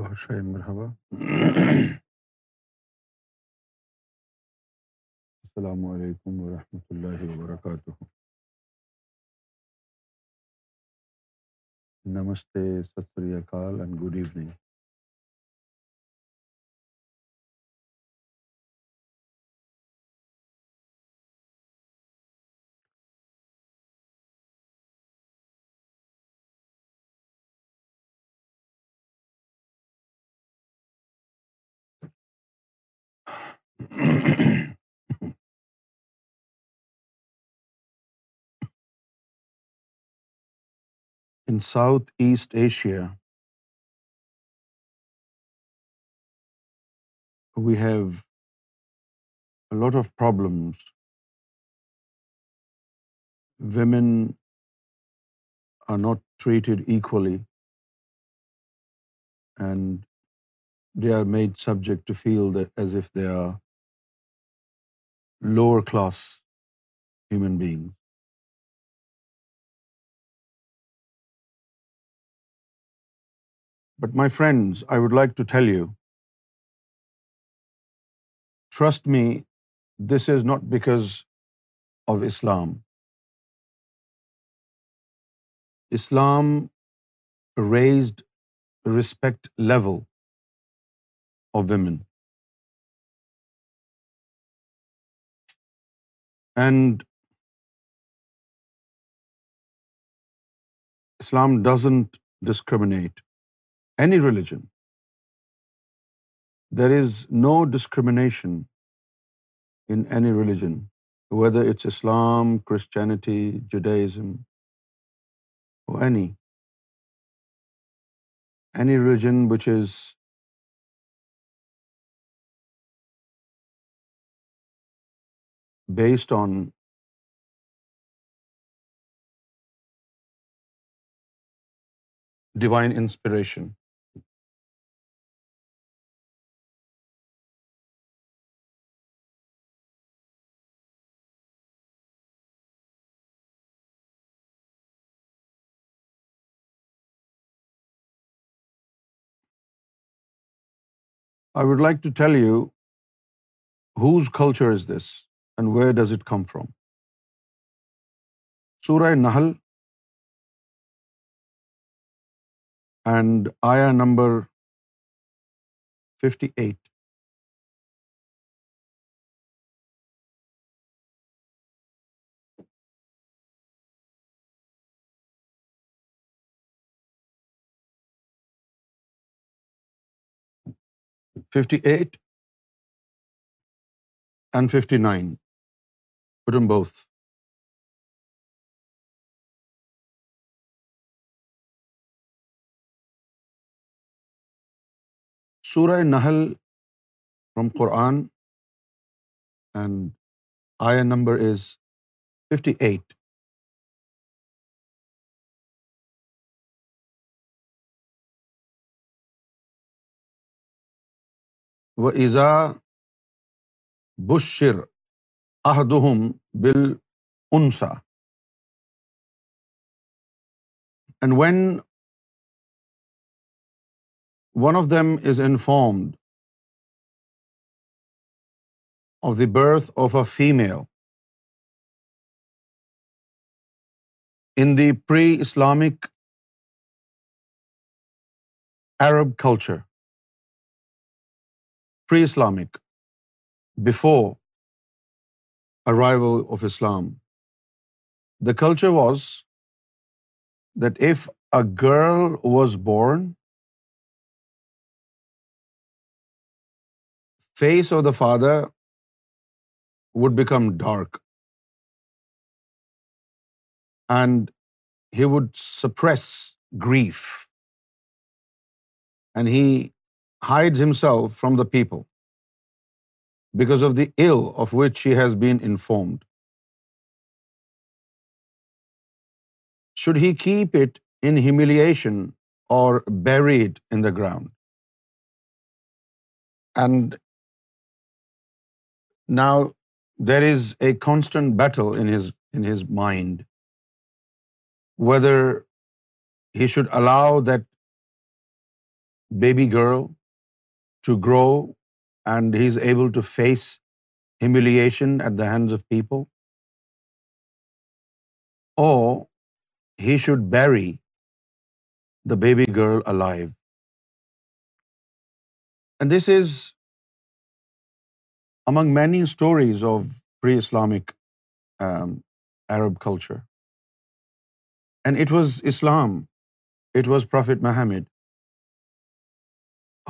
السلام علیکم ورحمۃ اللہ وبرکاتہ نمستے and good evening in Southeast Asia, we have a lot of problems. Women are not treated equally, and they are made subject to feel that as if they are lower class human beings. But my friends, I would like to tell you, trust me, this is not because of Islam. Islam raised the respect level of women. And Islam doesn't discriminate any religion, there is no discrimination in any religion, whether it's Islam, Christianity, Judaism, or any religion which is based on divine inspiration. I would like to tell you whose culture is this and where does it come from سورائے نہل اینڈ آیا number fifty eight fifty eight and fifty nine کٹمبوتھ سورہ نہل from Quran and آیا number is fifty eight و ایزا بشر آح دم بل انسا and when one of them is informed of the birth of a female in the pre Islamic Arab culture pre-Islamic, before arrival of Islam, the culture was that if a girl was born, face of the father would become dark, and he would suppress grief, and he hides himself from the people because of the ill of which he has been informed. Should he keep it in humiliation or bury it in the ground? And now there is a constant battle in his mind whether he should allow that baby girl to grow, and he's able to face humiliation at the hands of people, or he should bury the baby girl alive. And this is among many stories of pre-Islamic um, Arab culture. And it was Islam, it was Prophet Muhammad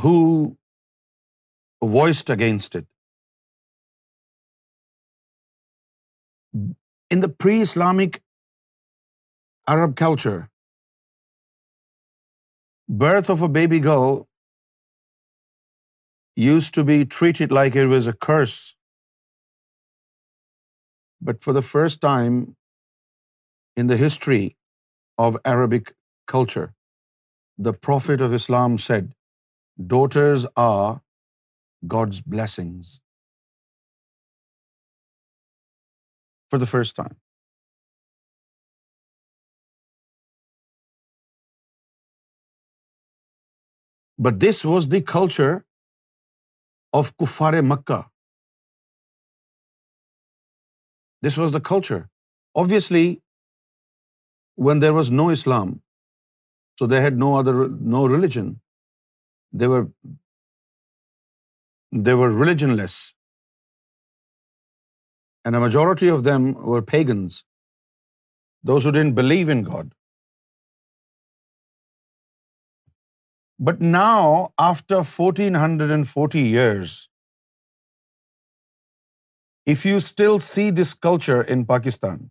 who voiced against it. In the pre-Islamic Arab culture, birth of a baby girl used to be treated like it was a curse. But for the first time in the history of Arabic culture, the Prophet of Islam said, daughters are God's blessings for the first time but this was the culture of کفار Mecca this was the culture obviously when there was no Islam so they had no other no religion they were they were religionless, and a majority of them were pagans, those who didn't believe in God. But now, after 1440 years, if you still see this culture in Pakistan,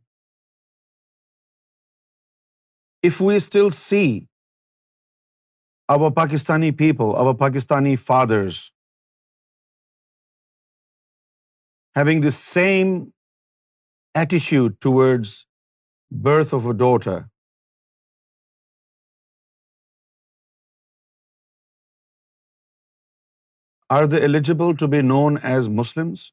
if we still see our Pakistani people, our Pakistani fathers, having the same attitude towards birth of a daughter. Are they eligible to be known as Muslims?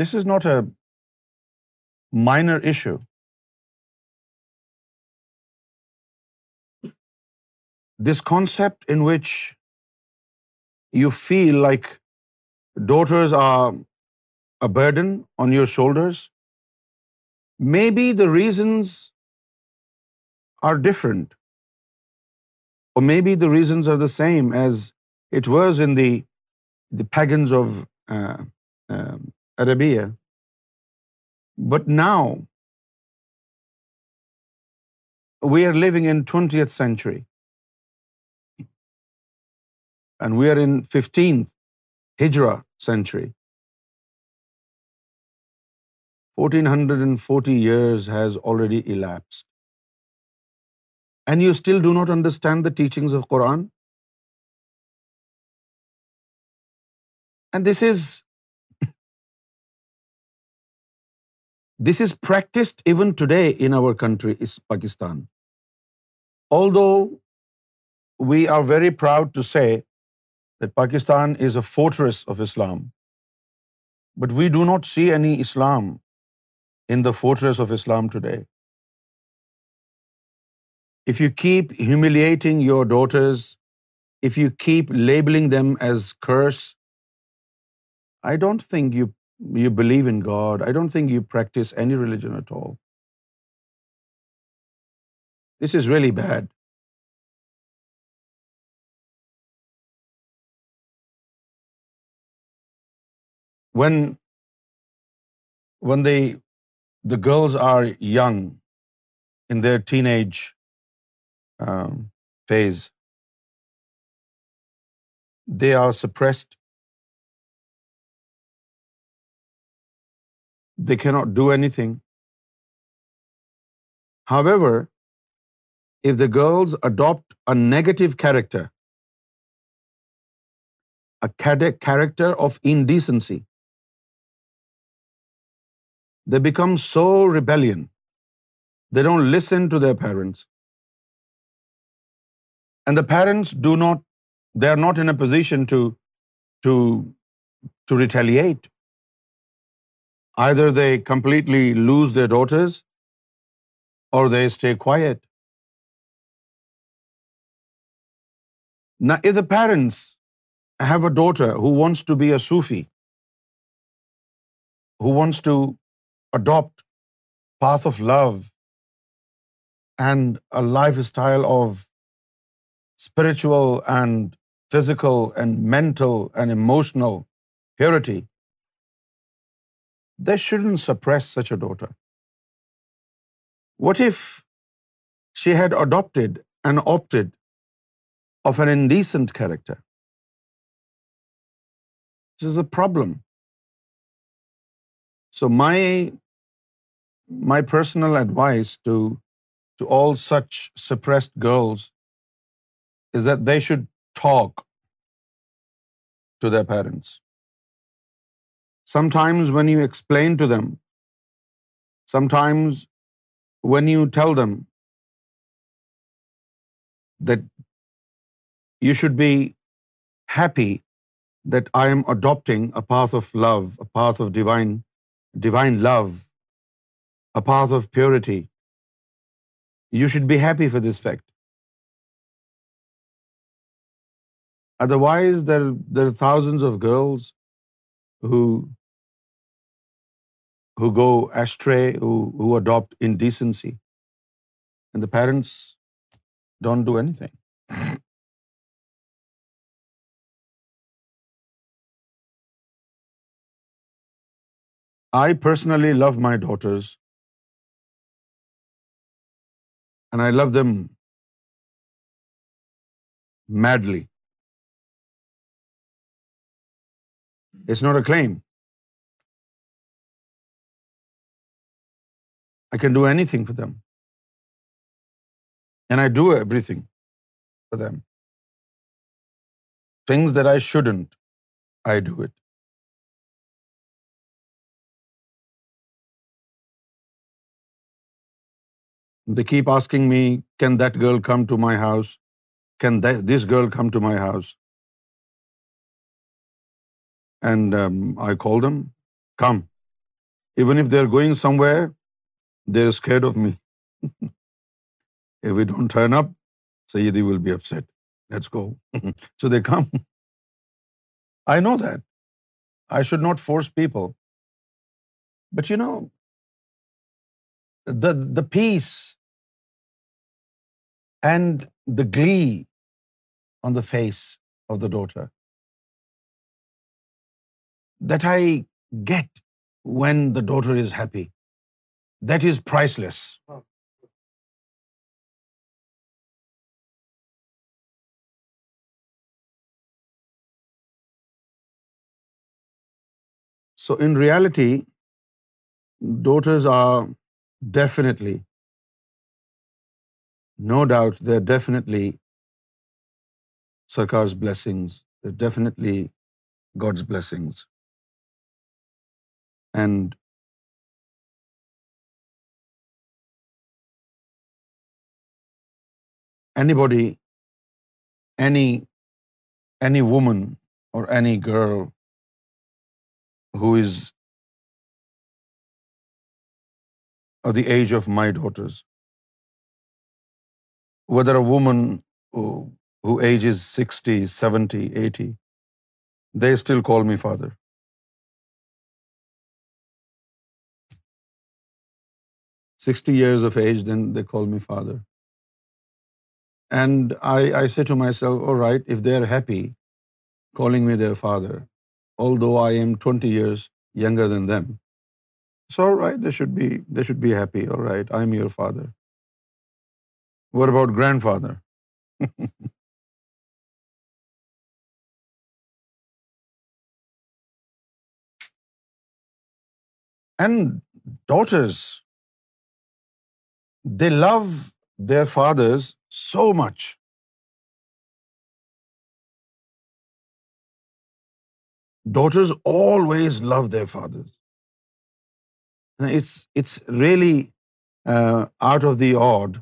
This is not a minor issue. this concept in which you feel like daughters are a burden on your shoulders, maybe the reasons are different, or maybe the reasons are the same as it was in the pagans of uh, um, Arabia. But now we are living in 20th century and we are in 15th Hijra century. 1440 years has already elapsed. And you still do not understand the teachings of Quran? And this is practiced even today in our country, is Pakistan. Although we are very proud to say that Pakistan is a fortress of Islam. But we do not see any Islam in the fortress of Islam today. If you keep humiliating your daughters, if you keep labeling them as curse, I don't think you believe in God. I don't think you practice any religion at all. This is really bad. when the girls are young in their teenage um, phase, they are suppressed. They cannot do anything. However, if the girls adopt a negative character, a character of indecency, they become so rebellious. They don't listen to their parents. And the parents do not, they are not in a position to retaliate. Either they completely lose their daughters or they stay quiet. Now, if the parents have a daughter who wants to be a Sufi, who wants to adopt path of love and a lifestyle of spiritual and physical and mental and emotional purity, they shouldn't suppress such a daughter. What if she had adopted and opted of an indecent character? This is a problem. So my my personal advice to all such suppressed girls is that they should talk to their parents. Sometimes when you explain to them, sometimes when you tell them that you should be happy that I am adopting a path of love, a path of divine love, a path of purity. You should be happy for this fact. Otherwise, there are thousands of girls who go astray, who adopt indecency, and the parents don't do anything. I personally love my daughters And I love them madly. It's not a claim. I can do anything for them. And I do everything for them. Things that I shouldn't, I do it. They keep asking me, can that girl come to my house? Can this girl come to my house? And um, I call them, come. Even if they're going somewhere, they're scared of me. If we don't turn up, Sayyidi will be upset. Let's go. So they come. I know that. I should not force people. But you know, the peace and the glee on the face of the daughter that I get when the daughter is happy, that is priceless. So in reality, daughters are definitely no doubt definitely سرکار Sarkar's they definitely God's blessings and anybody any any woman اور any girl who is at the age of my daughters whether a woman who ages 60, 70, 80, they still call me father. "60 years of age, then they call me father." And I say to myself, all right, if they are happy calling me their father, although I am 20 years younger than them, it's all right, they should be happy. All right, I'm your father. What about grandfather? And daughters, they love their fathers so much. Daughters always love their fathers. It's really uh, out of the odd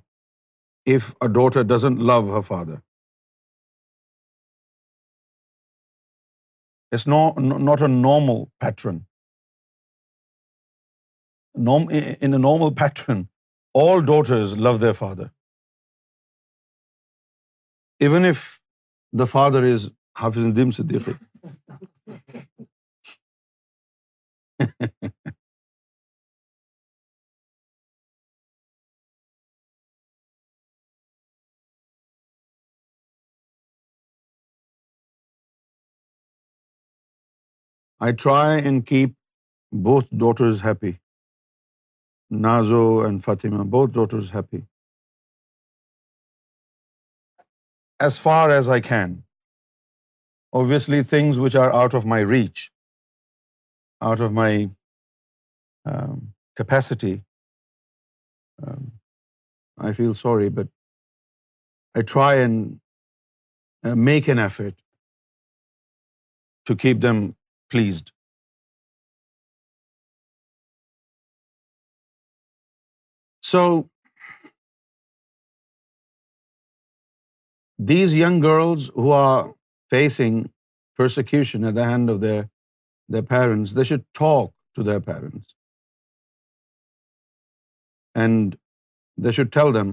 if a daughter doesn't love her father? It's not a normal pattern. In a normal pattern, all daughters love their father. Even if the father is Hafiz Nadeem Siddiqui. I try and keep both daughters happy. Nazo and Fatima, both daughters happy. As far as I can. Obviously, things which are out of my reach, out of my um, capacity, um, I feel sorry, but I try and uh, make an effort to keep them pleased. So these young girls who are facing persecution at the hand of their parents, they should talk to their parents. And they should tell them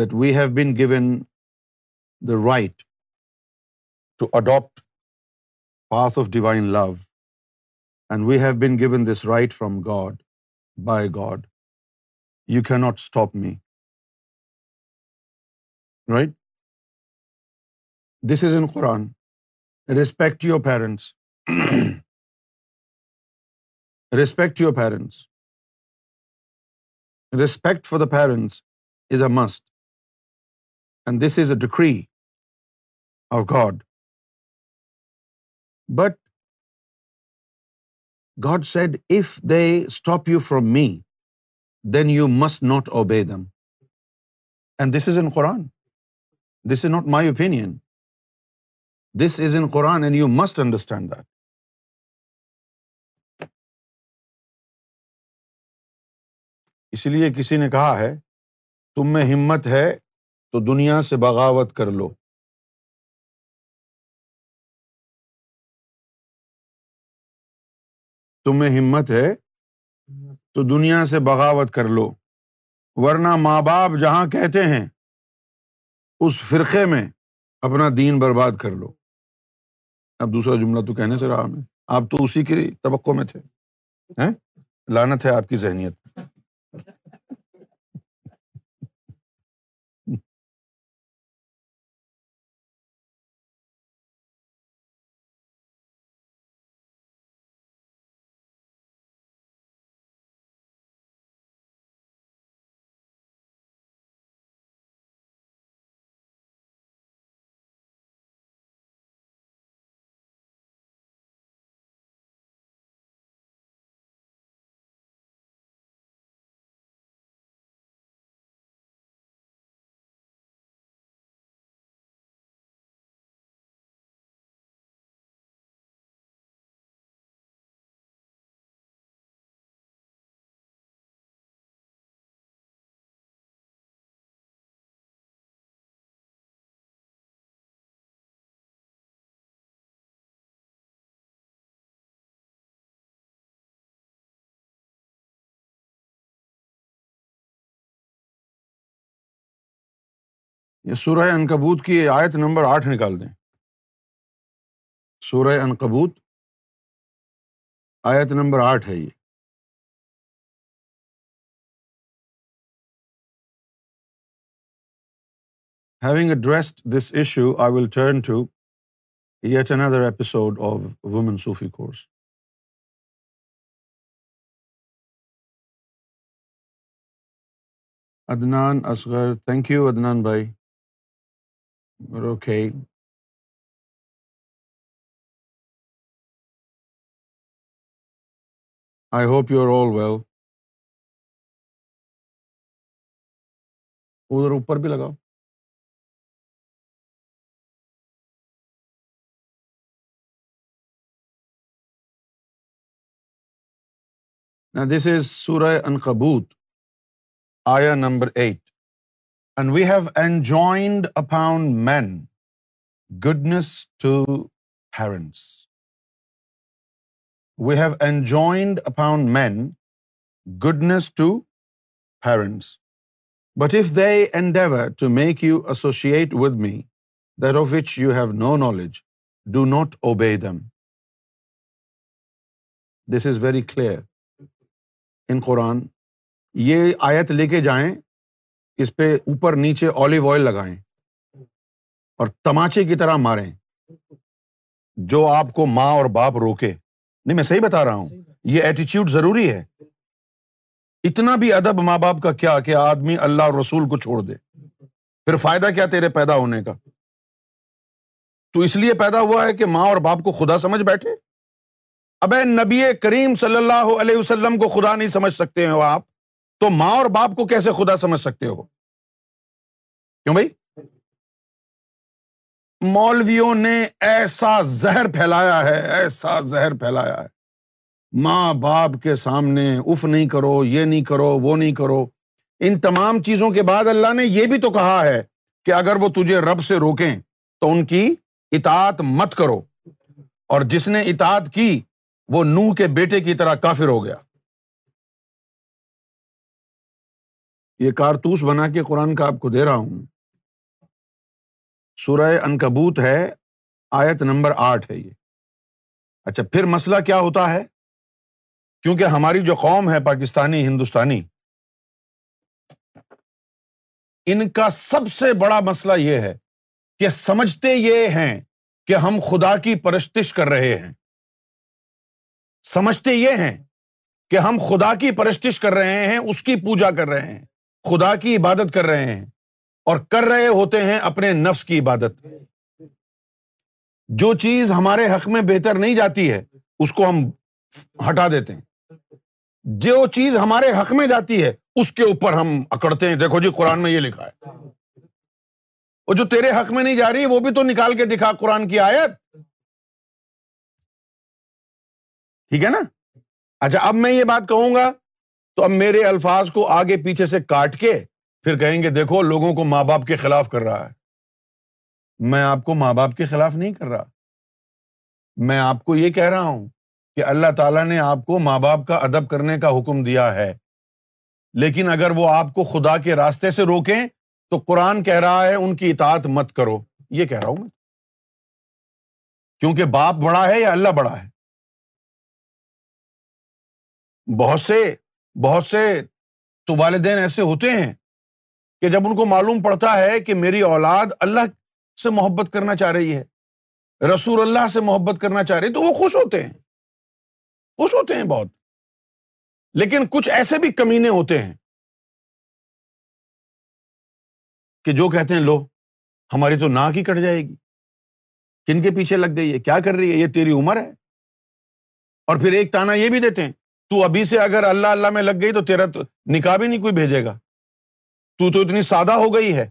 that we have been given the right to adopt path of divine love, and we have been given this right from God, by God. You cannot stop me. Right? This is in Quran. Respect your parents. Respect your parents. Respect for the parents is a must. And this is a decree of God. But God said if they stop you from me then you must not obey them and this is in Quran this is not my opinion this is in Quran and you must understand that اس لیے کسی نے کہا ہے تم میں ہمت ہے تو دنیا سے بغاوت کر لو میں ہمت ہے تو دنیا سے بغاوت کر لو ورنہ ماں باپ جہاں کہتے ہیں اس فرقے میں اپنا دین برباد کر لو اب دوسرا جملہ تو کہنے سے رہا آپ تو اسی کے توقع میں تھے لانت ہے آپ کی ذہنیت میں سورہ ان کبوت کی آیت نمبر آٹھ نکال دیں سورہ انکبوت آیت نمبر آٹھ ہے یہ having addressed this issue I will turn to yet another episode of women sofa course Adnan Asghar thank you Adnan بھائی I hope you are all well ادھر اوپر بھی لگاؤ دس از سورہ انقبوت آیا number eight and we have enjoined upon man goodness to parents we have enjoined upon man goodness to parents but if they endeavour to make you associate with me of which you have no knowledge do not obey them this is very clear in Quran یہ آیت لے کے جائیں اس پہ اوپر نیچے آلو oil لگائیں اور تماچے کی طرح ماریں جو آپ کو ماں اور باپ روکے نہیں میں صحیح بتا رہا ہوں یہ ایٹیچیوڈ ضروری ہے اتنا بھی ادب ماں باپ کا کیا کہ آدمی اللہ اور رسول کو چھوڑ دے پھر فائدہ کیا تیرے پیدا ہونے کا تو اس لیے پیدا ہوا ہے کہ ماں اور باپ کو خدا سمجھ بیٹھے اب نبی کریم صلی اللہ علیہ وسلم کو خدا نہیں سمجھ سکتے ہو آپ تو ماں اور باپ کو کیسے خدا سمجھ سکتے ہو کیوں بھائی مولویوں نے ایسا زہر پھیلایا ہے ایسا زہر پھیلایا ہے ماں باپ کے سامنے اف نہیں کرو یہ نہیں کرو وہ نہیں کرو ان تمام چیزوں کے بعد اللہ نے یہ بھی تو کہا ہے کہ اگر وہ تجھے رب سے روکیں تو ان کی اطاعت مت کرو اور جس نے اطاعت کی وہ نو کے بیٹے کی طرح کافر ہو گیا یہ کارتوس بنا کے قرآن کا آپ کو دے رہا ہوں سورہ انکبوت ہے آیت نمبر آٹھ ہے یہ اچھا پھر مسئلہ کیا ہوتا ہے کیونکہ ہماری جو قوم ہے پاکستانی ہندوستانی ان کا سب سے بڑا مسئلہ یہ ہے کہ سمجھتے یہ ہیں کہ ہم خدا کی پرستش کر رہے ہیں سمجھتے یہ ہیں کہ ہم خدا کی پرستش کر رہے ہیں اس کی پوجا کر رہے ہیں خدا کی عبادت کر رہے ہیں اور کر رہے ہوتے ہیں اپنے نفس کی عبادت جو چیز ہمارے حق میں بہتر نہیں جاتی ہے اس کو ہم ہٹا دیتے ہیں جو چیز ہمارے حق میں جاتی ہے اس کے اوپر ہم اکڑتے ہیں دیکھو جی قرآن میں یہ لکھا ہے اور جو تیرے حق میں نہیں جا رہی وہ بھی تو نکال کے دکھا قرآن کی آیت ٹھیک ہے نا اچھا اب میں یہ بات کہوں گا تو اب میرے الفاظ کو آگے پیچھے سے کاٹ کے پھر کہیں گے دیکھو لوگوں کو ماں باپ کے خلاف کر رہا ہے میں آپ کو ماں باپ کے خلاف نہیں کر رہا میں آپ کو یہ کہہ رہا ہوں کہ اللہ تعالیٰ نے آپ کو ماں باپ کا ادب کرنے کا حکم دیا ہے لیکن اگر وہ آپ کو خدا کے راستے سے روکیں تو قرآن کہہ رہا ہے ان کی اطاعت مت کرو یہ کہہ رہا ہوں میں کیونکہ باپ بڑا ہے یا اللہ بڑا ہے بہت سے بہت سے تو والدین ایسے ہوتے ہیں کہ جب ان کو معلوم پڑتا ہے کہ میری اولاد اللہ سے محبت کرنا چاہ رہی ہے رسول اللہ سے محبت کرنا چاہ رہی تو وہ خوش ہوتے ہیں خوش ہوتے ہیں بہت لیکن کچھ ایسے بھی کمینے ہوتے ہیں کہ جو کہتے ہیں لو ہماری تو ناک ہی کٹ جائے گی کن کے پیچھے لگ گئی ہے کیا کر رہی ہے یہ تیری عمر ہے اور پھر ایک تانا یہ بھی دیتے ہیں تو ابھی سے اگر اللہ اللہ میں لگ گئی تو تیرا تو نکاح بھی نہیں کوئی بھیجے گا تو تو اتنی سادہ ہو گئی ہے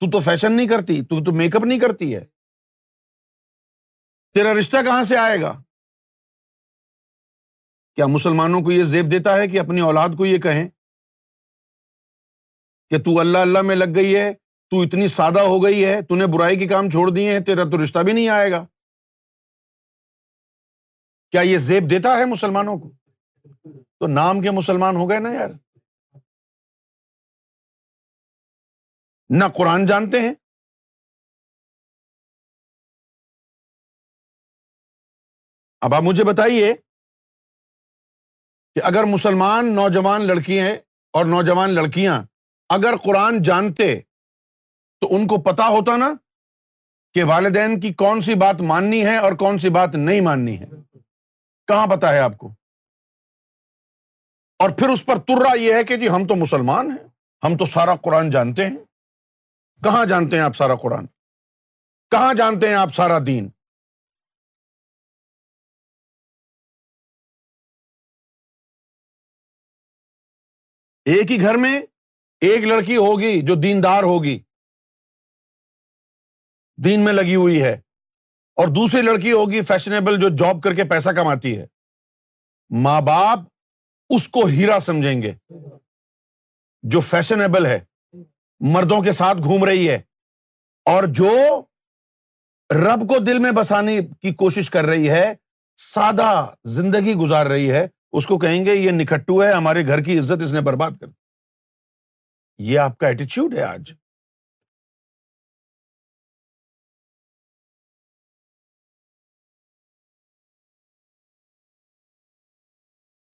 تو تو فیشن نہیں کرتی تو تو میک اپ نہیں کرتی ہے تیرا رشتہ کہاں سے آئے گا کیا مسلمانوں کو یہ زیب دیتا ہے کہ اپنی اولاد کو یہ کہیں کہ تو اللہ اللہ میں لگ گئی ہے تو اتنی سادہ ہو گئی ہے تو نے برائی کے کام چھوڑ دیے ہیں تیرا تو رشتہ بھی نہیں آئے گا کیا یہ زیب دیتا ہے مسلمانوں کو تو نام کے مسلمان ہو گئے نا یار نہ قرآن جانتے ہیں اب آپ مجھے بتائیے کہ اگر مسلمان نوجوان لڑکیاں اور نوجوان لڑکیاں اگر قرآن جانتے تو ان کو پتا ہوتا نا کہ والدین کی کون سی بات ماننی ہے اور کون سی بات نہیں ماننی ہے کہاں پتا ہے آپ کو اور پھر اس پر تر رہا یہ ہے کہ جی ہم تو مسلمان ہیں ہم تو سارا قرآن جانتے ہیں کہاں جانتے ہیں آپ سارا قرآن کہاں جانتے ہیں آپ سارا دین ایک ہی گھر میں ایک لڑکی ہوگی جو دیندار ہوگی دین میں لگی ہوئی ہے اور دوسری لڑکی ہوگی فیشنیبل جو جاب کر کے پیسہ کماتی ہے ماں باپ اس کو ہیرا سمجھیں گے جو فیشنیبل ہے مردوں کے ساتھ گھوم رہی ہے اور جو رب کو دل میں بسانے کی کوشش کر رہی ہے سادہ زندگی گزار رہی ہے اس کو کہیں گے یہ نکھٹو ہے ہمارے گھر کی عزت اس نے برباد کر یہ آپ کا ایٹیچیوڈ ہے آج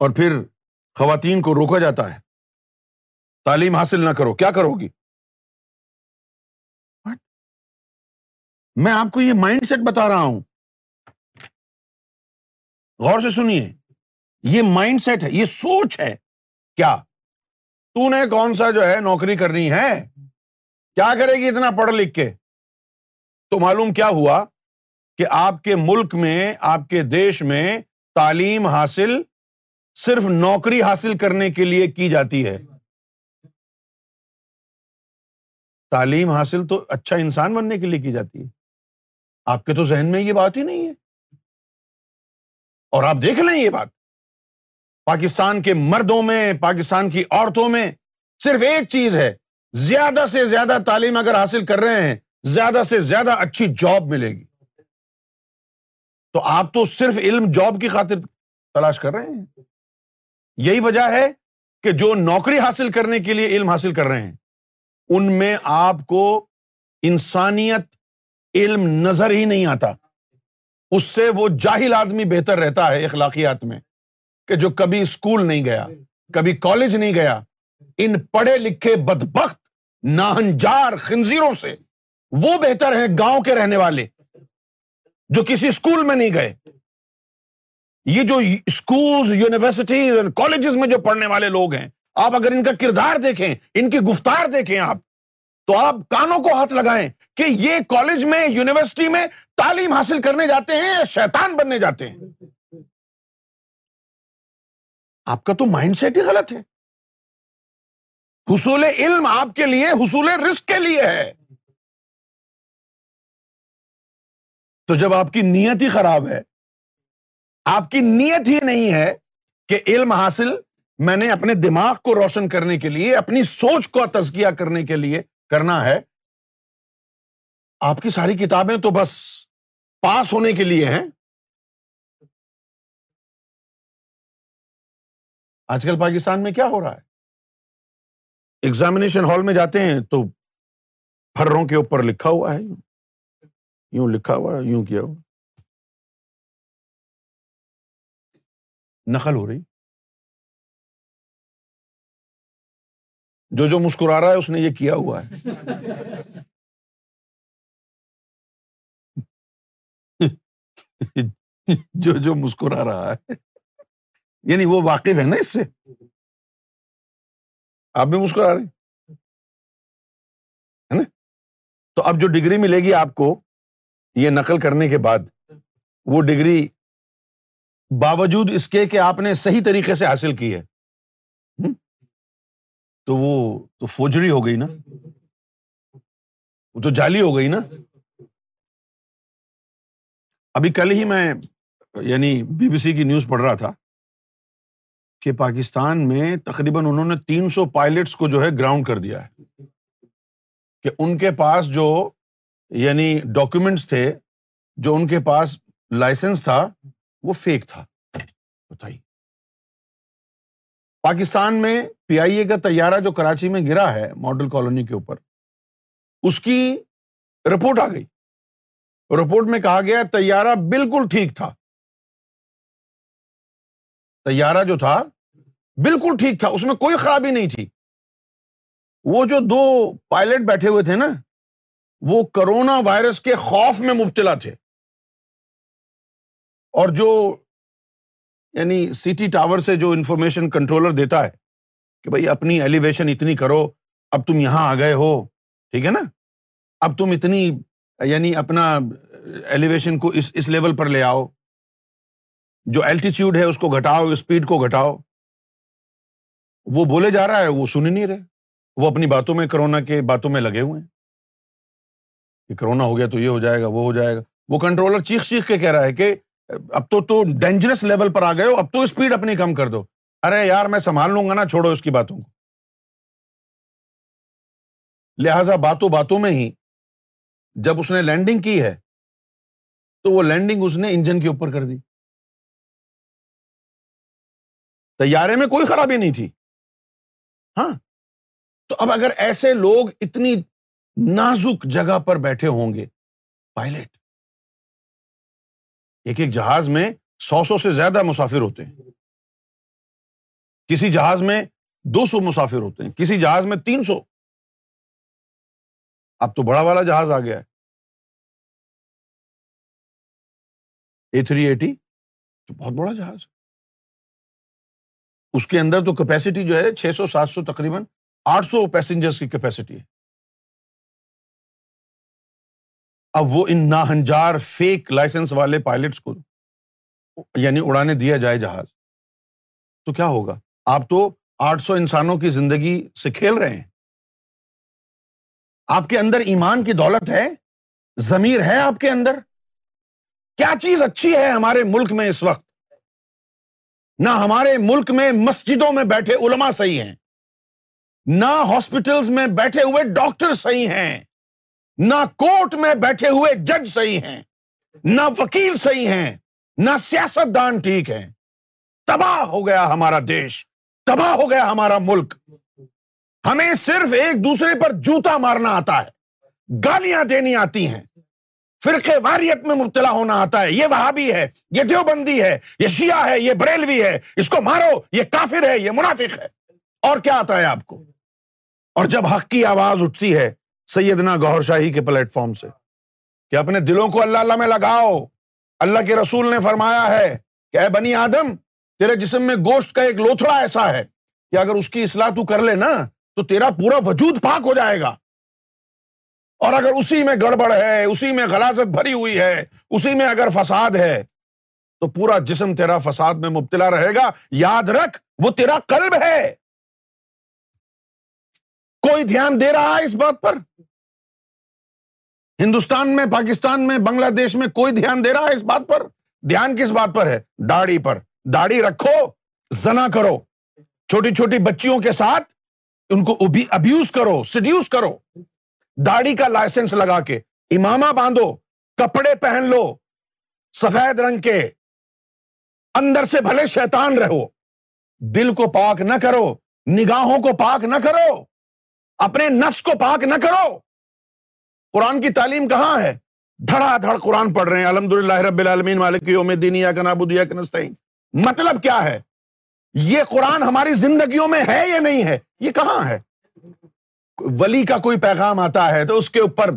اور پھر خواتین کو روکا جاتا ہے تعلیم حاصل نہ کرو کیا کرو گی میں آپ کو یہ مائنڈ سیٹ بتا رہا ہوں غور سے سنیے یہ مائنڈ سیٹ ہے یہ سوچ ہے کیا تو نے کون سا جو ہے نوکری کرنی ہے کیا کرے گی اتنا پڑھ لکھ کے تو معلوم کیا ہوا کہ آپ کے ملک میں آپ کے دیش میں تعلیم حاصل صرف نوکری حاصل کرنے کے لیے کی جاتی ہے تعلیم حاصل تو اچھا انسان بننے کے لیے کی جاتی ہے آپ کے تو ذہن میں یہ بات ہی نہیں ہے اور آپ دیکھ لیں یہ بات پاکستان کے مردوں میں پاکستان کی عورتوں میں صرف ایک چیز ہے زیادہ سے زیادہ تعلیم اگر حاصل کر رہے ہیں زیادہ سے زیادہ اچھی جاب ملے گی تو آپ تو صرف علم جاب کی خاطر تلاش کر رہے ہیں یہی وجہ ہے کہ جو نوکری حاصل کرنے کے لیے علم حاصل کر رہے ہیں ان میں آپ کو انسانیت علم نظر ہی نہیں آتا اس سے وہ جاہل آدمی بہتر رہتا ہے اخلاقیات میں کہ جو کبھی اسکول نہیں گیا کبھی کالج نہیں گیا ان پڑھے لکھے بدبخت ناہنجار خنزیروں سے وہ بہتر ہے گاؤں کے رہنے والے جو کسی اسکول میں نہیں گئے یہ جو اسکولز یونیورسٹیز کالجز میں جو پڑھنے والے لوگ ہیں آپ اگر ان کا کردار دیکھیں ان کی گفتار دیکھیں آپ تو آپ کانوں کو ہاتھ لگائیں کہ یہ کالج میں یونیورسٹی میں تعلیم حاصل کرنے جاتے ہیں یا شیطان بننے جاتے ہیں آپ کا تو مائنڈ سیٹ ہی غلط ہے حصول علم آپ کے لیے حصول رسک کے لیے ہے تو جب آپ کی نیت ہی خراب ہے آپ کی نیت ہی نہیں ہے کہ علم حاصل میں نے اپنے دماغ کو روشن کرنے کے لیے اپنی سوچ کو تزکیا کرنے کے لیے کرنا ہے آپ کی ساری کتابیں تو بس پاس ہونے کے لیے ہیں آج کل پاکستان میں کیا ہو رہا ہے ایگزامنیشن ہال میں جاتے ہیں تو پھروں کے اوپر لکھا ہوا ہے یوں لکھا ہوا ہے یوں کیا ہوا نقل ہو رہی جو جو مسکرا رہا ہے اس نے یہ کیا ہوا ہے جو جو مسکرا رہا ہے یعنی وہ واقف ہے نا اس سے آپ بھی مسکرا رہے تو اب جو ڈگری ملے گی آپ کو یہ نقل کرنے کے بعد وہ ڈگری باوجود اس کے کہ آپ نے صحیح طریقے سے حاصل کی ہے تو وہ تو فوجری ہو گئی نا وہ تو جعلی ہو گئی نا ابھی کل ہی میں یعنی بی بی سی کی نیوز پڑھ رہا تھا کہ پاکستان میں تقریباً انہوں نے تین سو پائلٹس کو جو ہے گراؤنڈ کر دیا ہے کہ ان کے پاس جو یعنی ڈاکومینٹس تھے جو ان کے پاس لائسنس تھا وہ فیک تھا بتائیے پاکستان میں پی آئی اے کا طیارہ جو کراچی میں گرا ہے ماڈل کالونی کے اوپر اس کی رپورٹ آ گئی رپورٹ میں کہا گیا طیارہ بالکل ٹھیک تھا طیارہ جو تھا بالکل ٹھیک تھا اس میں کوئی خرابی نہیں تھی وہ جو دو پائلٹ بیٹھے ہوئے تھے نا وہ کرونا وائرس کے خوف میں مبتلا تھے اور جو یعنی سٹی ٹاور سے جو انفارمیشن کنٹرولر دیتا ہے کہ بھائی اپنی ایلیویشن اتنی کرو اب تم یہاں آ گئے ہو ٹھیک ہے نا اب تم اتنی یعنی اپنا ایلیویشن کو اس اس لیول پر لے آؤ جو الٹیچیوڈ ہے اس کو گھٹاؤ اسپیڈ کو گھٹاؤ وہ بولے جا رہا ہے وہ سن ہی نہیں رہے وہ اپنی باتوں میں کرونا کے باتوں میں لگے ہوئے ہیں کہ کرونا ہو گیا تو یہ ہو جائے گا وہ ہو جائے گا وہ کنٹرولر چیخ چیخ کے کہہ رہا ہے کہ اب تو تو ڈینجرس لیول پر آ گئے ہو اب تو اسپیڈ اپنی کم کر دو ارے یار میں سنبھال لوں گا نا چھوڑو اس کی باتوں کو لہذا باتوں باتوں میں ہی جب اس نے لینڈنگ کی ہے تو وہ لینڈنگ اس نے انجن کے اوپر کر دی تیارے میں کوئی خرابی نہیں تھی ہاں تو اب اگر ایسے لوگ اتنی نازک جگہ پر بیٹھے ہوں گے پائلٹ ایک ایک جہاز میں سو سو سے زیادہ مسافر ہوتے ہیں کسی جہاز میں دو سو مسافر ہوتے ہیں کسی جہاز میں تین سو اب تو بڑا والا جہاز آ گیا ہے اے تھری ایٹی تو بہت بڑا جہاز اس کے اندر تو کیپیسٹی جو ہے چھ سو سات سو تقریباً آٹھ سو پیسنجرس کی کیپیسٹی ہے اب وہ ان نا ہنجار فیک لائسنس والے پائلٹس کو یعنی اڑانے دیا جائے جہاز تو کیا ہوگا آپ تو آٹھ سو انسانوں کی زندگی سے کھیل رہے ہیں آپ کے اندر ایمان کی دولت ہے ضمیر ہے آپ کے اندر کیا چیز اچھی ہے ہمارے ملک میں اس وقت نہ ہمارے ملک میں مسجدوں میں بیٹھے علما صحیح ہیں نہ ہاسپٹلس میں بیٹھے ہوئے ڈاکٹر صحیح ہیں نہ کورٹ میں بیٹھے ہوئے جج صحیح ہیں نہ وکیل صحیح ہیں نہ سیاست دان ٹھیک ہیں تباہ ہو گیا ہمارا دیش تباہ ہو گیا ہمارا ملک ہمیں صرف ایک دوسرے پر جوتا مارنا آتا ہے گالیاں دینی آتی ہیں فرقے واریت میں مبتلا ہونا آتا ہے یہ وہابی ہے یہ دیوبندی ہے یہ شیعہ ہے یہ بریلوی ہے اس کو مارو یہ کافر ہے یہ منافق ہے اور کیا آتا ہے آپ کو اور جب حق کی آواز اٹھتی ہے سیدنا شاہی کے پلیٹ فارم سے کہ اپنے دلوں کو اللہ اللہ میں لگاؤ اللہ کے رسول نے فرمایا ہے کہ اے بنی آدم تیرے جسم میں گوشت کا ایک لوتھڑا ایسا ہے کہ اگر اس کی اصلاح تو کر لے نا تو تیرا پورا وجود پاک ہو جائے گا اور اگر اسی میں گڑبڑ ہے اسی میں غلازت بھری ہوئی ہے اسی میں اگر فساد ہے تو پورا جسم تیرا فساد میں مبتلا رہے گا یاد رکھ وہ تیرا قلب ہے کوئی دھیان دے رہا ہے اس بات پر ہندوستان میں پاکستان میں بنگلہ دیش میں کوئی دھیان دے رہا ہے اس بات پر دھیان کس بات پر ہے داڑھی پر داڑھی رکھو زنا کرو چھوٹی چھوٹی بچیوں کے ساتھ ان کو ابیوز کرو کرو سڈیوز داڑھی کا لائسنس لگا کے امامہ باندھو کپڑے پہن لو سفید رنگ کے اندر سے بھلے شیطان رہو دل کو پاک نہ کرو نگاہوں کو پاک نہ کرو اپنے نفس کو پاک نہ کرو قرآن کی تعلیم کہاں ہے دھڑا دھڑ قرآن پڑھ رہے ہیں الحمد للہ رب العالمین مالک نستعین مطلب کیا ہے یہ قرآن ہماری زندگیوں میں ہے یا نہیں ہے یہ کہاں ہے ولی کا کوئی پیغام آتا ہے تو اس کے اوپر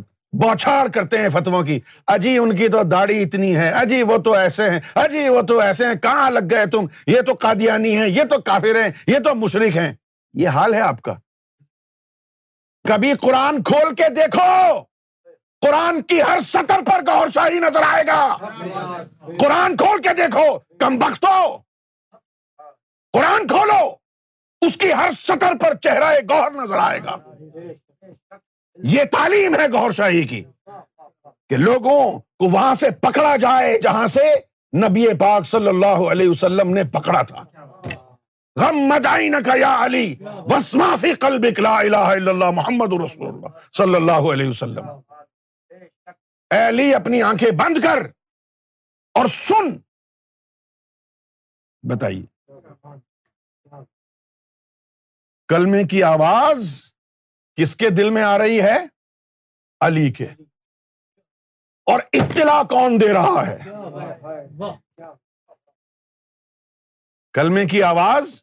بوچھاڑ کرتے ہیں فتو کی اجی ان کی تو داڑھی اتنی ہے اجی وہ تو ایسے ہیں اجی وہ تو ایسے ہیں کہاں لگ گئے تم یہ تو قادیانی ہیں یہ تو کافر ہیں یہ تو مشرق ہیں یہ حال ہے آپ کا کبھی قرآن کھول کے دیکھو قرآن کی ہر سطر پر گور شاہی نظر آئے گا قرآن کھول کے دیکھو کم بختو قرآن کھولو اس کی ہر سطر پر چہرہ گور نظر آئے گا یہ تعلیم ہے شاہی کی کہ لوگوں کو وہاں سے پکڑا جائے جہاں سے نبی پاک صلی اللہ علیہ وسلم نے پکڑا تھا غم یا علی وسما فی قلبک لا الہ الا اللہ محمد رسول اللہ صلی اللہ علیہ وسلم اے علی اپنی آنکھیں بند کر اور سن بتائیے کلمے کی آواز کس کے دل میں آ رہی ہے علی کے اور اطلاع کون دے رہا ہے کلمے کی آواز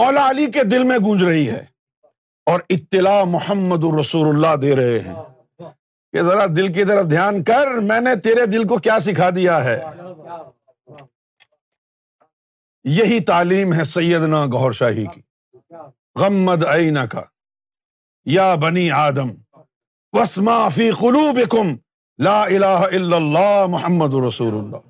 مولا علی کے دل میں گونج رہی ہے اور اطلاع محمد الرسول اللہ دے رہے ہیں کہ ذرا دل کی طرف دھیان کر میں نے تیرے دل کو کیا سکھا دیا ہے یہی تعلیم ہے سیدنا گور شاہی کی غمد این کا یا بنی آدم وسما فی قلوبکم لا الہ الا اللہ محمد رسول اللہ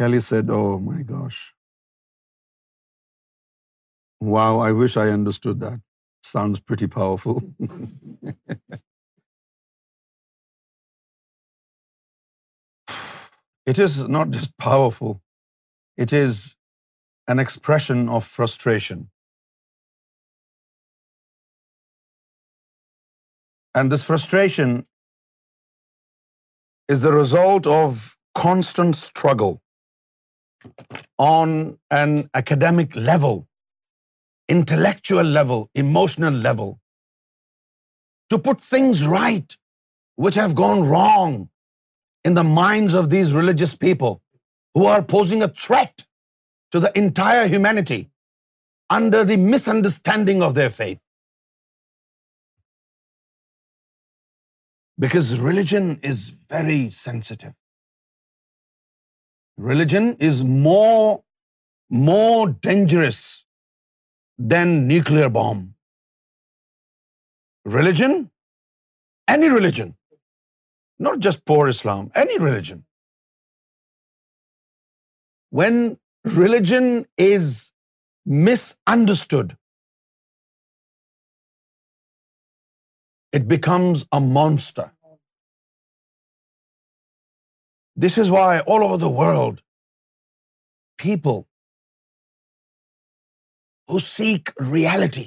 power powerful is an expression of frustration is the result of constant struggle on an academic level, intellectual level, emotional level, to put things right which have gone wrong in the minds of these religious people who are posing a threat to the entire humanity under the misunderstanding of their faith. Because religion is very sensitive religion is more dangerous than nuclear bomb. Religion, any religion, not just poor Islam, any religion. When religion is misunderstood, it becomes a monster. This is why all over the world, people who seek reality,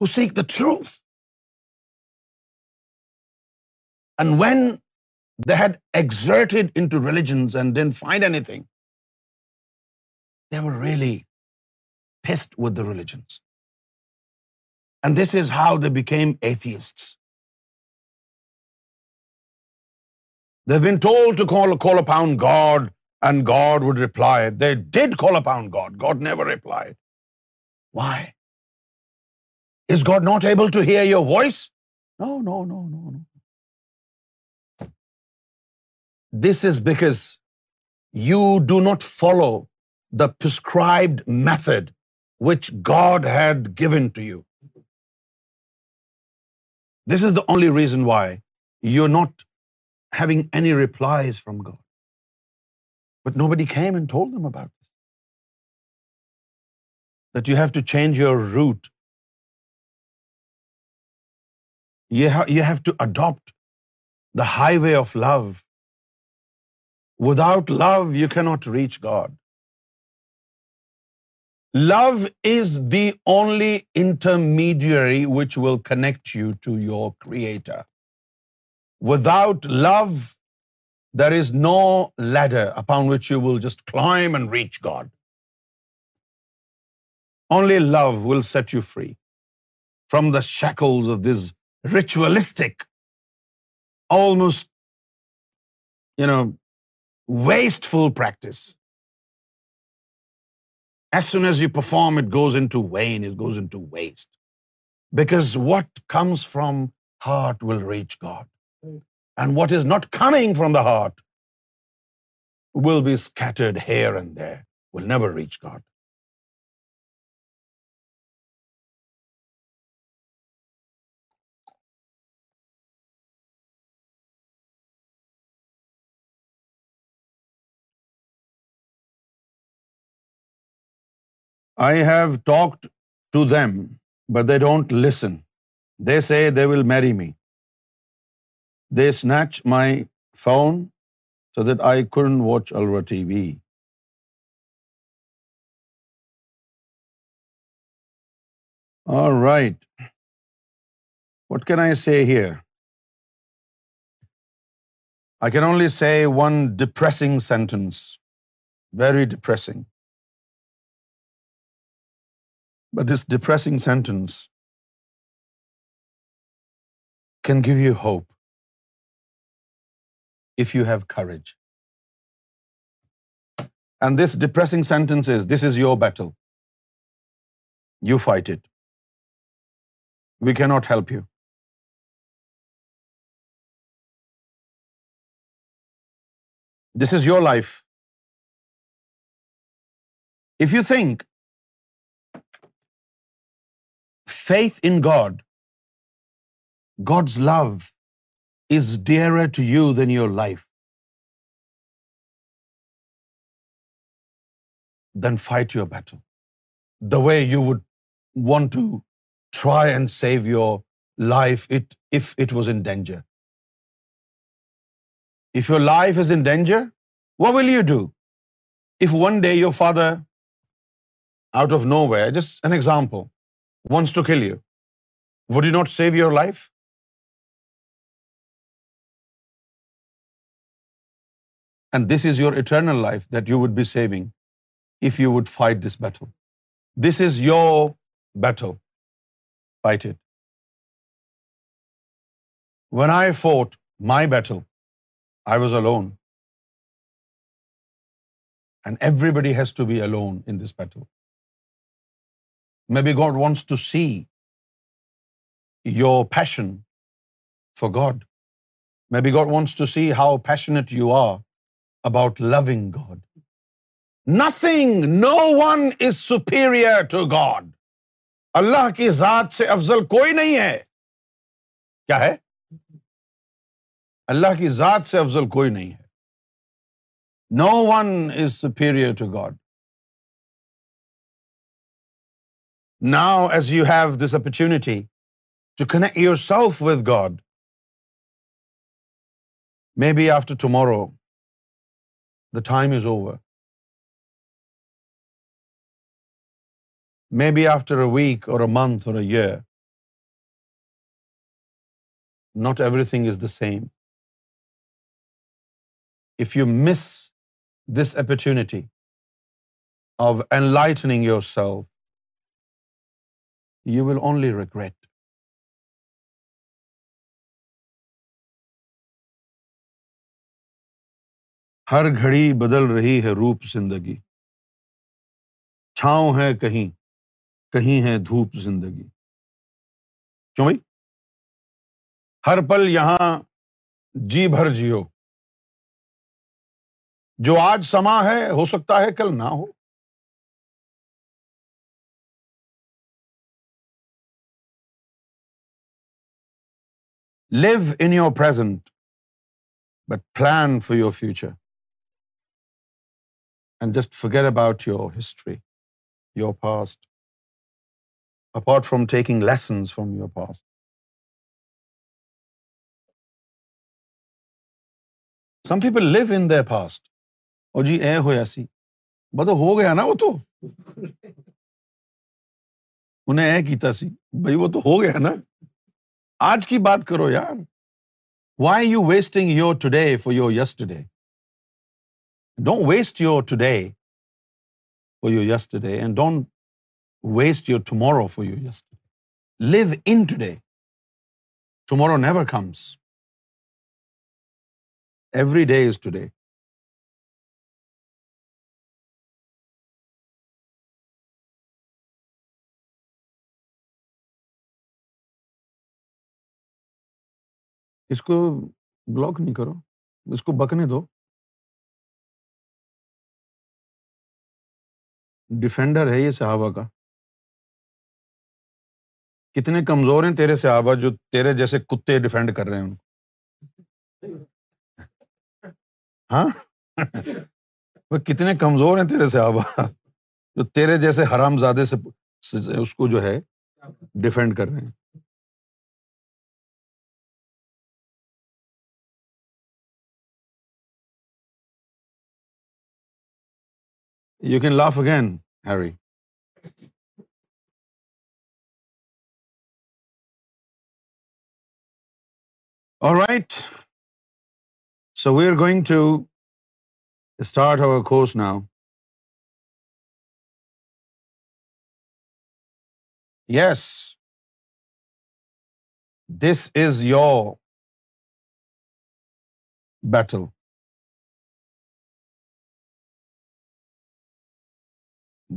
who seek the truth, and when they had exerted into religions and didn't find anything, they were really pissed with the religions. And this is how they became atheists. They've been told to call upon God, and God would reply. They did call upon God. God never replied. Why? Is God not able to hear your voice? No. This is because you do not follow the prescribed method which God had given to you. This is the only reason why you're not having any replies from God. But nobody came and told them about this. That you have to change your route. You have to adopt the highway of love. Without love, you cannot reach God. Love is the only intermediary which will connect you to your Creator. Without love, there is no ladder upon which you will just climb and reach God. Only love will set you free from the shackles of this ritualistic, almost, wasteful practice. As soon as you perform, it goes into vain, it goes into waste. Because what comes from heart will reach God. And what is not coming from the heart will be scattered here and there, will never reach God. I have talked to them, but they don't listen. They say they will marry me. They snatched my phone so that I couldn't watch Alura TV. All right. What can I say here? I can only say one depressing sentence. Very depressing. But this depressing sentence can give you hope if you have courage. And this depressing sentence is, this is your battle. You fight it. We cannot help you. This is your life. If you think faith in God, God's love, is dearer to you than your life, then fight your battle the way you would want to try and save your life if it was in danger. If your life is in danger, what will you do? If one day your father, out of nowhere, just an example, wants to kill you, would you not save your life? And this is your eternal life that you would be saving if you would fight this battle. This is your battle. Fight it. When I fought my battle, I was alone. And everybody has to be alone in this battle. Maybe God wants to see your passion for God. Maybe God wants to see how passionate you are about loving God nothing no one is superior to God اللہ کی ذات سے افضل کوئی نہیں ہے کیا ہے اللہ کی ذات سے افضل کوئی نہیں ہے no one is superior to God now as you have this opportunity to connect your self with God may be after tomorrow The time is over. Maybe after a week or a month or a year, not everything is the same. If you miss this opportunity of enlightening yourself, you will only regret. ہر گھڑی بدل رہی ہے روپ زندگی چھاؤں ہے کہیں کہیں ہے دھوپ زندگی کیوں بھائی ہر پل یہاں جی بھر جیو جو آج سما ہے ہو سکتا ہے کل نہ ہو live in your present plan for your future and just figure about your history your past apart from taking lessons from your past some people live in past جی اے ہوا سی بت ہو گیا نا وہ تو انہیں اے کیتا سی بھائی وہ تو ہو گیا نا آج کی بات کرو یار why you wasting your today for your yesterday don't waste your today for your today and don't waste your tomorrow tomorrow for yours live in today tomorrow never comes every day is today اس کو block نہیں کرو اس کو بکنے دو defender ہے یہ صحابہ کا کتنے کمزور ہیں تیرے صحابہ جو تیرے جیسے کتے ڈیفینڈ کر رہے ہیں ہاں کتنے کمزور ہیں تیرے صحابہ جو تیرے جیسے حرام زادے سے اس کو جو ہے ڈیفینڈ کر رہے ہیں You can laugh again, Harry. All right. So we are going to start our course now. Yes. This is your battle.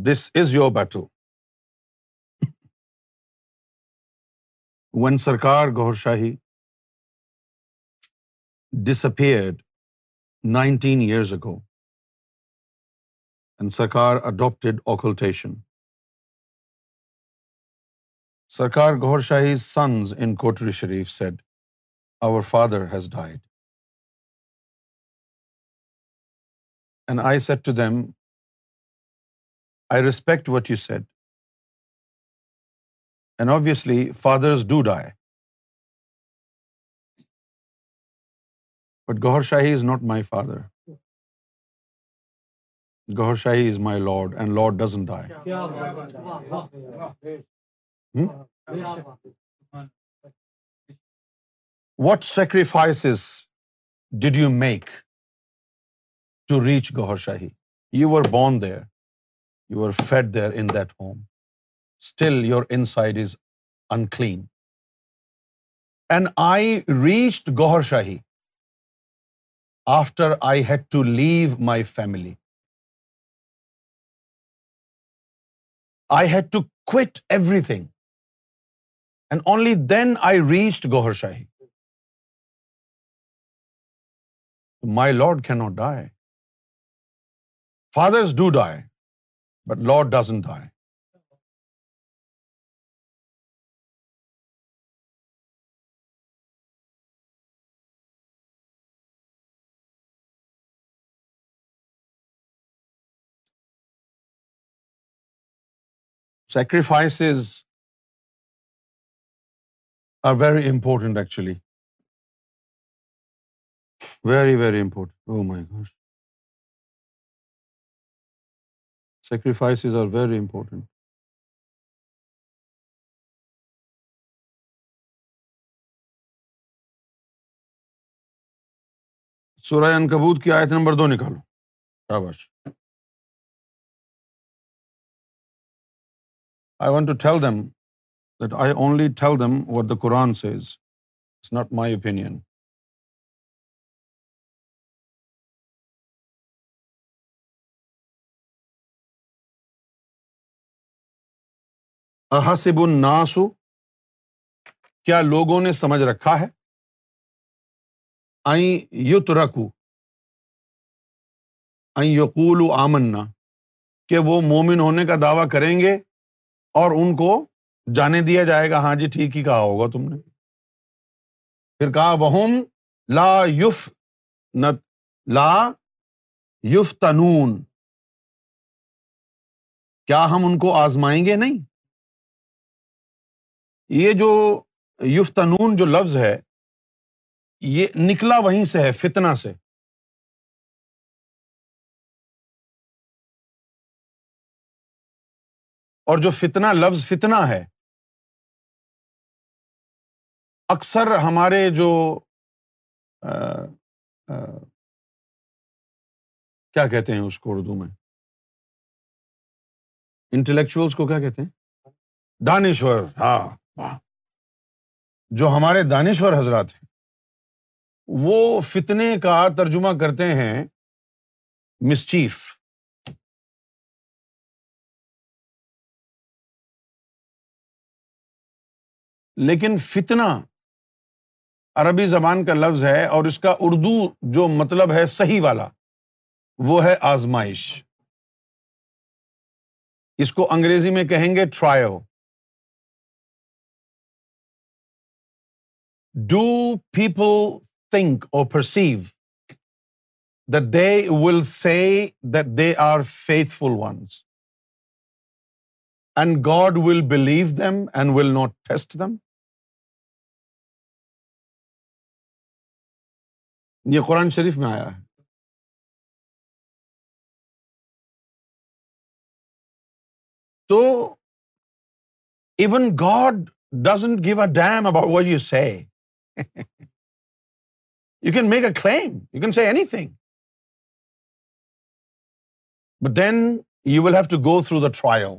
This is your battle one Sarkar Gohar Shahi disappeared nineteen years ago and Sarkar adopted occultation Sarkar Gohar Shahi sons in Kotri Sharif said our father has died and I said to them I respect what you said. And obviously, fathers do die. But Gauhar Shahi is not my father. Gauhar Shahi is my Lord, and Lord doesn't die. Hmm? What sacrifices did you make to reach Gauhar Shahi? You were born there. You were fed there in that home. Still, your inside is unclean. And I reached Gohar Shahi after I had to leave my family. I had to quit everything. And only then I reached Gohar Shahi. My Lord cannot die. Fathers do die. But لا doesn't die sacrifice are very important actually very very important oh my گوشت sacrifices are very important سورہ ان کبوت کی آیت نمبر دو نکالو شاباش I want to tell them that I only tell them what the Quran says it's not my say احسب الناسو کیا لوگوں نے سمجھ رکھا ہے آئیں یوت رکھو یقول آمن کہ وہ مومن ہونے کا دعویٰ کریں گے اور ان کو جانے دیا جائے گا ہاں جی ٹھیک ہی کہا ہوگا تم نے پھر کہا وہم لا یوف لا یوف تنون کیا ہم ان کو آزمائیں گے نہیں یہ جو یفتنون جو لفظ ہے یہ نکلا وہیں سے ہے فتنا سے اور جو فتنا لفظ فتنا ہے اکثر ہمارے جو کیا کہتے ہیں اس کو اردو میں انٹلیکچوئلس کو کیا کہتے ہیں دانشور ہاں جو ہمارے دانشور حضرات ہیں وہ فتنے کا ترجمہ کرتے ہیں مس چیف لیکن فتنا عربی زبان کا لفظ ہے اور اس کا اردو جو مطلب ہے صحیح والا وہ ہے آزمائش اس کو انگریزی میں کہیں گے trial do people think or perceive that they will say they are faithful ones and God will believe them and will not test them یہ قرآن شریف میں آیا ہے تو even God doesn't give a damn about what you say you can make a claim you can see anything but then you will have to go through the trial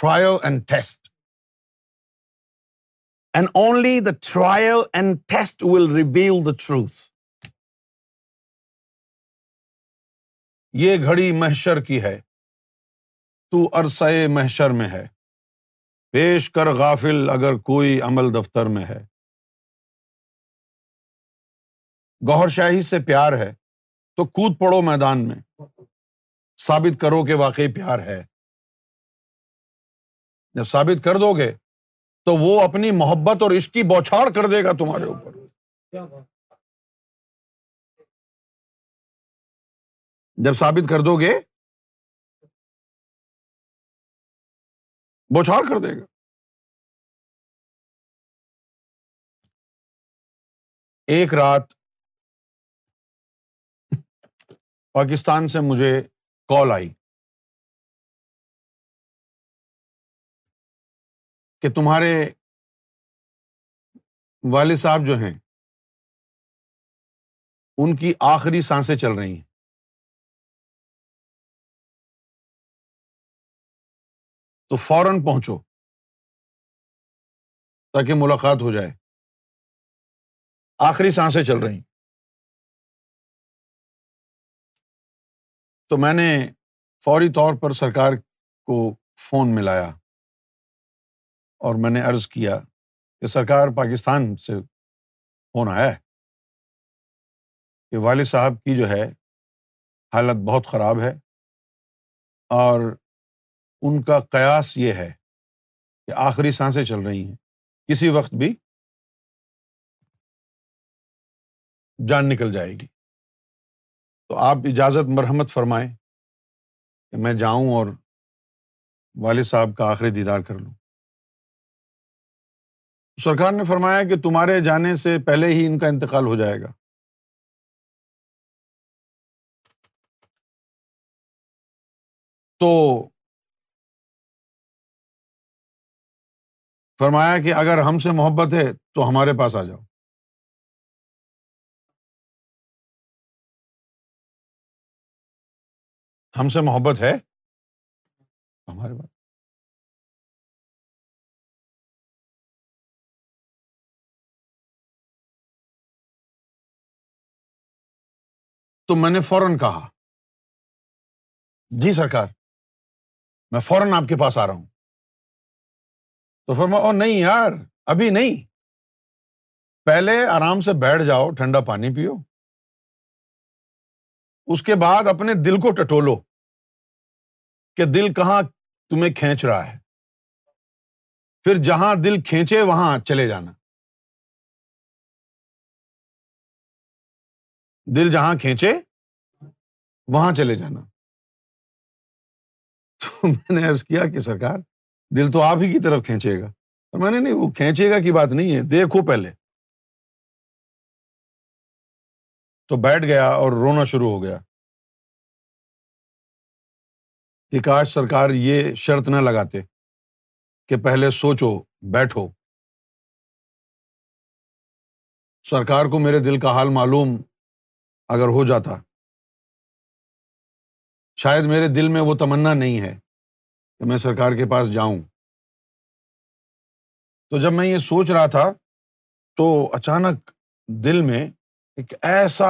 trial and test and only the trial and test will reveal the truth یہ گھڑی محشر کی ہے تو عرصہ محشر میں ہے پیش کر غافل اگر کوئی عمل دفتر میں ہے گوہر شاہی سے پیار ہے تو کود پڑو میدان میں ثابت کرو کہ واقعی پیار ہے جب ثابت کر دو گے تو وہ اپنی محبت اور عشق کی بوچھاڑ کر دے گا تمہارے اوپر جب ثابت کر دو گے بوچھار کر دے گا ایک رات پاکستان سے مجھے کال آئی کہ تمہارے والد صاحب جو ہیں ان کی آخری سانسیں چل رہی ہیں تو فوراً پہنچو تاکہ ملاقات ہو جائے آخری سانسیں چل رہی تو میں نے فوری طور پر سرکار کو فون ملایا اور میں نے عرض کیا کہ سرکار پاکستان سے فون آیا ہے کہ والد صاحب کی جو ہے حالت بہت خراب ہے اور ان کا قیاس یہ ہے کہ آخری سانسیں چل رہی ہیں کسی وقت بھی جان نکل جائے گی تو آپ اجازت مرحمت فرمائیں کہ میں جاؤں اور والد صاحب کا آخری دیدار کر لوں سرکار نے فرمایا کہ تمہارے جانے سے پہلے ہی ان کا انتقال ہو جائے گا تو فرمایا کہ اگر ہم سے محبت ہے تو ہمارے پاس آ جاؤ ہم سے محبت ہے ہمارے پاس تو میں نے فوراً کہا جی سرکار میں فوراً آپ کے پاس آ رہا ہوں تو فرما او نہیں یار ابھی نہیں پہلے آرام سے بیٹھ جاؤ ٹھنڈا پانی پیو اس کے بعد اپنے دل کو ٹٹولو کہ دل کہاں تمہیں کھینچ رہا ہے پھر جہاں دل کھینچے وہاں چلے جانا دل جہاں کھینچے وہاں چلے جانا تو میں نے ارض کیا کہ سرکار دل تو آپ ہی کی طرف کھینچے گا میں نے نہیں وہ کھینچے گا کی بات نہیں ہے دیکھو پہلے تو بیٹھ گیا اور رونا شروع ہو گیا کہ کاش سرکار یہ شرط نہ لگاتے کہ پہلے سوچو بیٹھو سرکار کو میرے دل کا حال معلوم اگر ہو جاتا شاید میرے دل میں وہ تمنا نہیں ہے کہ میں سرکار کے پاس جاؤں تو جب میں یہ سوچ رہا تھا تو اچانک دل میں ایک ایسا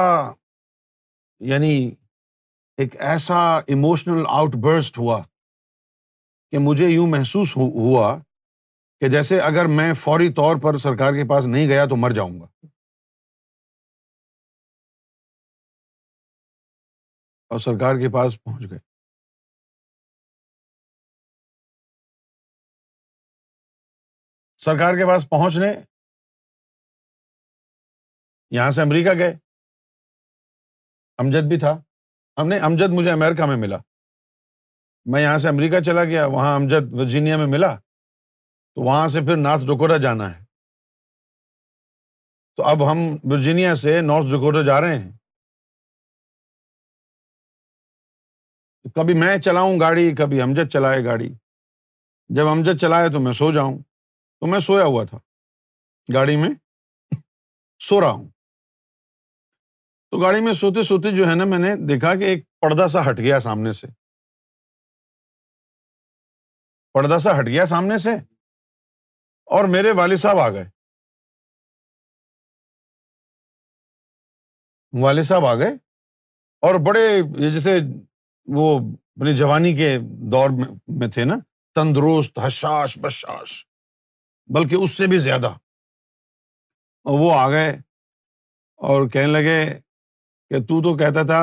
یعنی ایک ایسا ایموشنل آؤٹ برسٹ ہوا کہ مجھے یوں محسوس ہوا کہ جیسے اگر میں فوری طور پر سرکار کے پاس نہیں گیا تو مر جاؤں گا اور سرکار کے پاس پہنچ گئے سرکار کے پاس پہنچنے یہاں سے امریکہ گئے امجد بھی تھا ہم نے امجد مجھے امریکہ میں ملا میں یہاں سے امریکہ چلا گیا وہاں امجد ورجینیا میں ملا تو وہاں سے پھر نارتھ ڈکوٹا جانا ہے تو اب ہم ورجینیا سے نارتھ ڈکوٹا جا رہے ہیں کبھی میں چلاؤں گاڑی کبھی امجد چلائے گاڑی جب امجد چلائے تو میں سو جاؤں تو میں سویا ہوا تھا گاڑی میں سو رہا ہوں تو گاڑی میں سوتے سوتے جو ہے نا میں نے دیکھا کہ ایک پردہ سا ہٹ گیا سامنے سے پردہ سا ہٹ گیا سامنے سے اور میرے والد صاحب آ گئے والد صاحب آ گئے اور بڑے جیسے وہ اپنی جوانی کے دور میں تھے نا تندرست حشاش بشاش بلکہ اس سے بھی زیادہ اور وہ آ گئے اور کہنے لگے کہ تو تو کہتا تھا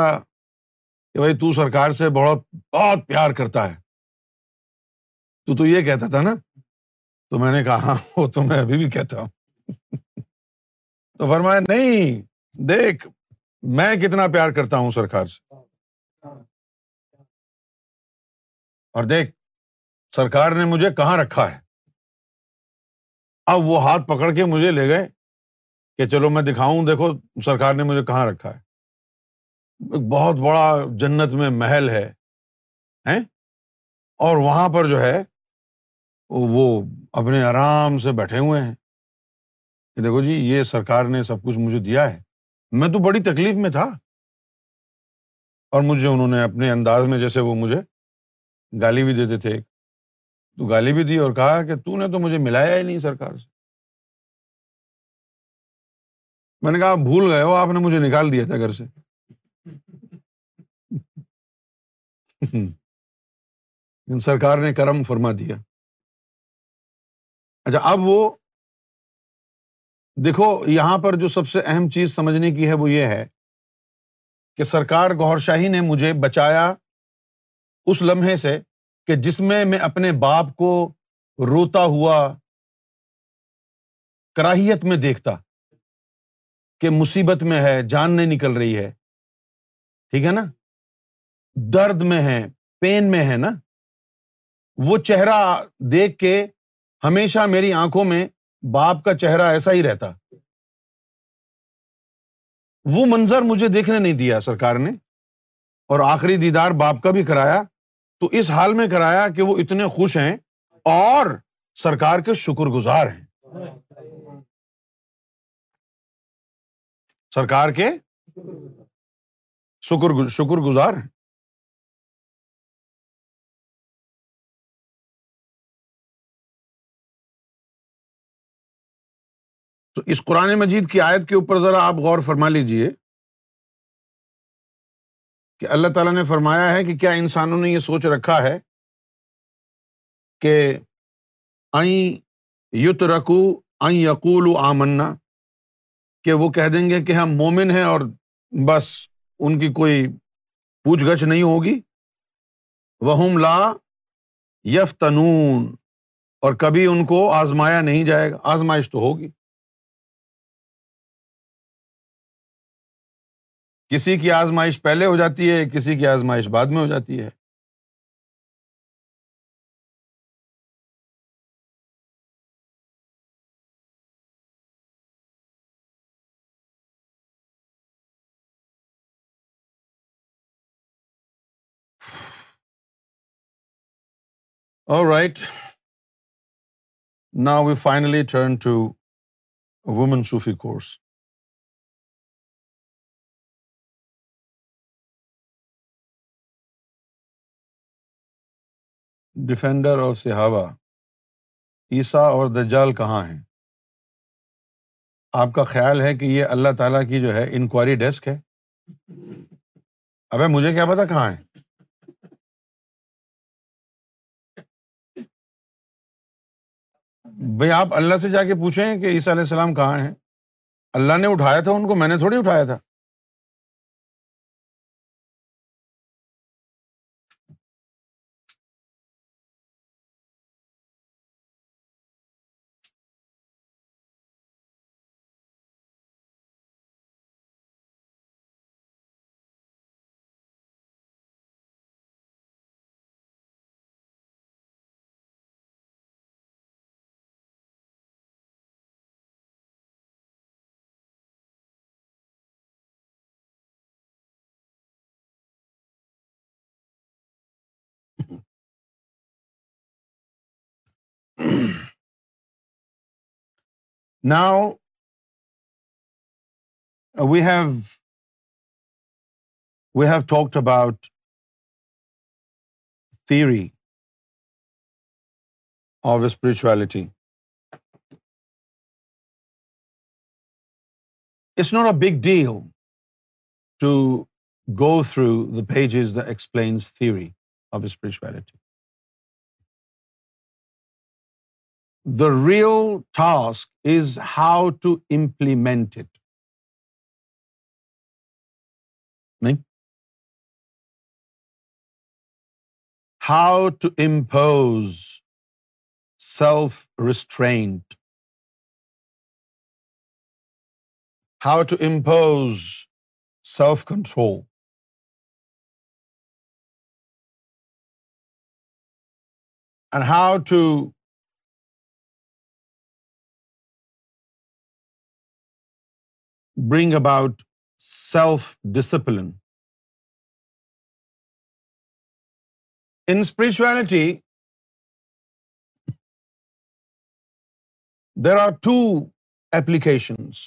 کہ بھائی تو سرکار سے بہت بہت پیار کرتا ہے تو تو یہ کہتا تھا نا تو میں نے کہا ہاں وہ تو میں ابھی بھی کہتا ہوں تو فرمایا نہیں دیکھ میں کتنا پیار کرتا ہوں سرکار سے اور دیکھ سرکار نے مجھے کہاں رکھا ہے اب وہ ہاتھ پکڑ کے مجھے لے گئے کہ چلو میں دکھاؤں دیکھو سرکار نے مجھے کہاں رکھا ہے بہت بڑا جنت میں محل ہے اور وہاں پر جو ہے وہ اپنے آرام سے بیٹھے ہوئے ہیں کہ دیکھو جی یہ سرکار نے سب کچھ مجھے دیا ہے میں تو بڑی تکلیف میں تھا اور مجھے انہوں نے اپنے انداز میں جیسے وہ مجھے گالی بھی دیتے تھے ایک تو گالی بھی دی اور کہا کہ تو نے تو مجھے ملایا ہی نہیں سرکار سے میں نے کہا آپ بھول گئے ہو آپ نے مجھے نکال دیا تھا گھر سے سرکار نے کرم فرما دیا اچھا اب وہ دیکھو یہاں پر جو سب سے اہم چیز سمجھنے کی ہے وہ یہ ہے کہ سرکار گور شاہی نے مجھے بچایا اس لمحے سے کہ جس میں میں اپنے باپ کو روتا ہوا کراہیت میں دیکھتا کہ مصیبت میں ہے جان نہیں نکل رہی ہے ٹھیک ہے نا درد میں ہے پین میں ہے نا وہ چہرہ دیکھ کے ہمیشہ میری آنکھوں میں باپ کا چہرہ ایسا ہی رہتا وہ منظر مجھے دیکھنے نہیں دیا سرکار نے اور آخری دیدار باپ کا بھی کرایا تو اس حال میں کرایا کہ وہ اتنے خوش ہیں اور سرکار کے شکر گزار ہیں سرکار کے شکر شکر گزار ہیں تو اس قرآن مجید کی آیت کے اوپر ذرا آپ غور فرما لیجیے کہ اللہ تعالیٰ نے فرمایا ہے کہ کیا انسانوں نے یہ سوچ رکھا ہے کہ آئیں یت رکو آئیں یقول و آمنا کہ وہ کہہ دیں گے کہ ہم مومن ہیں اور بس ان کی کوئی پوچھ گچھ نہیں ہوگی وہ لا یف تنون اور کبھی ان کو آزمایا نہیں جائے گا آزمائش تو ہوگی کسی کی آزمائش پہلے ہو جاتی ہے کسی کی آزمائش بعد میں ہو جاتی ہے رائٹ نا we finally turn to women sofa course defender اور صحابہ عیسیٰ اور دجال کہاں ہیں آپ کا خیال ہے کہ یہ اللہ تعالیٰ کی جو ہے انکوائری ڈیسک ہے ابے مجھے کیا پتا کہاں ہے بھائی آپ اللہ سے جا کے پوچھیں کہ عیسیٰ علیہ السلام کہاں ہیں اللہ نے اٹھایا تھا ان کو میں نے تھوڑی اٹھایا تھا Now, uh, we have talked about theory of spirituality. It's not a big deal to go through the pages that explains theory of spirituality. The real task is how to implement it. Nahin? How to impose self-restraint. How to impose self-control. And how to bring about self-discipline. In spirituality, there are two applications: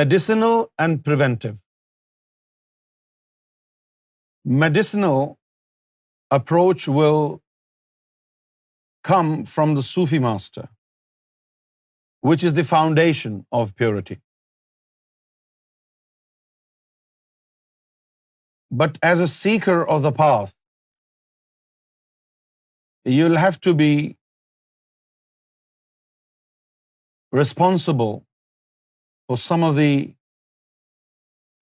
medicinal and preventive. Medicinal approach will come from the Sufi master which is the foundation of purity. But as a seeker of the path, you'll have to be responsible for some of the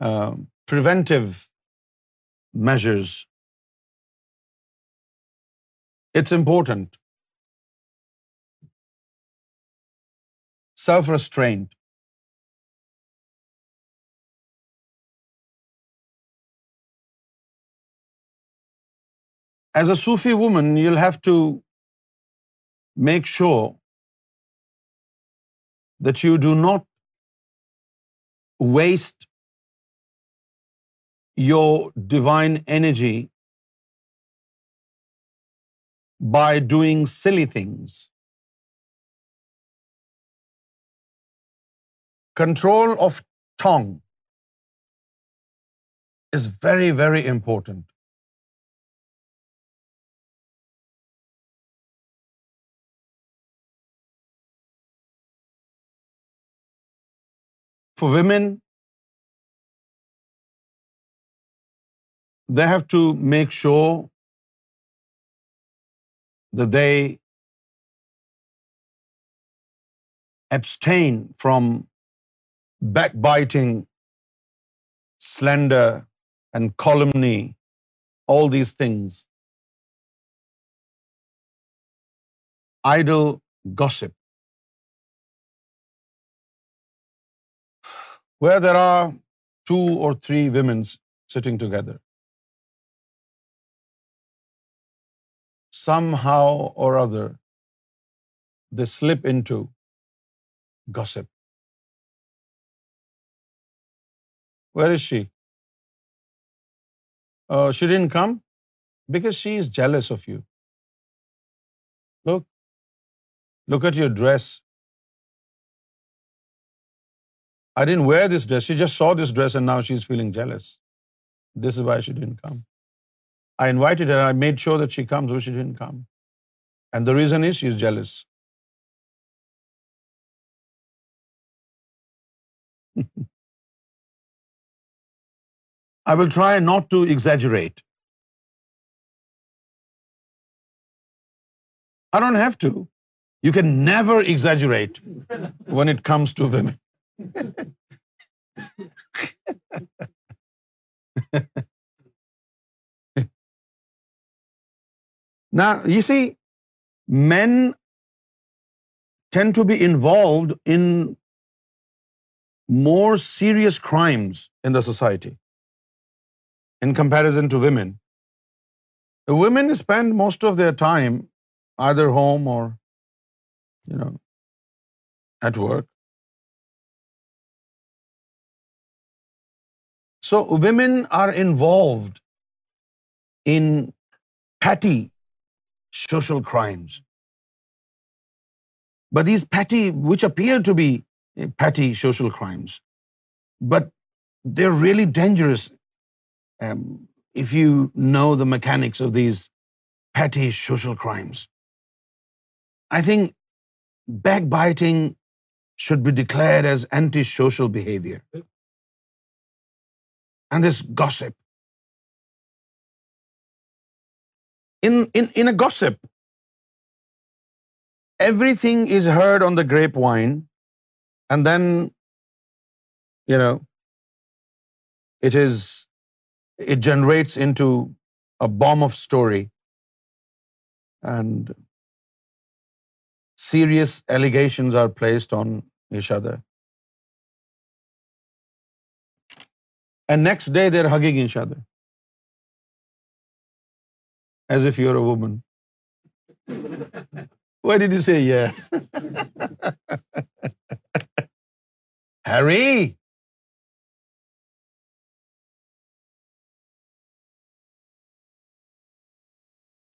um, preventive measures. It's important self-restraint. As a Sufi woman, you'll have to make sure that you do not waste your divine energy by doing silly things. Control of tongue is very, very important. For women, they have to make sure that they abstain from backbiting, slander, and calumny, all these things, idle gossip. Where there are 2 or 3 women sitting together, somehow or other, they slip into gossip. Where is she? Uh, she didn't come because she is jealous of you. Look at your dress. I didn't wear this dress. She just saw this dress and now she's feeling jealous. This is why she didn't come. I invited her. I made sure that she comes, but she didn't come. And the reason is she's jealous. I will try not to exaggerate. I don't have to. You can never exaggerate when it comes to women. Now, you see, men tend to be involved in more serious crimes in the society in comparison to women. The women spend most of their time either home or, at work. So women are involved in petty social crimes. But these petty, which appear to be petty social crimes, but they're really dangerous um, if you know the mechanics of these petty social crimes, I think backbiting should be declared as antisocial behavior. And this gossip. In a gossip, everything is heard on the grapevine, and then, it is it generates into a bomb of story and serious allegations are placed on each other. And next day they're hugging each other as if you're a woman. Why did you say yeah? Harry,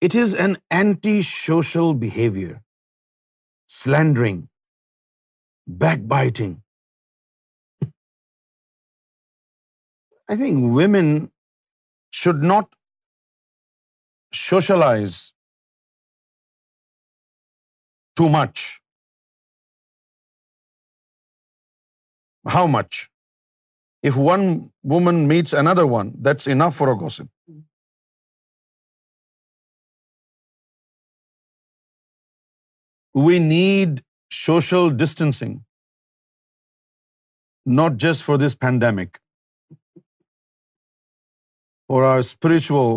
It is an anti-social behavior. Slandering, backbiting. I think women should not socialize too much. How much? If one woman meets another one, that's enough for a gossip. Hmm. we need social distancing, not just for this pandemic, for our spiritual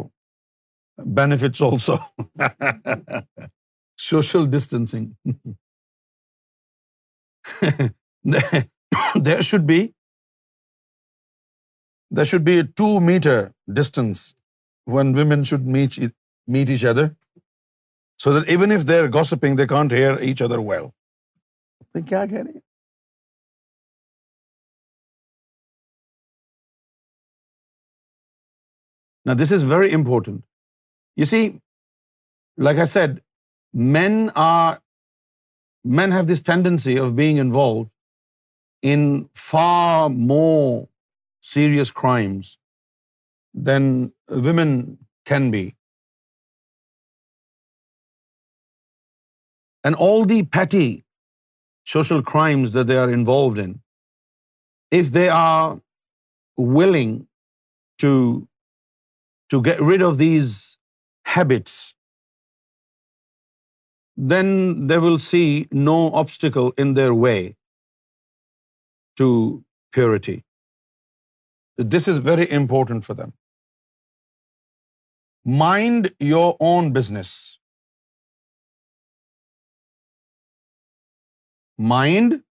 benefits also. Social distancing. There should be a 2-meter distance when women should meet each other. So that even if gossiping they can't hear each other well کیا کہہ رہے this is very important you see like I said men are men have this tendency of being involve more serious crimes then women can be and all the petty social crimes that they are involved in, if they are willing to get rid of these habits, then they will see no obstacle in their way to purity. This is very important for them. Mind your own business. mind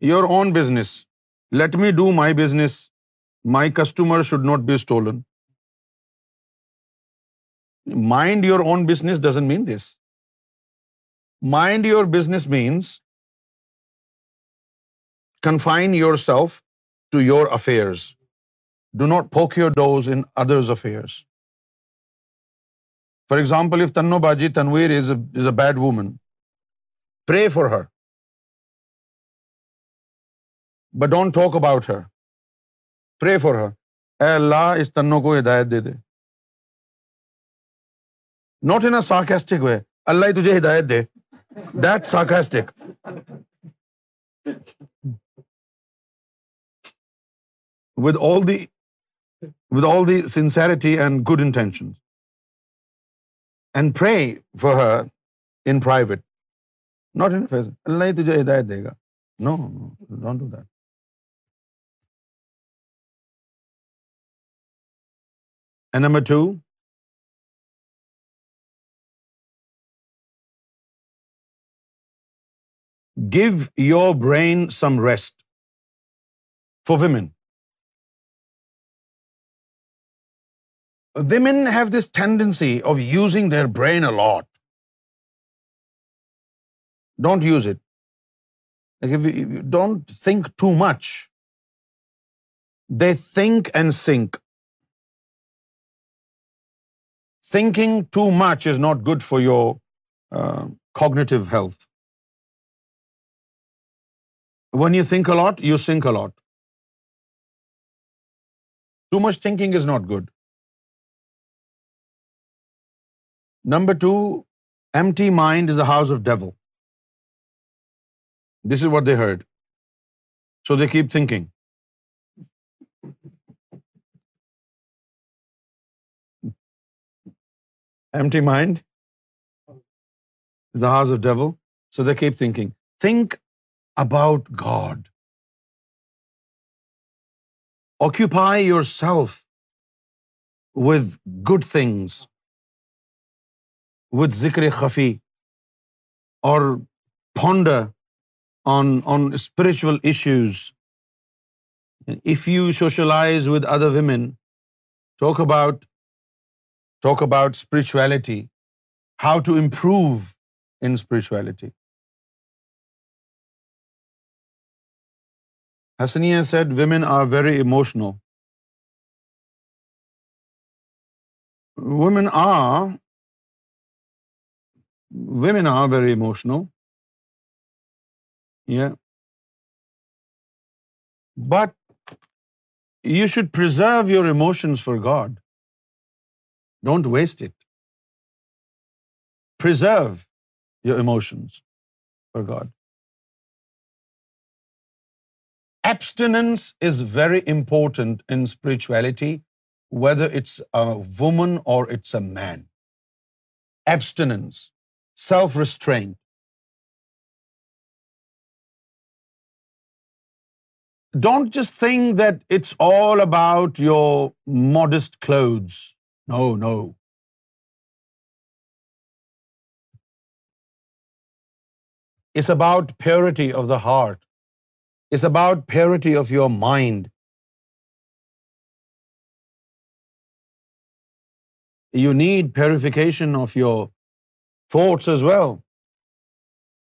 your own business. Let me do my business. My customer should not be stolen. Mind your own business doesn't mean this. Mind your business means confine yourself to your affairs. Do not poke your toes in others' affairs. For example, if Tanno Baji Tanvir is a bad woman, pray for her. But don't talk about her pray for her اے اللہ اس تنوں کو ہدایت دے they not in وے اللہ ہی تجھے ہدایت دے that with with all all the the sincerity and good intention and for her in in private not face اللہ ہی تجھے ہدایت دے گا no no don't do that And number two, give your brain some rest. For women. Women have this tendency of using their brain a lot. Don't use it. Like if you don't think too much. They think and sink. Thinking too much is not good for your uh, cognitive health. When you think a lot, you sink a lot. Too much thinking is not good. Number two, empty mind is the house of devil. This is what they heard. So they keep thinking. Empty mind the house of do so they keep thinking think about God occupy your self with good things with zikr khafi or on on spiritual issues if you socialise with other women talk about talk about spirituality, how to improve in spirituality. Hasania said women are very emotional. Women are very emotional. Yeah. But you should preserve your emotions for God. Don't waste it. Preserve your emotions for God. Abstinence is very important in spirituality, whether it's a woman or it's a man. Abstinence, self-restraint. Don't just think that it's all about your modest clothes. No. It's about purity of the heart. It's about purity of your mind. You need purification of your thoughts as well.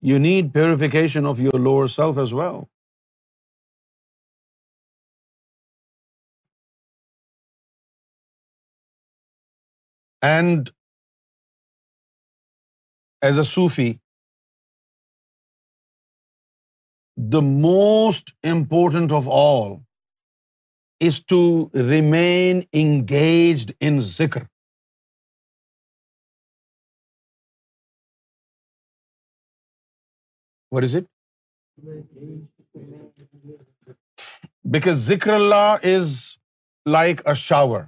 You need purification of your lower self as well. And as a Sufi the most important of all is to remain engaged in zikr what is it because ذکر اللہ is like a shower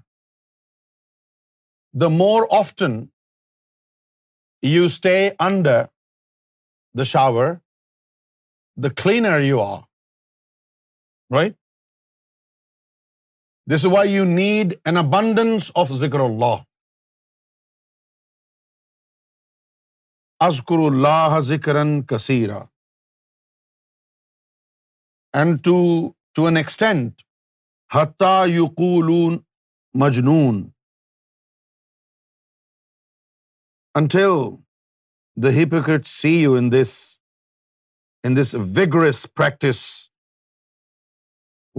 the more often you stay under the shower the cleaner you are right this why you need an abundance of ذکر اللہ ازکر اللہ ذکر کثیر and to to an extent ایکسٹینٹا مجنون until the hypocrite see you in this in this vigorous practice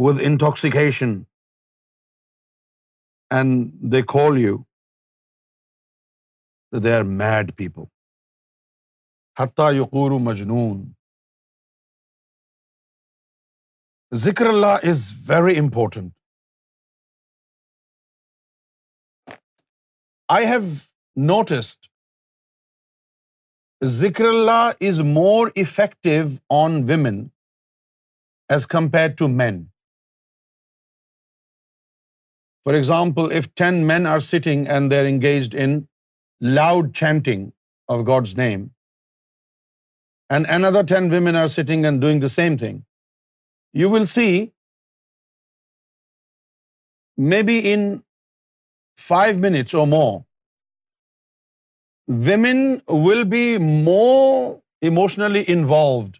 with intoxication and they call you they are mad people حتیٰ یقور مجنون ذکر اللہ is very important I have noticed zikrullah is more effective on women as compared to men. For example, if 10 men are sitting and they're engaged in loud chanting of God's name, and another 10 women are sitting and doing the same thing, you will see maybe in 5 minutes or more, women will be more emotionally involved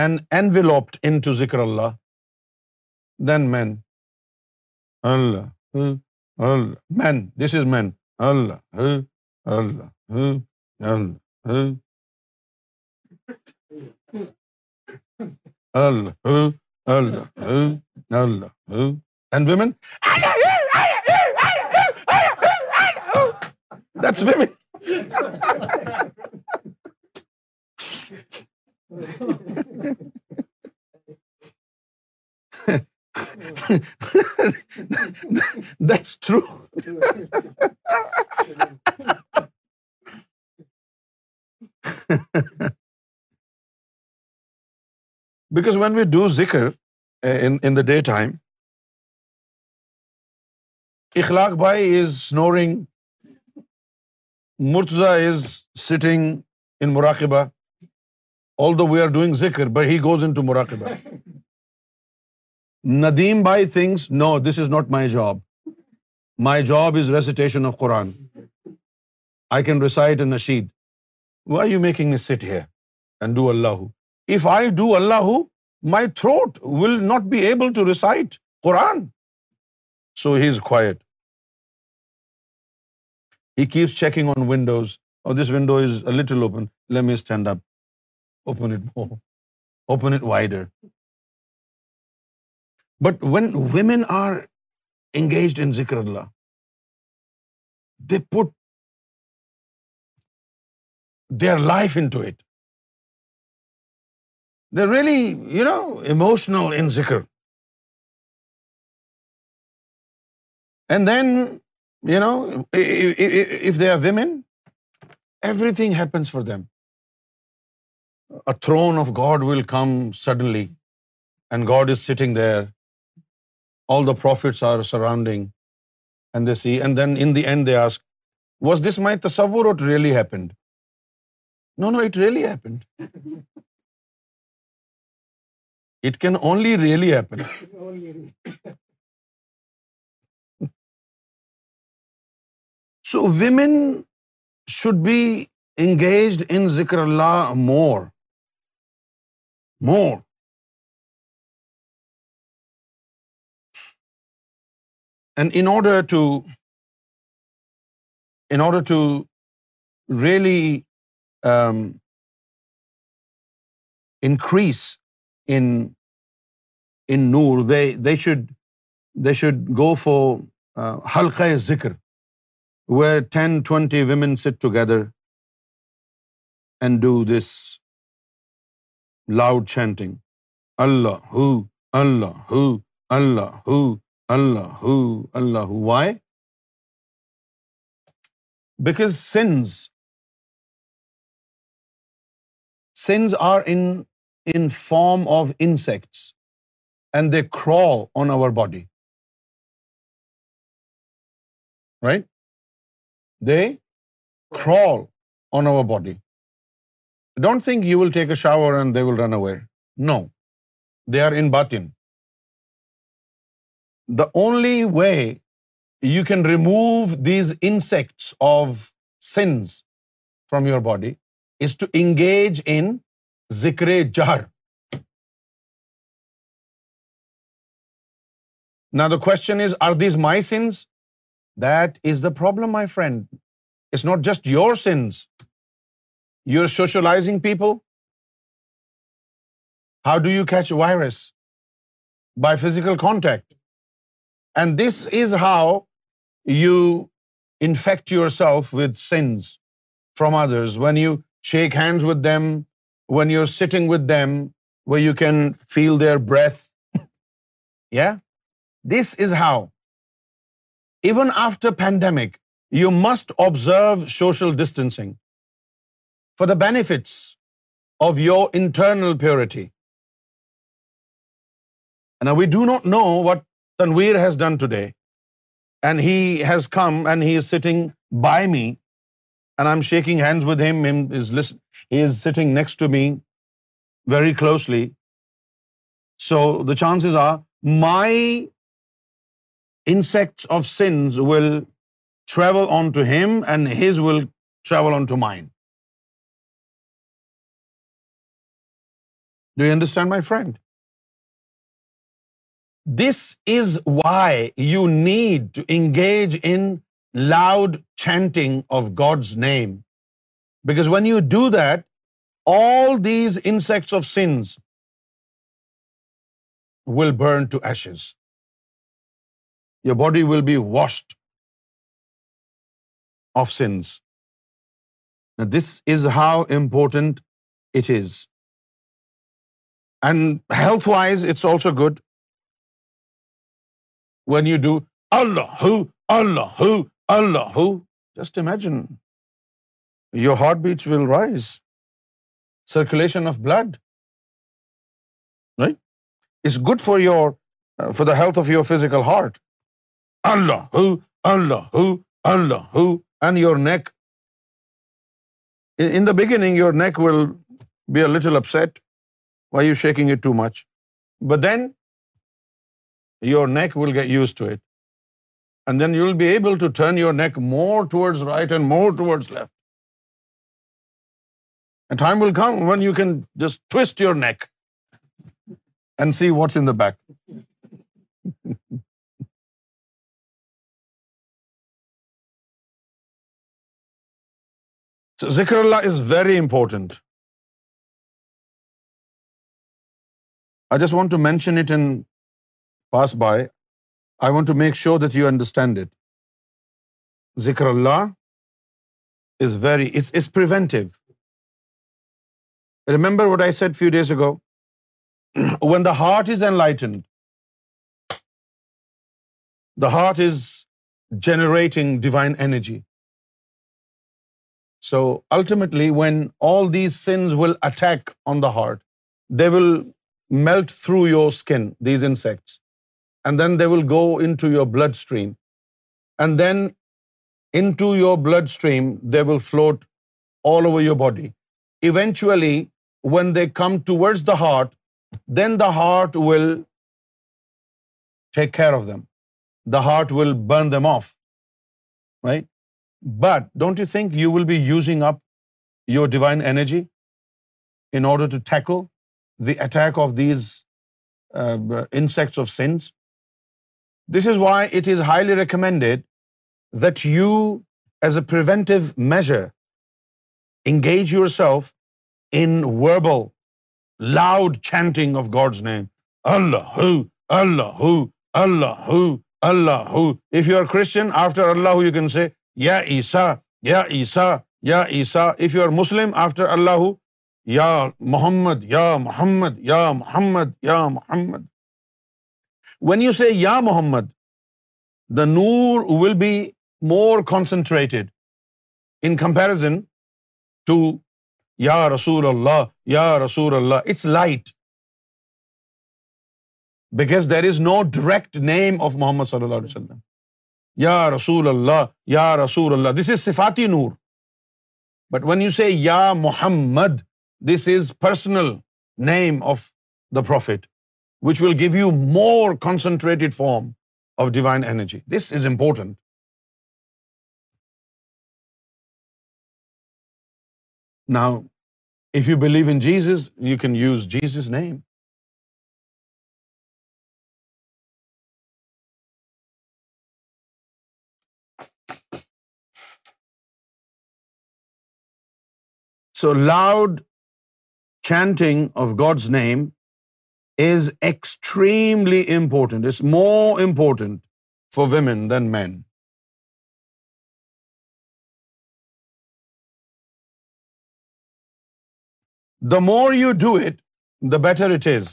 and enveloped in to ذکر اللہ then men Allah men this is men Allah Allah and women that's women درو because when we do ذکر in the day time Akhlaq bhai is سنورنگ Murtaza is sitting in مراقبہ although we are doing ذکر but he goes in to مراقبہ Nadeem by things no this is not my job my job is recitation of Quran I can recite Nasheed why you making sit here and do Allah if I do Allah my throat will not be able to recite Quran so he is quite He keeps checking on windows. Oh, this window is a little open. Let me stand up. Open it more. Open it wider. But when women are engaged in zikrullah, they put their life into it. They're really, you know, emotional in zikr. And then you know, if they are women, everything happens for them. A throne of God will come suddenly, and God is sitting there. All the prophets are surrounding, and they see, and then in the end they ask, was this my tasavvur or it really happened? No, it really happened. It can only really happen. So women should be engaged in ذکر اللہ more more and in order to in order to really increase in Noor they they should they should go for حلقۂ ذکر where ten twenty women sit together and do this loud chanting Allah who Allah who Allah who Allah who Allah who why because sins sins are in form of insects and they crawl on over body right they crawl on over body don't think you will take a shower and they will run away no they are in بات in only way you can remove these insects of sins from your body is to engage in zikr jahr نا the question is are these my sins That is the problem, my friend. It's not just your sins. You're socializing people. How do you catch a virus? By physical contact. And this is how you infect yourself with sins from others. When you shake hands with them, when you're sitting with them, where you can feel their breath. Yeah? This is how even after pandemic, you must observe social distancing for the benefits of your internal purity. And now we do not know what Tanveer has done today. And he has come and he is sitting by me and I'm shaking hands with him. He is sitting next to me very closely. So the chances are my insects of sins will travel on to him and his will travel on to mine. Do you understand, my friend? This is why you need to engage in loud chanting of God's name, because when you do that, all these insects of sins will burn to ashes. Your body will be washed of sins this is how important it is and health wise it's also good when you do Allah Allah Allah just imagine your heart beat will rise circulation of blood right it's good for your for of your physical heart Allah Allah Allah and your neck in the beginning your neck will be a little upset why you shaking it too much but then your neck will get used to it and then you will be able to turn your neck more towards right and more towards left time will come when you can just twist your neck and see what's in the back So zikrullah is very important. I just want to mention it and pass by. I want to make sure that you understand it. Zikrullah is very, it's preventive. Remember what I said a few days ago? When the heart is enlightened, the heart is generating divine energy. So ultimately, when all these sins will attack on the heart, they will melt through your skin, these insects, and then they will go into your bloodstream, and then into your bloodstream they will float all over your body. Eventually, when they come towards the heart, then the heart will take care of them. The heart will burn them off, right? But don't you think you will be using up your divine energy in order to tackle the attack of these insects of sins this is why it is highly recommended that you as a preventive measure engage your self in verbal loud chanting of God's name Allah Allah Allah Allah if you are Christian after Allah you can say یا عیسیٰ یا عیسیٰ یا عیسیٰ if you are Muslim after Allah یا محمد یا محمد یا محمد یا Muhammad when you say یا محمد the Noor will be more concentrated in comparison to یا رسول اللہ یا رسول اللہ it's light because there is no direct name of محمد صلی اللہ علیہ وسلم یا رسول اللہ یا رسول اللہ دس از صفاتی نور بٹ وین یو سے یا محمد this is personal name of the prophet which will give you more concentrated form of divine energy this is important now if you believe in Gs is you can use Gs is name So loud chanting of God's name is extremely important. It's more important for women than men. The more you do it, the better it is.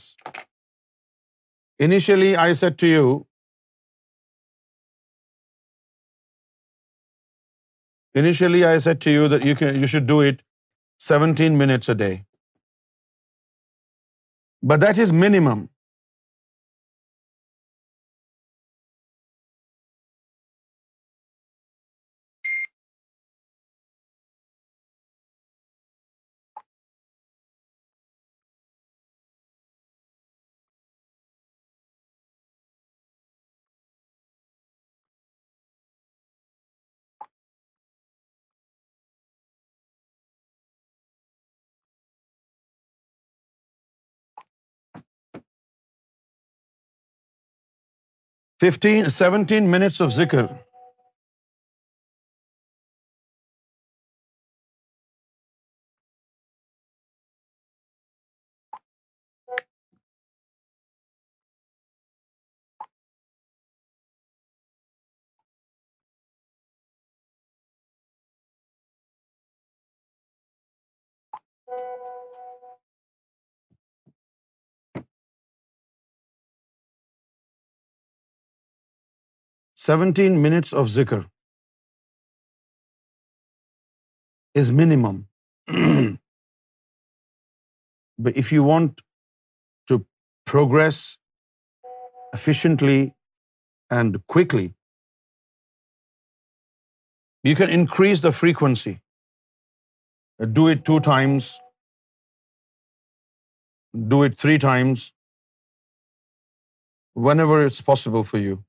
Initially, I said to you, that you should do it 17 minutes a day. But that is minimum. Fifteen seventeen minutes of zikr 17 minutes of zikr is minimum. But if you want to progress efficiently and quickly, you can increase the frequency. Do it 2 times, do it 3 times, whenever it's possible for you.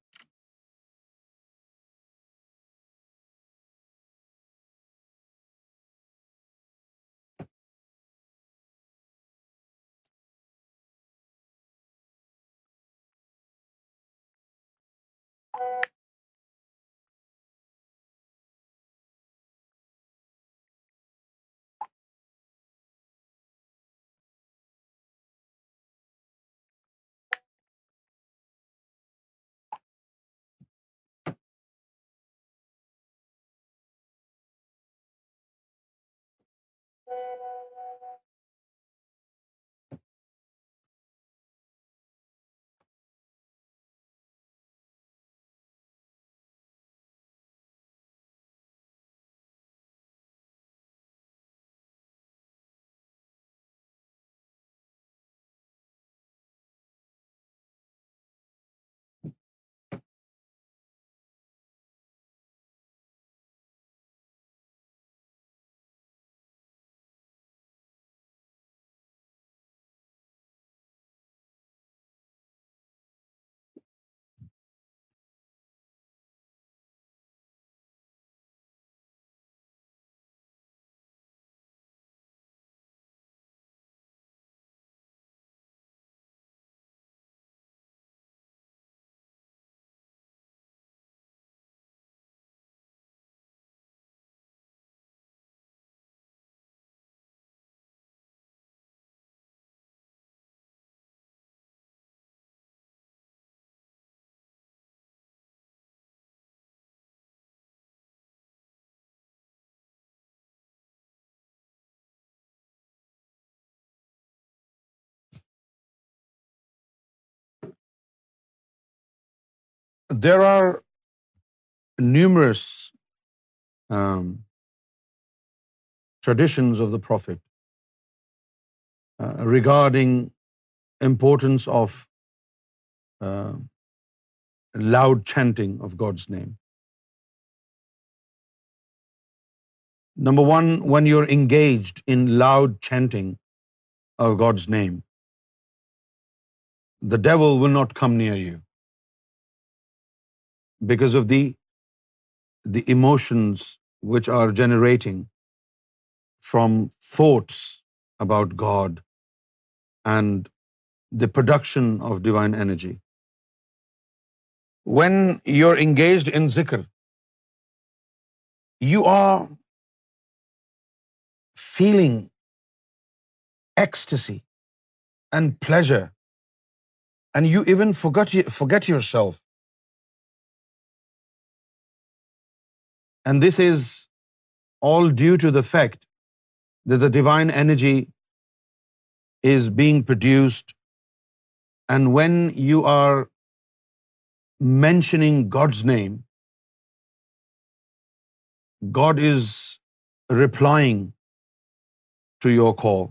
There are numerous um, traditions of the Prophet uh, regarding importance of uh, loud chanting of God's name. Number one, when you're engaged in loud chanting of God's name, the devil will not come near you because of the emotions which are generating from thoughts about God and the production of divine energy. When you're engaged in zikr, you are feeling ecstasy and pleasure, and you even forget yourself and this is all due to the fact the divine energy is being produced and when you are mentioning God's name God is replying to your call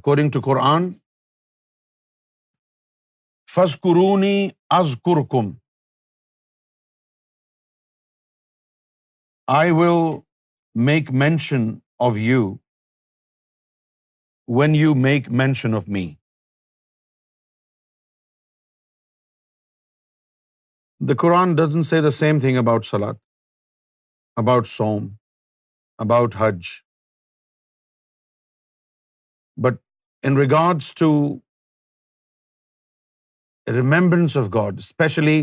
according to قرآن فز قرونی از کور کم I will make mention of you when you make mention of me the Quran doesn't say the same thing about salat about sawm about Hajj but in regards to remembrance of God especially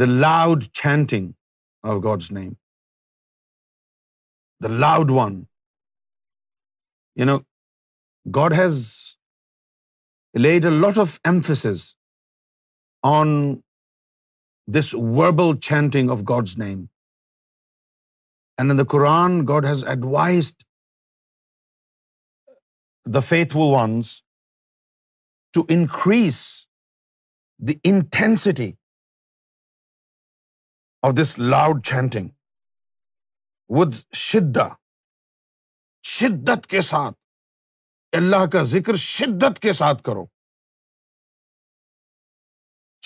the loud chanting of God's name the loud one. You know, God has laid a lot of emphasis on this verbal chanting of God's name. And in the Quran, God has advised the faithful ones to increase the intensity of this loud chanting. With شدہ شدت کے ساتھ اللہ کا ذکر شدت کے ساتھ کرو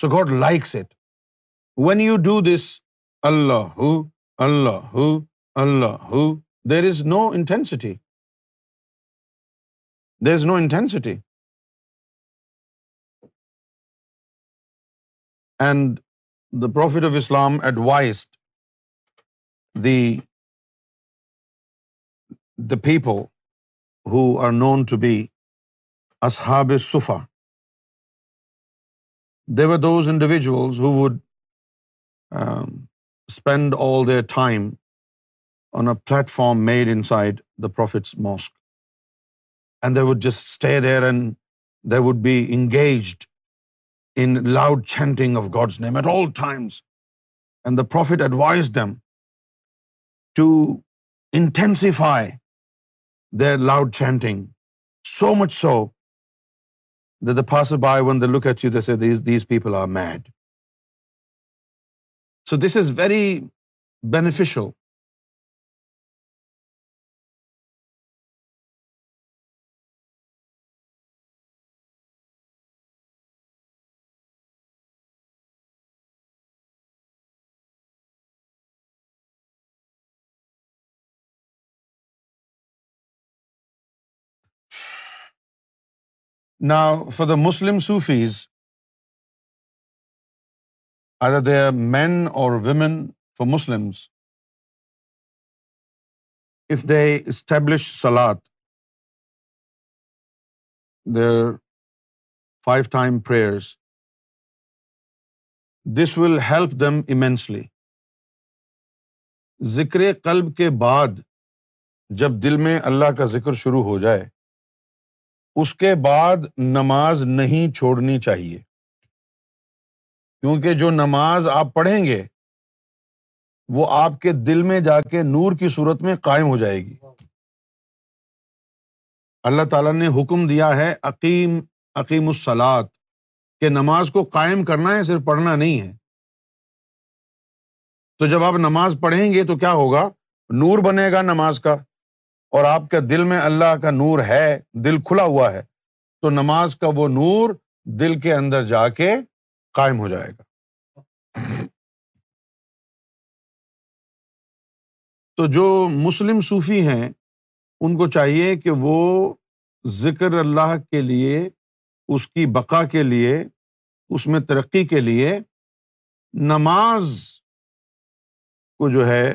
so God likes it when you do this Allah ہو اللہ ہو اللہ ہو there is no intensity there is no intensity and the prophet of Islam add the the people who are known to be Ashab Sufa, they were those individuals who would um, spend all their time on a platform made inside the Prophet's mosque. And they would just stay there and they would be engaged in loud chanting of God's name at all times. And the Prophet advised them to intensify their loud chanting. So much so that the passerby, when they look at you, they say, these people are mad. So this is very beneficial نا for the Muslim Sufis are there men or women for Muslims if they establish salat their five time prayers this will help them immensely zikr qalb کے بعد جب دل میں اللہ کا ذکر شروع ہو جائے اس کے بعد نماز نہیں چھوڑنی چاہیے کیونکہ جو نماز آپ پڑھیں گے وہ آپ کے دل میں جا کے نور کی صورت میں قائم ہو جائے گی اللہ تعالیٰ نے حکم دیا ہے عقیم عقیم السلاد کہ نماز کو قائم کرنا ہے صرف پڑھنا نہیں ہے تو جب آپ نماز پڑھیں گے تو کیا ہوگا نور بنے گا نماز کا اور آپ کے دل میں اللہ کا نور ہے دل کھلا ہوا ہے تو نماز کا وہ نور دل کے اندر جا کے قائم ہو جائے گا تو جو مسلم صوفی ہیں ان کو چاہیے کہ وہ ذکر اللہ کے لیے اس کی بقا کے لیے اس میں ترقی کے لیے نماز کو جو ہے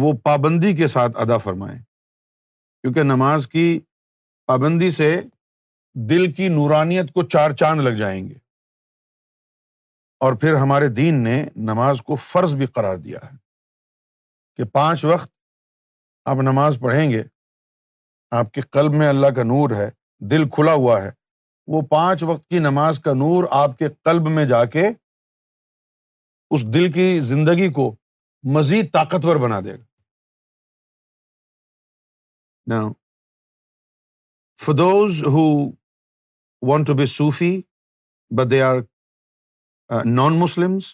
وہ پابندی کے ساتھ ادا فرمائیں کیونکہ نماز کی پابندی سے دل کی نورانیت کو چار چاند لگ جائیں گے اور پھر ہمارے دین نے نماز کو فرض بھی قرار دیا ہے کہ پانچ وقت آپ نماز پڑھیں گے آپ کے قلب میں اللہ کا نور ہے دل کھلا ہوا ہے وہ پانچ وقت کی نماز کا نور آپ کے قلب میں جا کے اس دل کی زندگی کو مزید طاقتور بنا دے گا فدوز who want to be sofa but they are non Muslims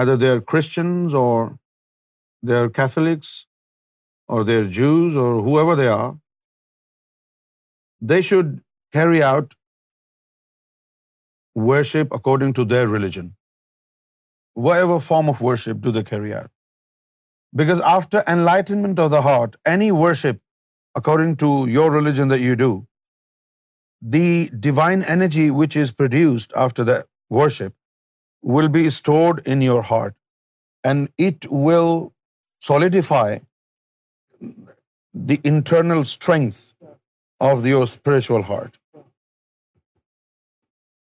other they are Christians or they are Catholics or they are Jews or whoever they are they should carry out worship according to their religion whatever form of worship do they carry out. Because after enlightenment of the heart, any worship, according to your religion that you do, the divine energy which is produced after the worship will be stored in your heart, and it will solidify the internal strength of your spiritual heart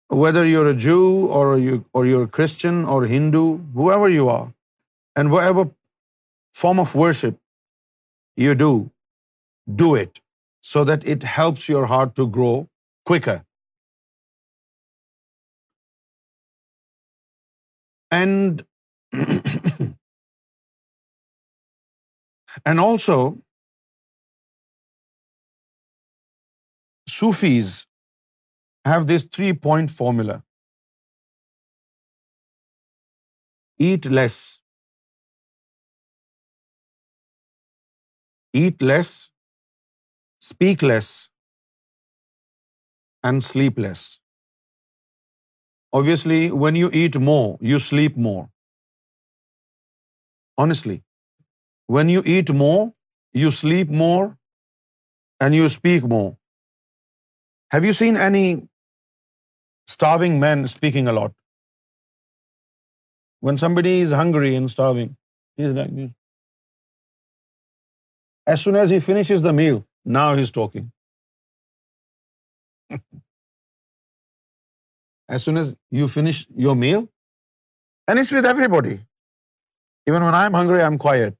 whether you're a Jew or you're a Christian or Hindu, whoever you are, and whatever form of worship you do, do it so that it helps your heart to grow quicker. And and also Sufis have this 3-point formula. Eat less, speak less, and sleep less. Obviously, when you eat more, you sleep more. Honestly, when you eat more, you sleep more, and you speak more. Have you seen any man speaking a lot when is is hungry as as soon he finish the meal as you finish your meal each everybody even one I I am hungry am quiet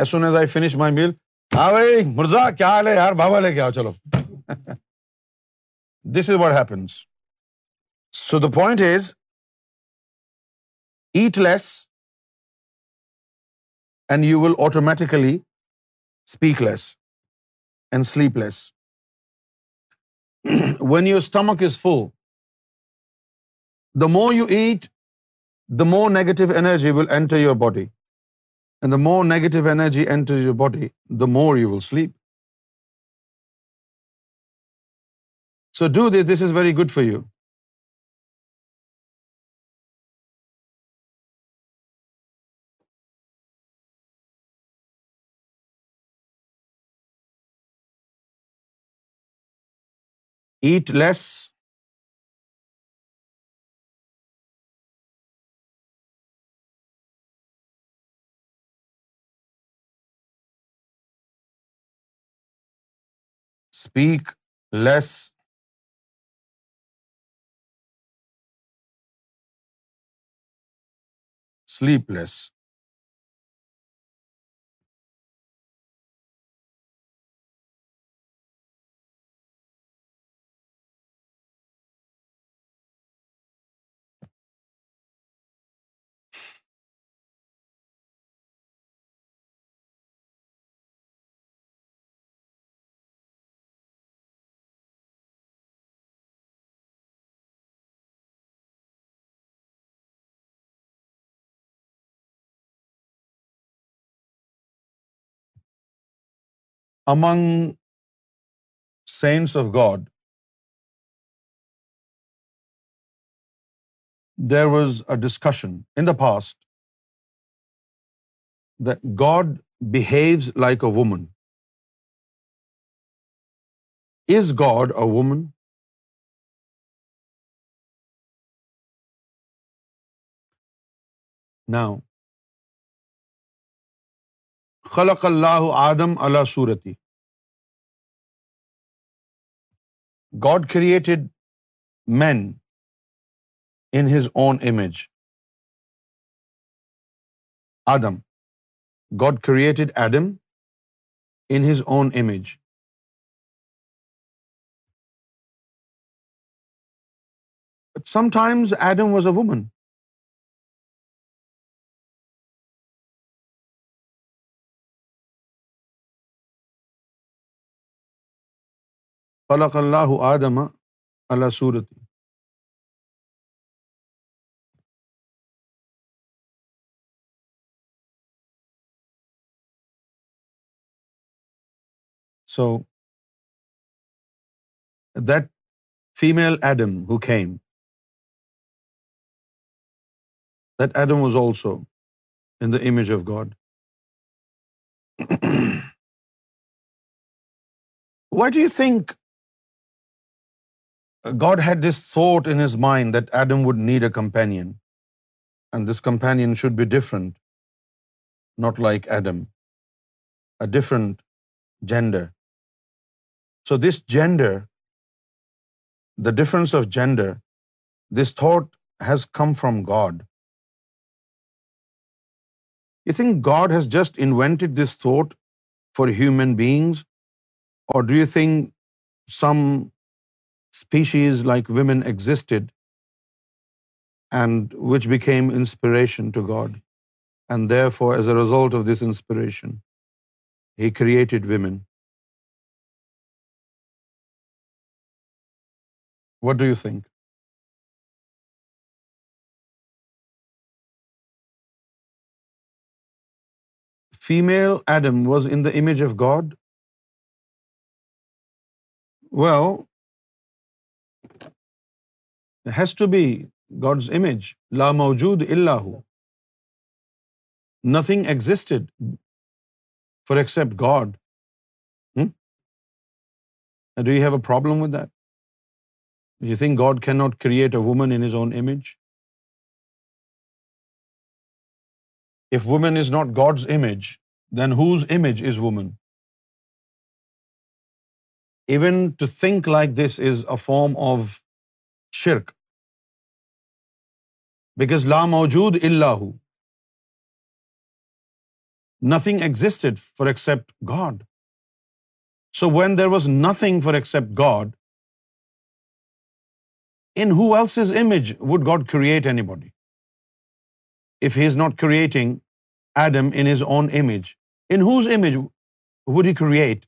as soon as I finish my meal ہاں بھائی مرزا کیا ہے یار بھاوا لے کے آؤ چلو this is what happens So the point is, eat less and you will automatically speak less and sleep less. When your stomach is full, the more you eat, the more negative energy will enter your body. And the more negative energy enters your body, the more you will sleep. So do this. This is very good for you. Eat less less speak sleep less among saints of God, there was a discussion in the past that God behaves like a woman. Is God a woman? Now, خلق اللہ آدم اللہ صورتی God created man in his own image Adam God created Adam in his own image sometimes Adam was a woman اللہ آدم اللہ صورت so that female Adam who came that Adam was also in the image of God what you think God had this thought in his mind that Adam would need a companion, and this companion should be different, not like Adam, a different gender. So this gender, the difference of gender, this thought has come from God. You think God has just invented this thought for human beings, or do you think some species like women existed and which became inspiration to God. And therefore, as a result of this inspiration, He created women. What do you think? Female Adam was in the image of God. Well, has to be God's image موجود اللہ ہو nothing existed for except God do you have a problem with that you think God can not create a woman in his own image if woman is not God's image then whose image is woman even to think like this is a form of شرک because لا موجود اللہ nothing existed for except God so when there was nothing for except God in his image would God create anybody if he is not creating Adam in his own image in whose image would he create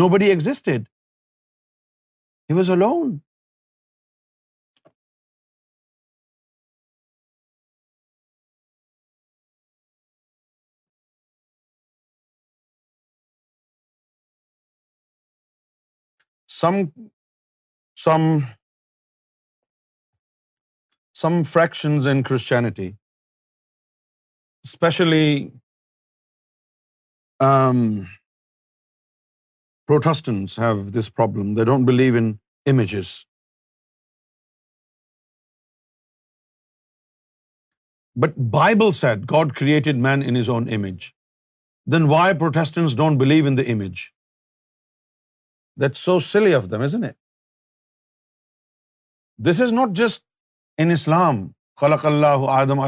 nobody he was lone some fractions in Christianity, especially um, Protestants, have this problem. They don't believe in images. But Bible said God created man in his own image. Then why Protestants don't believe in the image? That so silly of them is is and this not just in in in Islam خلق اللہ آدم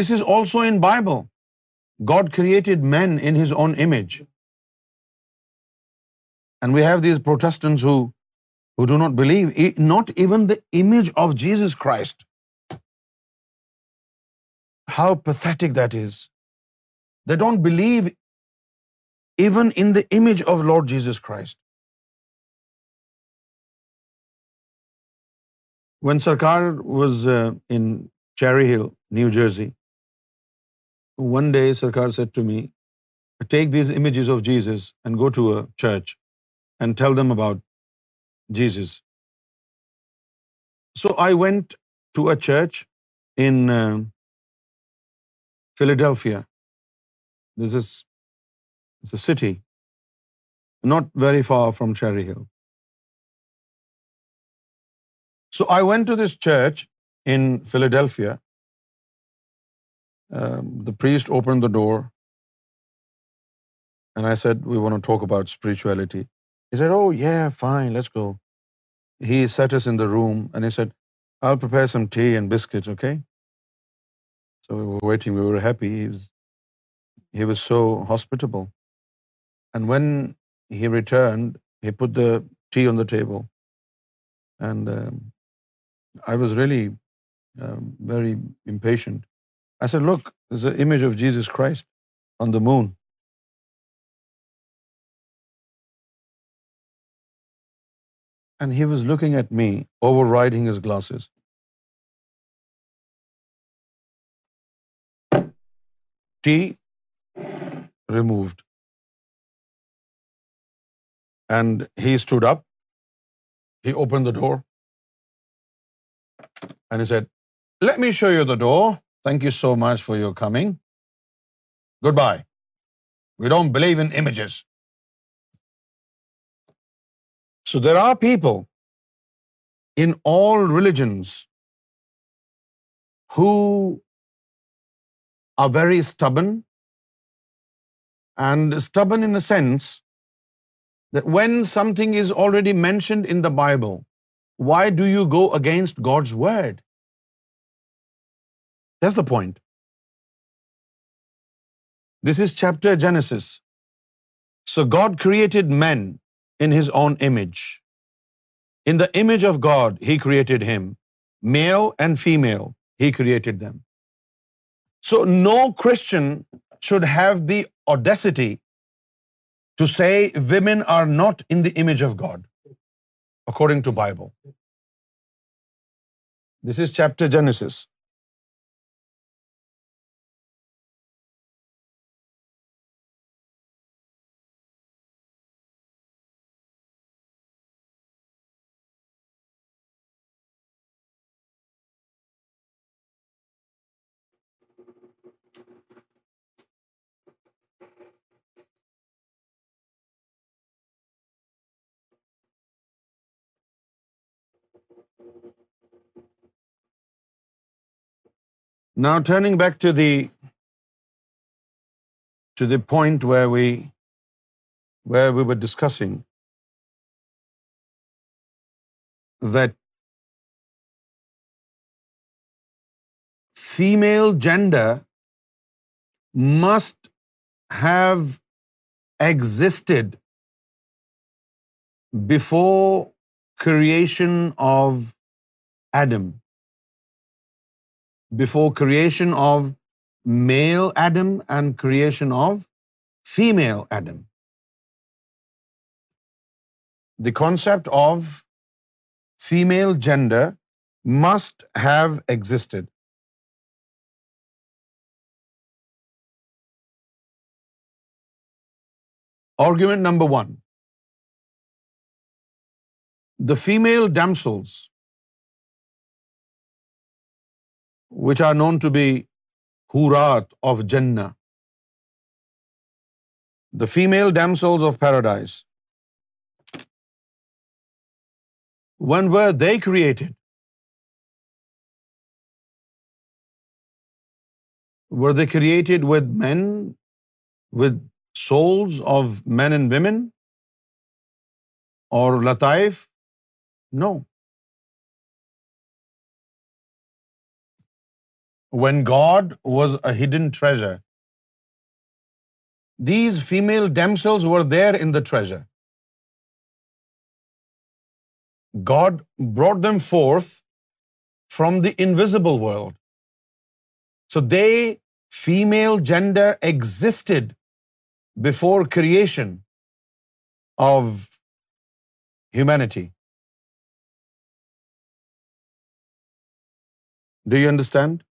this is also Bible God created man his own image and we have these Protestants who who do not not believe even the image of Jesus Christ how that is they don't believe even in the image of Lord Jesus Christ. When Sarkar was uh, in Cherry Hill, New Jersey, one day Sarkar said to me, take these images of Jesus and go to a church and tell them about Jesus. So I went to a church in uh, Philadelphia. This is it's a city not very far from Cherry Hill. So I went to this church in Philadelphia. Um, the priest opened the door and I said, "We want to talk about spirituality." He said, "Oh yeah, fine, let's go." He set us in the room and he said, "I'll prepare some tea and biscuits, okay?" So we were waiting, we were happy. He was so hospitable. And when he returned, he put the tea on the table, and um, I was really um, very impatient. I said, "Look, there's an image of Jesus Christ on the moon." And he was looking at me, overriding his glasses. Tea removed. And he stood up, he opened the door, and he said, "Let me show you the door. Thank you so much for your coming. Goodbye. We don't believe in images." So there are people in all religions who are very stubborn, and stubborn in a sense that when something is already mentioned in the Bible, why do you go against God's word? That's the point. This is chapter Genesis. So God created men in His own image. In the image of God, He created him. Male and female, He created them. So no Christian should have the audacity to say women are not in the image of God, according to Bible. This is chapter Genesis. Now, turning back to the point where we were discussing that female gender must have existed before creation of Adam, before creation of male Adam and creation of female Adam. The concept of female gender must have existed. Argument number 1. The female damsels which are known to be ہورات of جنا the female damsels of paradise when were they created were they created with men with souls of men and women or لطائف No. When God was a hidden treasure, these female damsels were there in the treasure. God brought them forth from the invisible world. So they, female gender, existed before creation of humanity. Do you understand?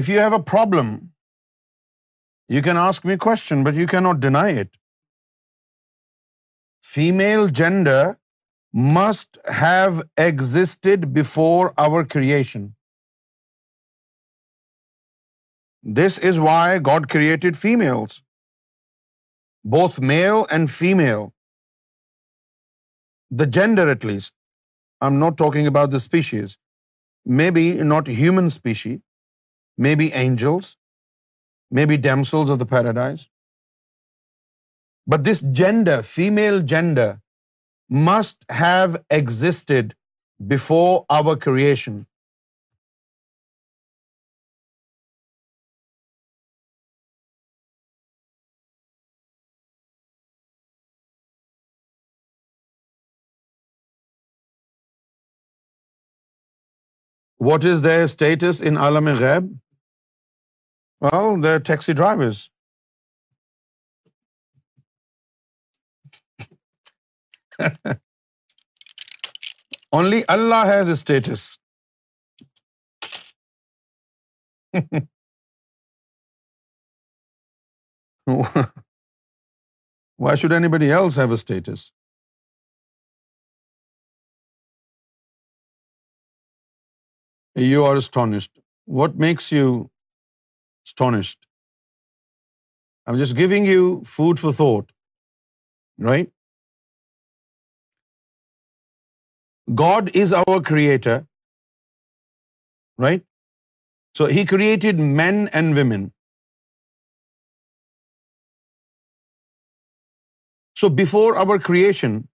If you have a problem, you can ask me a question, but you cannot deny it. Female gender must have existed before our creation. This is why God created females, both male and female, the gender at least. I'm not talking about the species. Maybe not human species, maybe angels, maybe damsels of the paradise. But this gender, female gender, must have existed before our creation. What is the status in عالم غیب well the taxi drivers only Allah has status why should anybody but have status You are astonished. What makes you astonished? I'm just giving you food for thought, right? God is our creator, right? So He created men and women. So before our creation,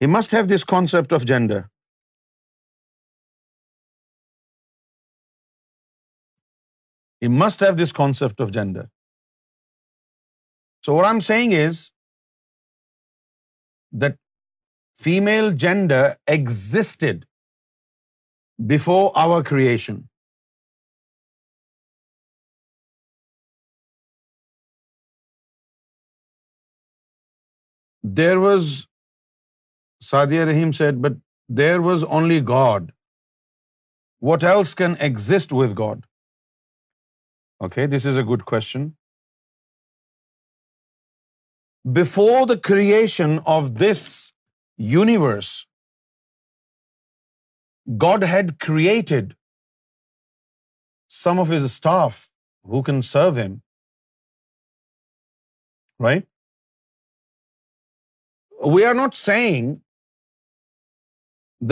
He must have this concept of gender. He must have this concept of gender. So what I'm saying is that female gender existed before our creation. There was, Saadia Rahim said, but there was only God. What else can exist with God? Okay, this is a good question. Before the creation of this universe, God had created some of His staff who can serve Him, right? We are not saying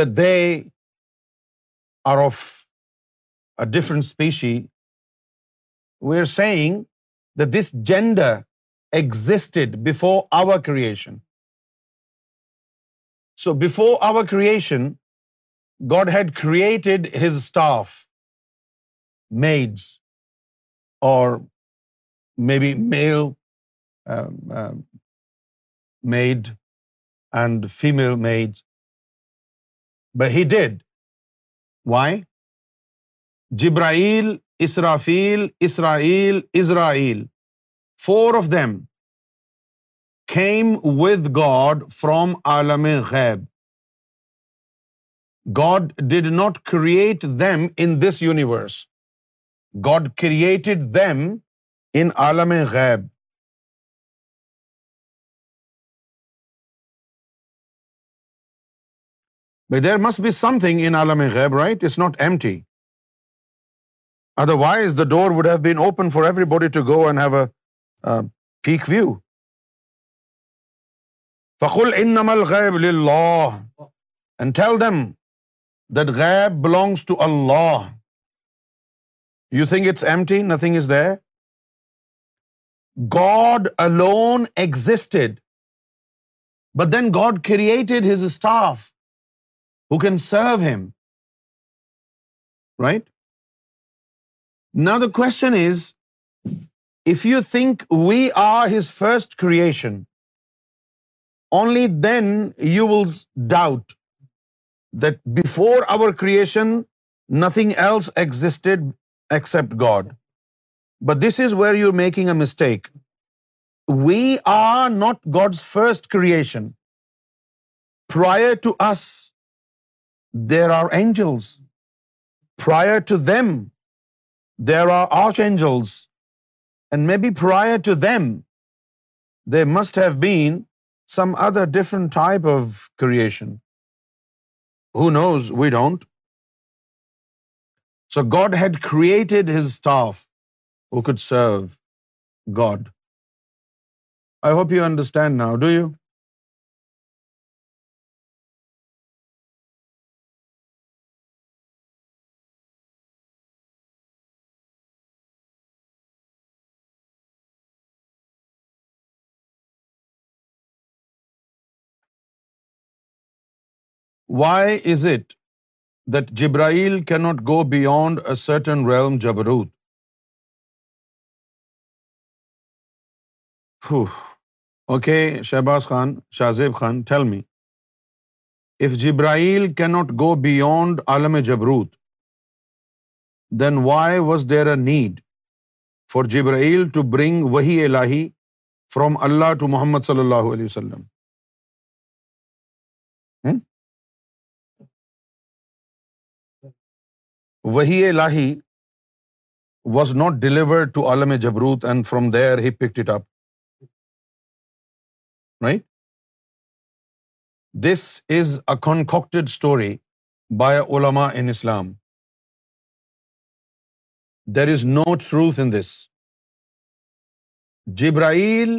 that they are of a different species we're saying that this gender existed before our creation. So before our creation, God had created his staff, maids, or maybe male um, um, maid and female maid. But he did. Why? Jibreel Israfil Israel Israel four of them came with God from عالم غیب God did not create them in this universe God created them in عالم غیب there must be something in عالم غیب right it's not empty otherwise the door would have been open for everybody to go and have a peek view فخل ان نمل غیب اللہ and tell them that غیب belongs to Allah you think it's empty nothing is the God alone existed but then God created his staff who can serve him right Now the question is, if you think we are His first creation, only then you will doubt that before our creation, nothing else existed except God. But this is where you're making a mistake. We are not God's first creation. Prior to us, there are angels. Prior to them, there are archangels, and maybe prior to them, there must have been some other different type of creation. Who knows? We don't. So God had created His staff who could serve God. I hope you understand now, do you? Why is it that جبرائیل کی not go beyond a certain realm جبروت okay Shahbaz Khan Shahzeb Khan tell me if Jibreel کی not go beyond عالم جبروت then why was there a need for Jibreel to bring وہی الہی from Allah to محمد صلی اللہ علیہ وسلم وہی الہی واز ناٹ ڈیلیورڈ ٹو عالم جبروت and from there he picked it up right this is a story by اولما in Islam there is no truth in this Jibrail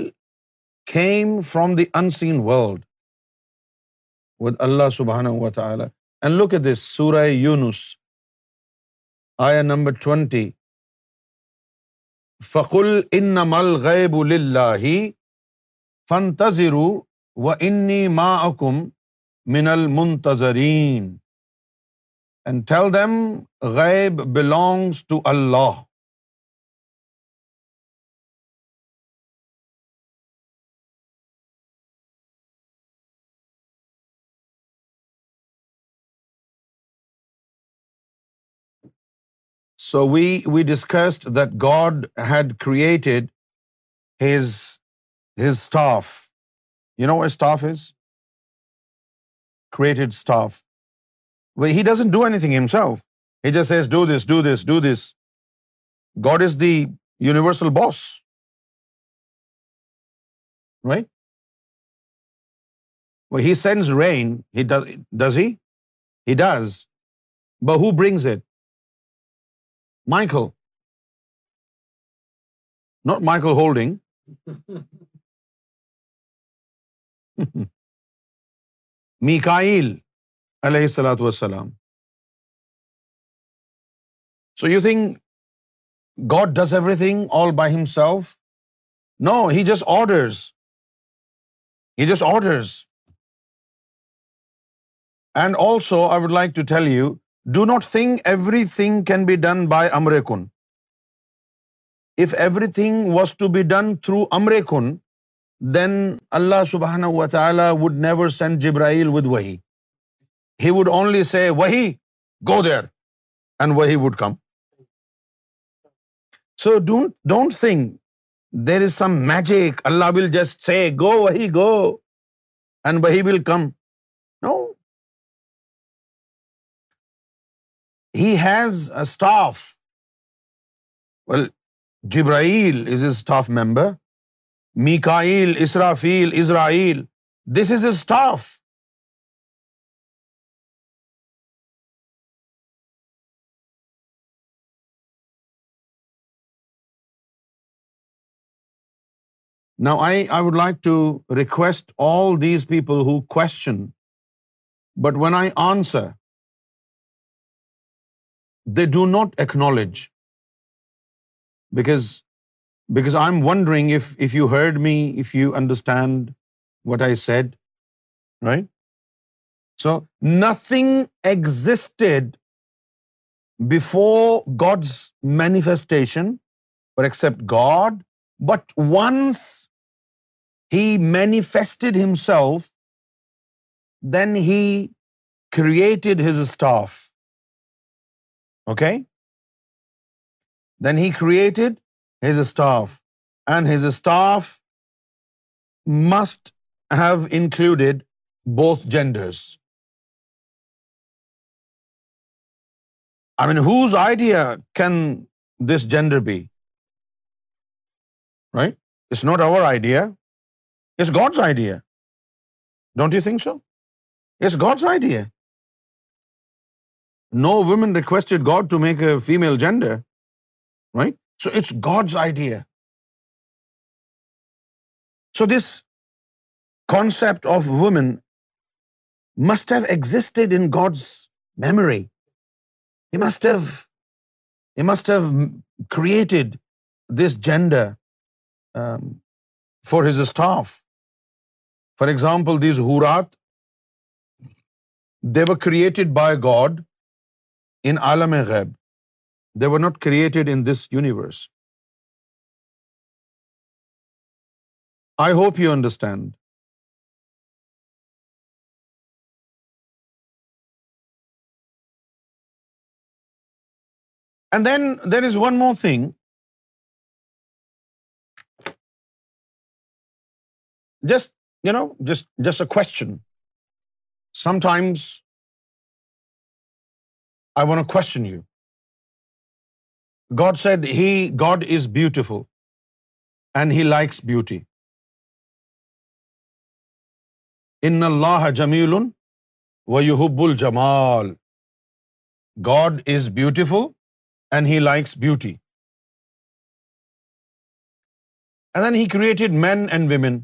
came from the unseen world with ولہ سبحان دس یونس آیا number twenty فقل ان مل غیب اللہ فن تذر و انی ما اکم من المنتظرین اینڈ معمل منتظرین غیب belongs to Allah So we discussed that God had created his staff. You know what staff is? Created staff. Well, he doesn't do anything himself. He just says, do this, do this, do this. God is the universal boss. Right? Well, he sends rain. He does he? He does. But who brings it? Michael not Michael Holding Mikail علیہ السلاۃ وسلام so you think God does everything all by himself no he just orders he just orders and also I would like to tell you do not think everything can be be done done by کن کن if everything was to through then Allah سبحانہ و would would would never send Jibrail with وہی وہی وہی he only say go there and come so don't don't think there is some magic Allah will just say go وہی go and وہی will come he has staff well Jibrail is a staff member میکایل Israfil Israel this is a نا would like to request all these people who question but when I answer they do not acknowledge, because I'm wondering if you heard me, if you understand what I said, right? So nothing existed before God's manifestation or except God, but once He manifested Himself, then He created His staff. Okay? Then he created his staff, and his staff must have included both genders. I mean, whose idea can this gender be? Right? It's not our idea. It's God's idea. Don't you think so? It's God's idea. No woman requested God to make a female gender, right? So it's God's idea. So this concept of woman must have existed in God's memory. He must have created this gender um, for his staff. For example, these Hurat, they were created by God in عالم غیب they were not created in this universe I hope you understand and then there is one more thing just you know just just a question sometimes I want question you God said he God is beautiful and he likes beauty ان اللہ جمیل و یو ہب الجمال God is beautiful and he likes beauty and then he created men and women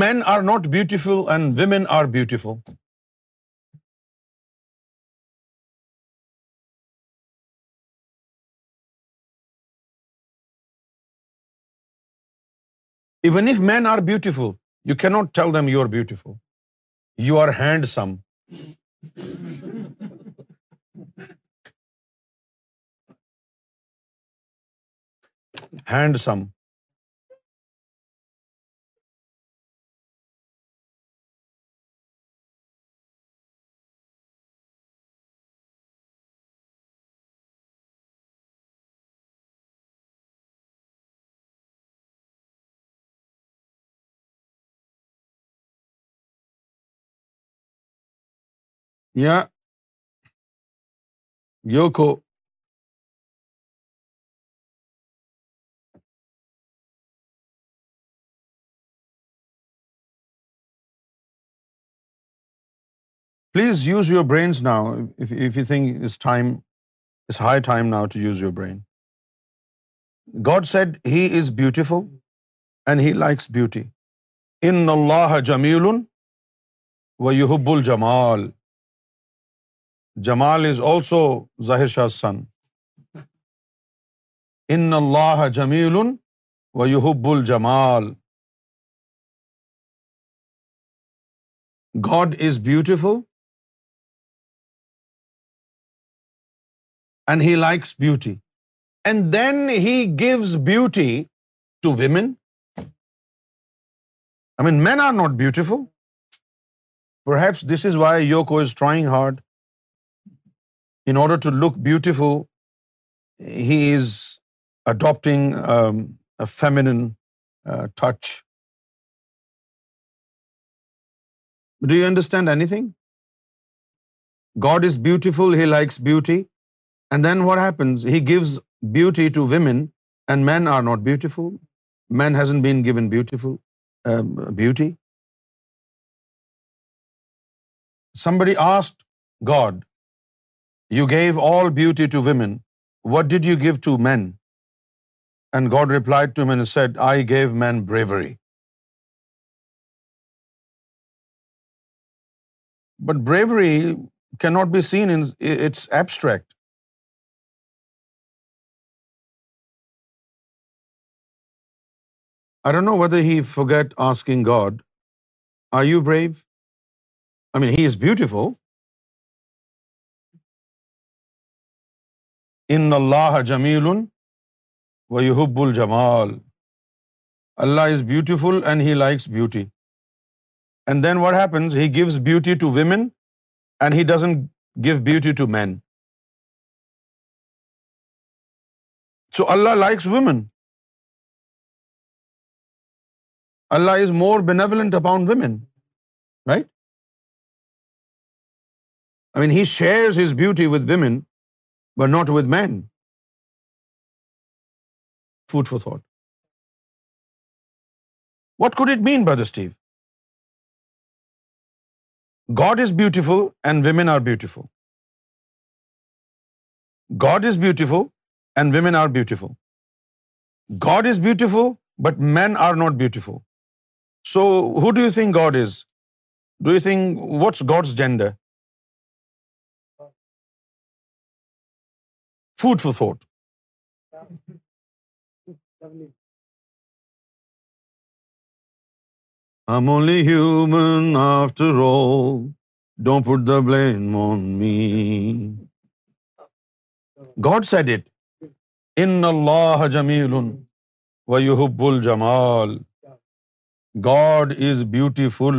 main are not beautiful and women are beautiful Even if men are beautiful, you cannot tell them you are beautiful. You are handsome. Handsome. You کو please use your brains now if you think is time high time now to use your brain God said he is beautiful and he likes beauty ان اللہ جمیل و یحب الجمال جمال is also ظاہر شاہ سن ان اللہ جمیل و یحب الجمال God is beautiful and he likes beauty and then he gives beauty to women I mean men are not beautiful perhaps this is why you کو is trying hard in order to look beautiful, he is adopting um, a feminine uh, touch. Do you understand anything? God is beautiful, he likes beauty. And then what happens? He gives beauty to women, and men are not beautiful. Man hasn't been given um, beauty. Somebody asked God, you gave all beauty to women. What did you give to men? And God replied to him and said, I gave man bravery. But bravery cannot be seen in its abstract. I don't know whether he forgot asking God, are you brave? I mean, he is beautiful, ان اللہ جمیل و یحب الجمال اللہ is beautiful and he likes beauty and then what happens he gives beauty to women and he doesn't give beauty to men so Allah likes women Allah is more benevolent upon women right I mean he shares his beauty with women but not with men. Food for thought. What could it mean, Brother Steve? God is beautiful and women are beautiful. God is beautiful and women are beautiful. God is beautiful, but men are not beautiful. So who do you think God is? Do you think, what's God's gender? Food four فورٹلی رو ڈون پون می God said it یحب الجمال God is beautiful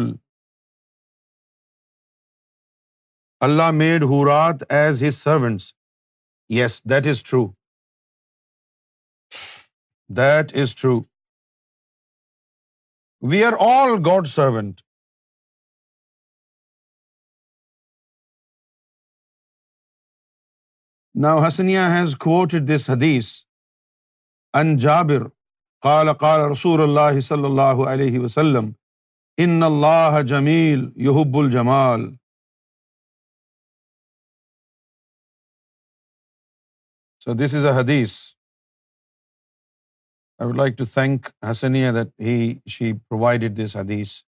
Allah made ہورات as his servants yes that is true that is true we are all God servant no ہسنیا دس حدیث ان جابر قال قال رسول اللہ صلی اللہ علیہ وسلم ان اللہ جمیل یحب الجمال So this is a hadith. I would like to thank Hassaniya that she provided this hadith.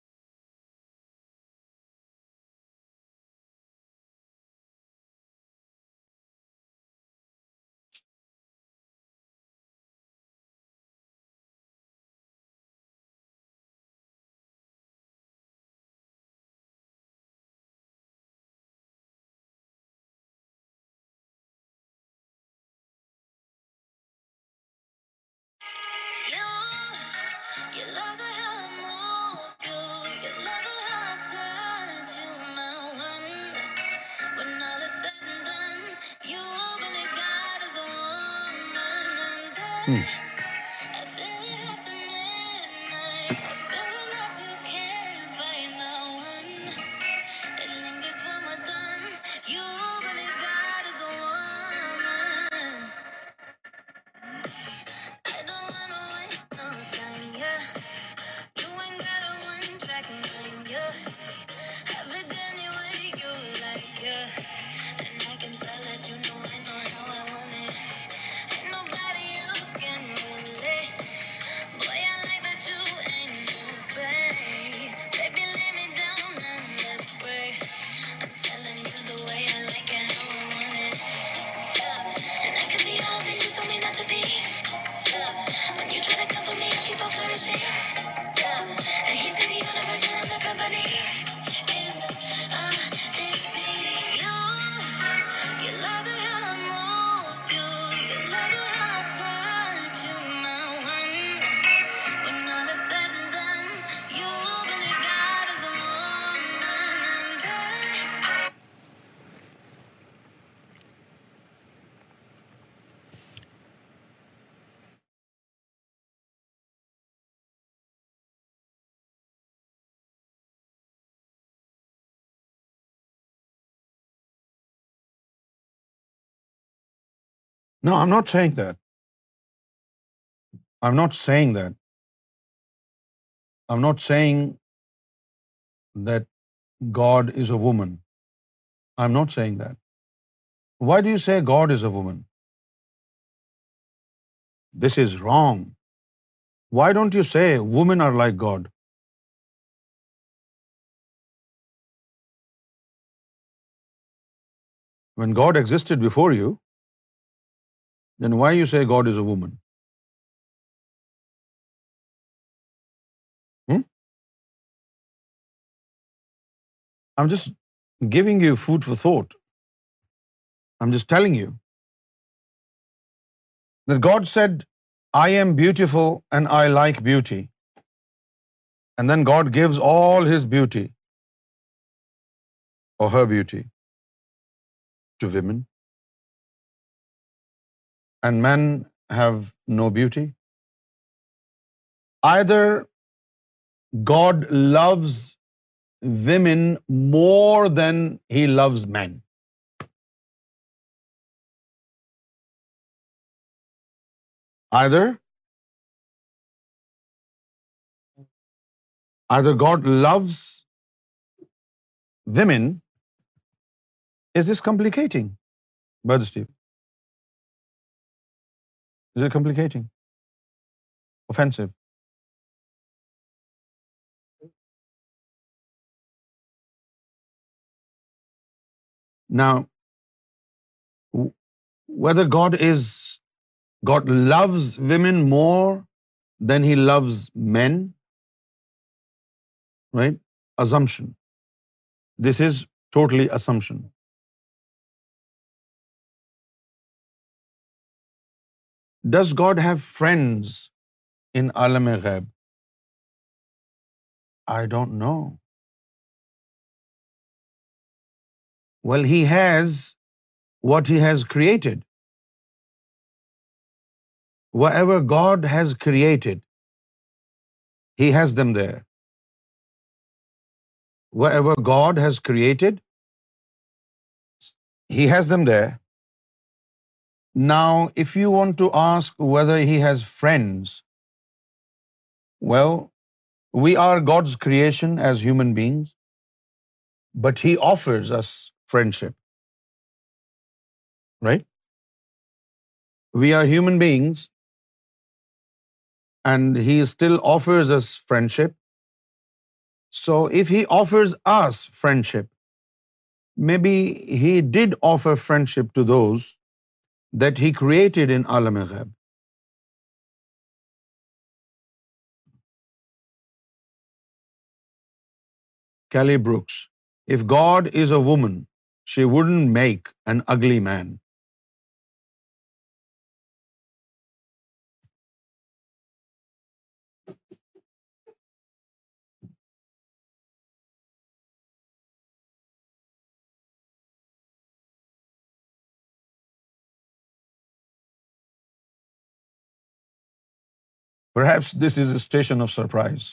No, I'm not saying that. I'm not saying that. I'm not saying that God is a woman. I'm not saying that. Why do you say God is a woman? This is wrong. Why don't you say women are like God? When God existed before you, then why you say God is a woman? Hmm? I'm just giving you food for thought. I'm just telling you that God said, I am beautiful and I like beauty. And then God gives all His beauty or her beauty to women, and men have no beauty. Either God loves women more than he loves men, either God loves women. Is this complicating, Brother Steve? Complicating offensive نا whether God is God loves women more than he loves men right assumption this is totally assumption does God have friends in عالم غیب I don't know well he has what he has created whatever God has created he has them there ever God has created he has them there Now, if you want to ask whether he has friends, well, we are God's creation as human beings, but he offers us friendship, right? We are human beings, and he still offers us friendship. So if he offers us friendship, maybe he did offer friendship to those that he created in عالم غیب Kelly Brooks if God is a woman she wouldn't make an ugly man Perhaps this is a station of surprise.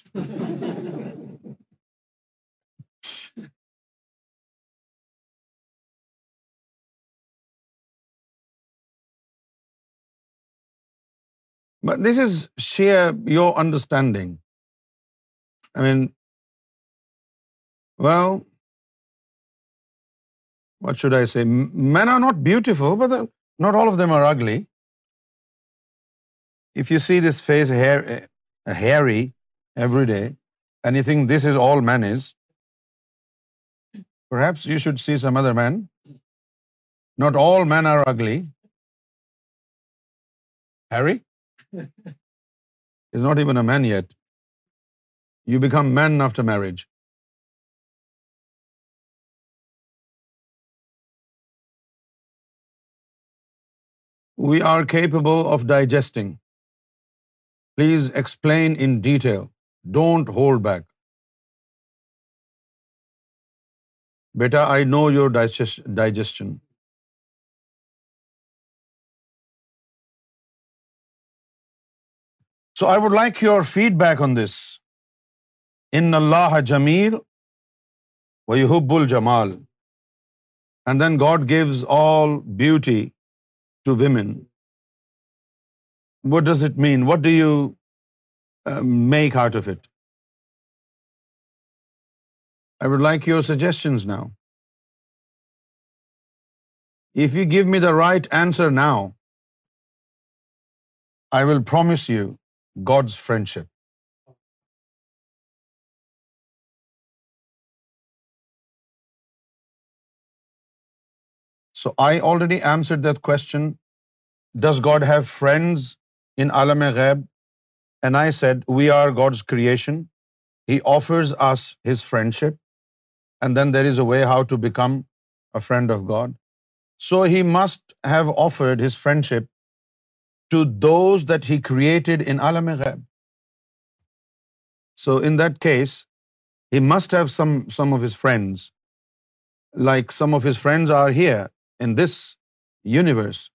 But this is sheer your understanding. I mean, well, what should I say? Men are not beautiful, but not all of them are ugly. If you see this face eh, hairy every day, and you think this is all man is, perhaps you should see some other man. Not all men are ugly. Harry is not even a man yet. You become man after marriage. We are capable of digesting. Please explain in detail don't hold back بیٹا I know you're digesting so I would like your feedback on this ان اللہ جمیل وی ہب الجمال and then God gives all beauty to women What does it mean? What do you um, make out of it? I would like your suggestions now. If you give me the right answer now, I will promise you God's friendship. So I already answered that question. Does God have friends in عالم غیب and I said we are God's creation he offers us his friendship and then there is a way how to become a friend of God so he must have offered his friendship to those that he created in عالم غیب so in that case he must have some some of his friends like some of his friends are here in this universe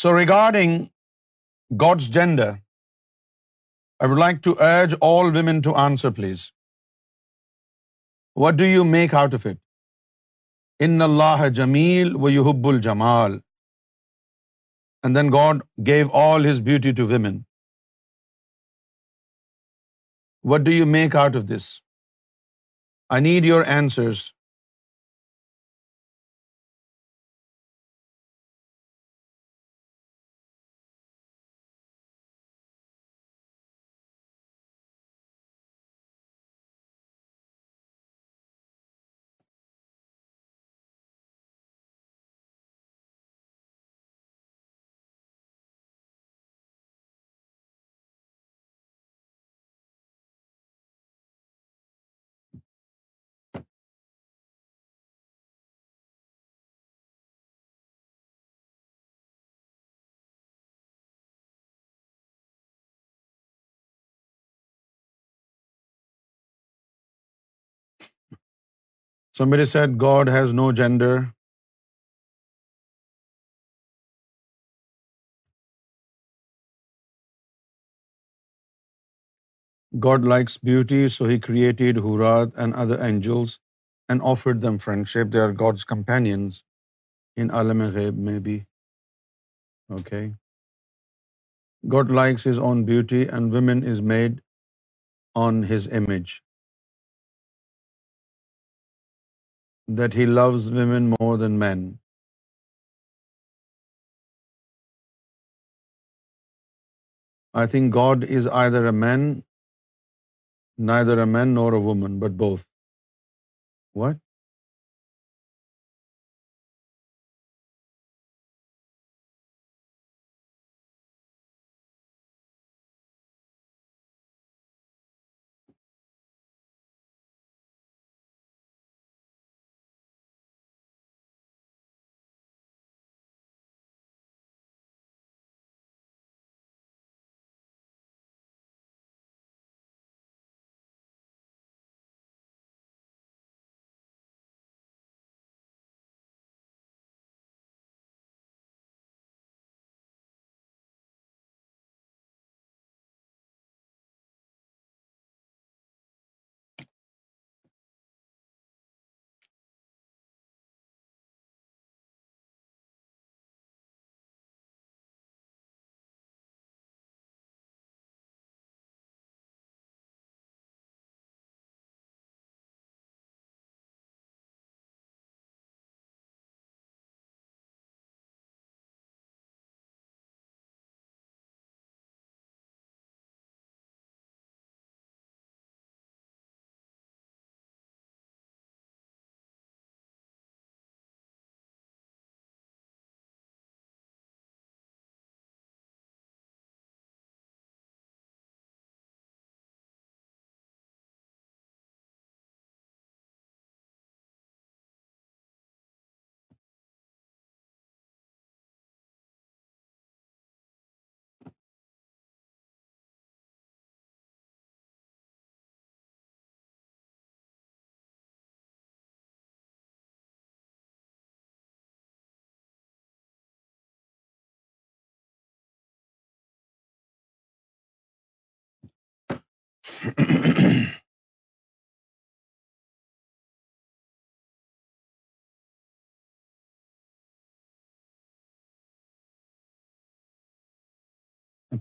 so regarding God's gender I would like to urge all women to answer please what do you make out of it in اللہ جمیل و یو حب الجمال and then God gave all his beauty to women what do you make out of this I need your answers so set God has no gender God likes beauty so he created حورات and other angels and offered them friendship they are God's God in عالم غیب میں be okay God likes is on beauty and women is made on his image that he loves women more than men. I think God is neither a man nor a woman, but both. What?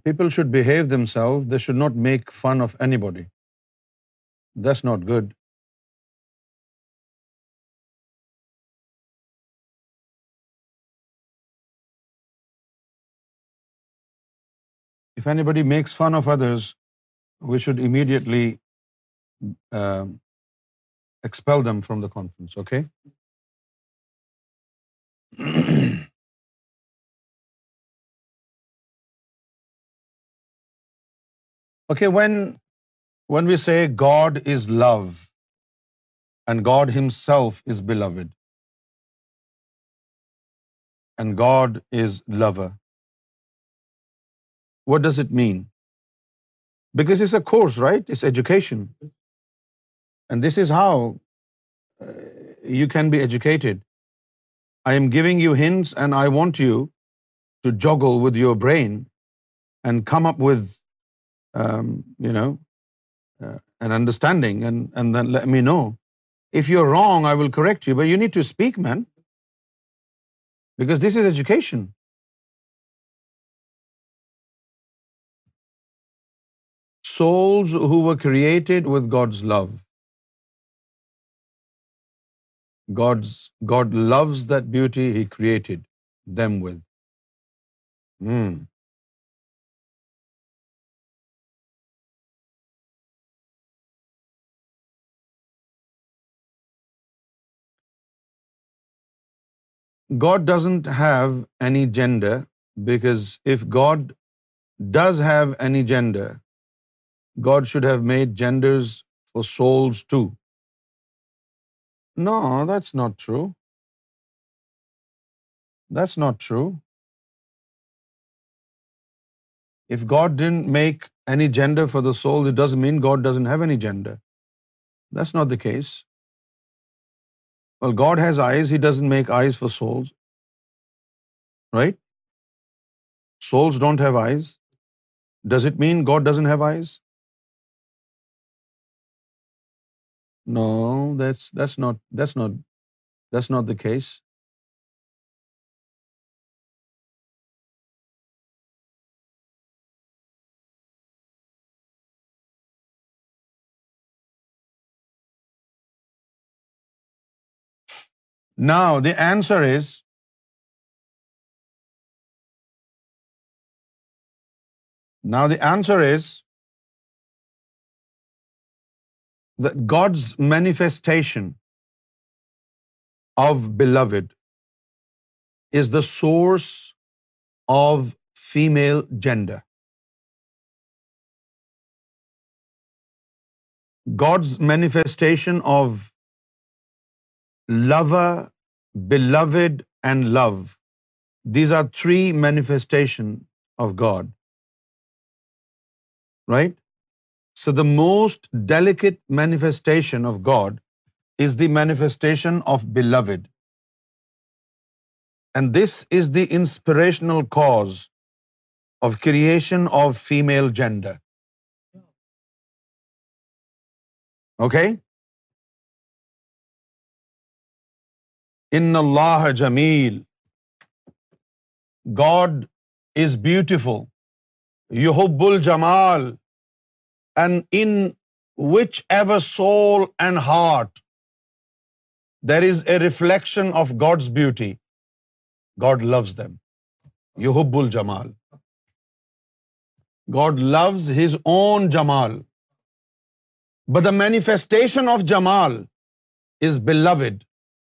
People should behave themselves. They should not make fun of anybody. That's not good. If anybody makes fun of others, we should immediately uh, expel them from the conference, okay? Okay, when we say God is love and God himself is beloved and God is lover, what does it mean? Because it's a course, right? It's education. And this is how uh, you can be educated. I am giving you hints and I want you to juggle with your brain and come up with um, uh, an understanding, and then let me know. If you're wrong, I will correct you, but you need to speak, man. Because this is education. Souls who were created with God's love. God loves that beauty He created them with. Hmm. God doesn't have any gender, because if God does have any gender, God should have made genders for souls too. No, that's not true. That's not true. If God didn't make any gender for the soul, it doesn't mean God doesn't have any gender. That's not the case. Well, God has eyes. He doesn't make eyes for souls. Right? Souls don't have eyes. Does it mean God doesn't have eyes? No, that's not the case. Now, the answer is that God's manifestation of beloved is the source of female gender. God's manifestation of lover, beloved, and love. These are three manifestations of God. Right? So the most delicate manifestation of God is the manifestation of beloved. And this is the inspirational cause of creation of female gender. Okay? In اللہ جمیل God is beautiful یو الجمال and in which ever soul and heart there is a reflection of God's beauty God loves them یو ہب الجمال God loves his own جمال ب the manifestation of جمال is beloved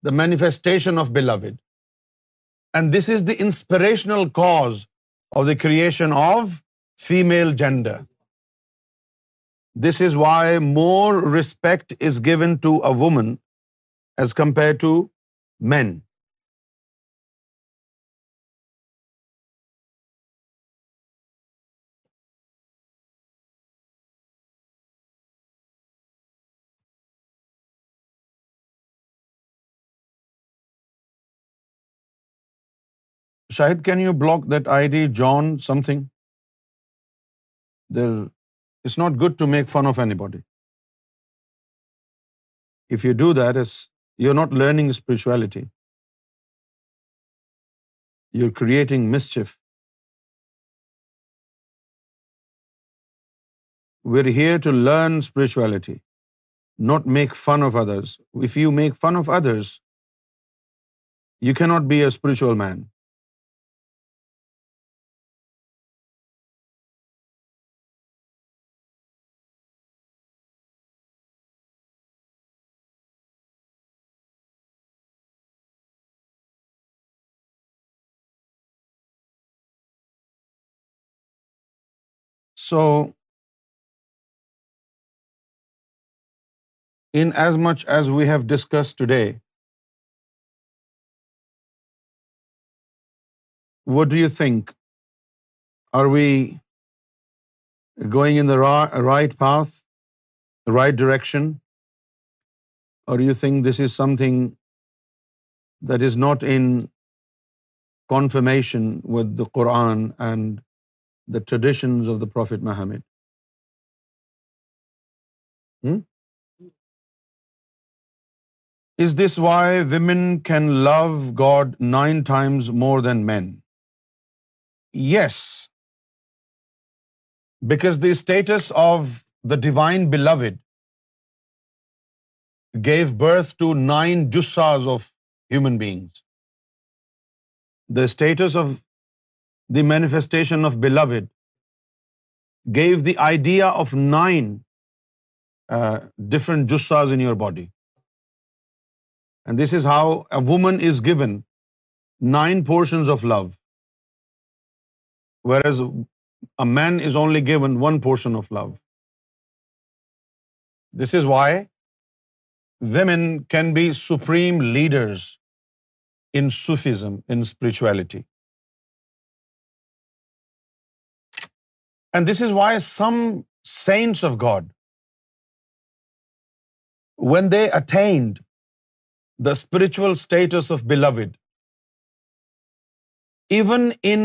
the manifestation of beloved. And this is the inspirational cause of the creation of female gender. This is why more respect is given to a woman as compared to men. Shahid, can you block that ID, John something? It's not good to make fun of anybody. If you do that, you're not learning spirituality. You're creating mischief. We're here to learn spirituality, not make fun of others. If you make fun of others, you cannot be a spiritual man. So, in as much as we have discussed today, what do you think? Are we going in the right path, the right direction? Or do you think this is something that is not in confirmation with the Quran and the traditions of the Prophet Muhammad? Hmm? Is this why women can love God 9 times more than men? Yes. Because the status of the divine beloved gave birth to 9 jussas of human beings. The status of the manifestation of beloved, gave the idea of 9 uh, different jussas in your body. And this is how a woman is given 9 portions of love, whereas a man is only given 1 portion of love. This is why women can be supreme leaders in Sufism, in spirituality. And this is why some saints of God, when they attained the spiritual status of beloved, even in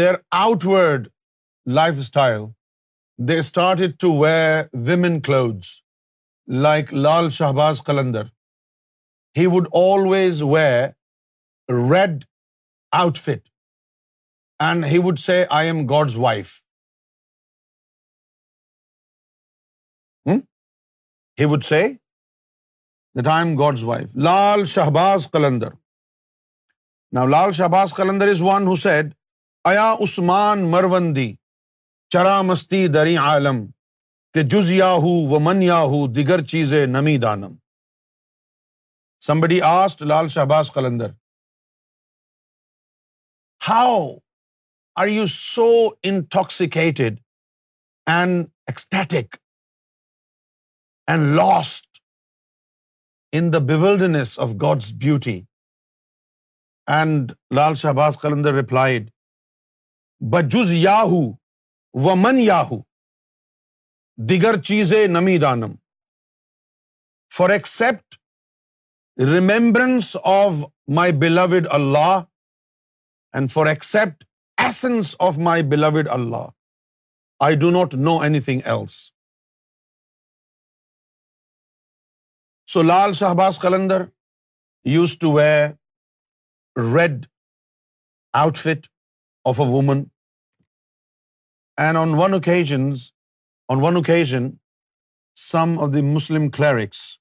their outward lifestyle, they started to wear women clothes, like Lal Shahbaz Qalandar. He would always wear a red outfit, and he would say, "I am God's wife." He would say that I am God's wife Lal Shahbaz Qalandar نا Lal Shahbaz Qalandar is one who said ایا عثمان مروندی چرا مستی دری عالم کہ جز یا ہو و من یا ہو دیگر چیزیں نمی دانم somebody asked Lal Shahbaz Qalandar how are you so intoxicated and ecstatic and lost in the بیولڈنس of God's beauty and Lal Shahbaz Qalandar replied بجز یاہو و من یاہو دیگر چیزیں نمی دانم for except remembrance of my beloved Allah and for except essence of my beloved Allah I do not know anything else So Lal Shahbaz Qalandar used to wear red outfit of a woman, and on one occasion, some of the Muslim clerics,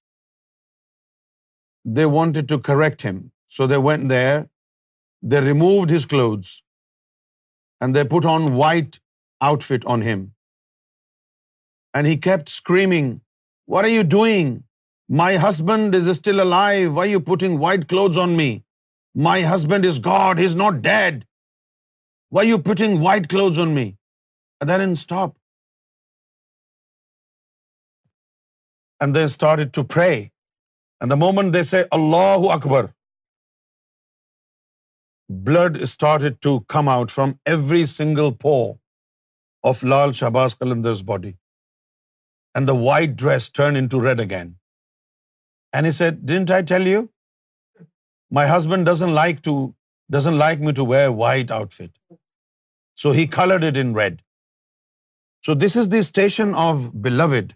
they wanted to correct him. So they went there, they removed his clothes, and they put on white outfit on him. And he kept screaming, "What are you doing? My husband is still alive why you putting white clothes on me my husband is God is not dead why you putting white clothes on me other and stop and they start to free and the moment they say Allah اکبر blood start to come out from every single pore of Lal Shahbaz Qalandar's body and the white dress turn into red again my husband doesn't like to doesn't like me to wear white outfit so he coloured it in red so this is the station of beloved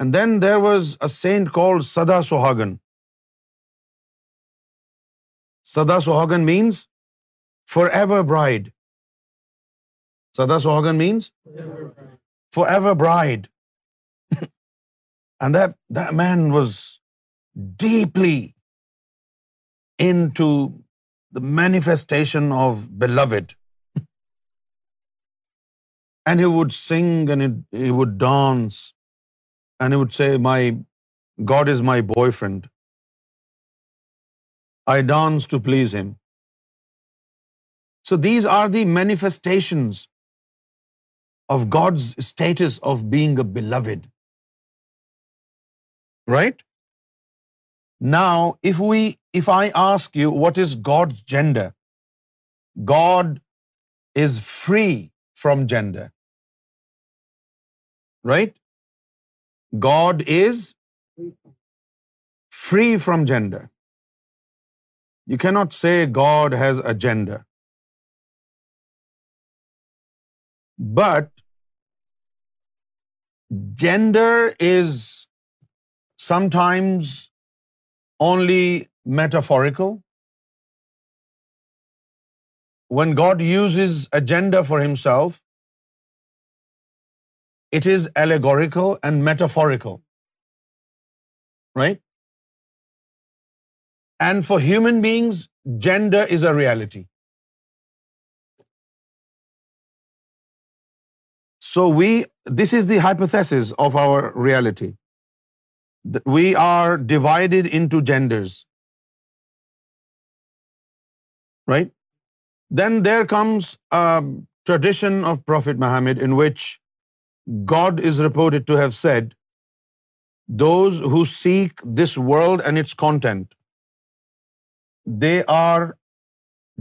and then there was a saint call Sada Suhagan Sada Suhagan means forever bride Sada Suhagan means forever bride And that man was deeply into the manifestation of beloved. And he would sing and he would dance and he would say, "My God is my boyfriend. I dance to please him." So these are the manifestations of God's status of being a beloved right? Now, if I ask you what is God's gender, God is free from gender, right? God is free from gender. You cannot say God has a gender. But gender is sometimes only metaphorical. When God uses agenda for himself, it is allegorical and metaphorical, right? And for human beings, gender is a reality. So this is the hypothesis of our reality we are divided into genders, right? Then there comes a tradition of Prophet Muhammad in which God is reported to have said, those who seek this world and its content, they are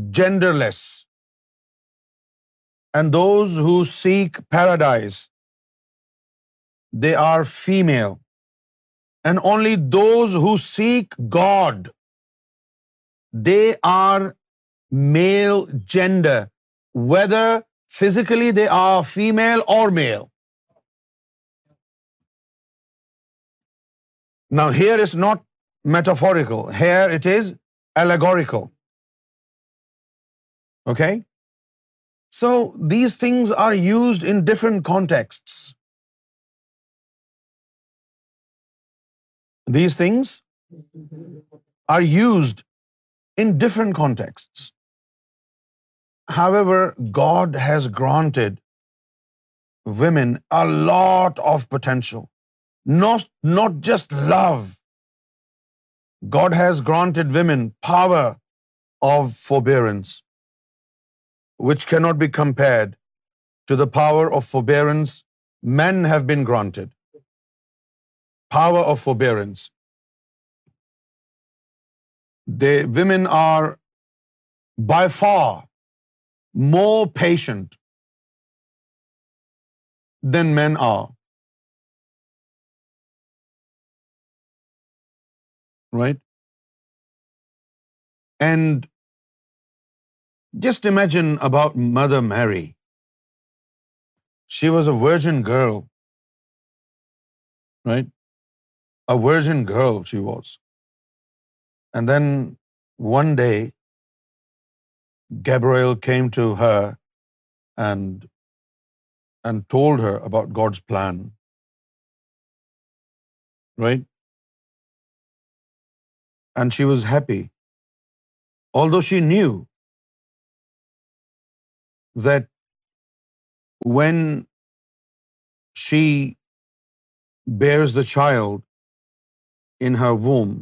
genderless. And those who seek paradise, they are female and only those who seek God, they are male gender, whether physically they are female or male. Now here is not metaphorical, here it is allegorical. Okay? So these things are used in different contexts. These things are used in different contexts. However, God has granted women a lot of potential. Not just love. God has granted women power of forbearance, which cannot be compared to the power of forbearance men have been granted power of forbearance. Women are by far more patient than men are. Right? And just imagine about Mother Mary. She was a virgin girl. Right? a virgin girl she was. And then one day, Gabriel came to her and told her about God's plan. Right? And she was happy, although she knew that when she bears the child, in her womb.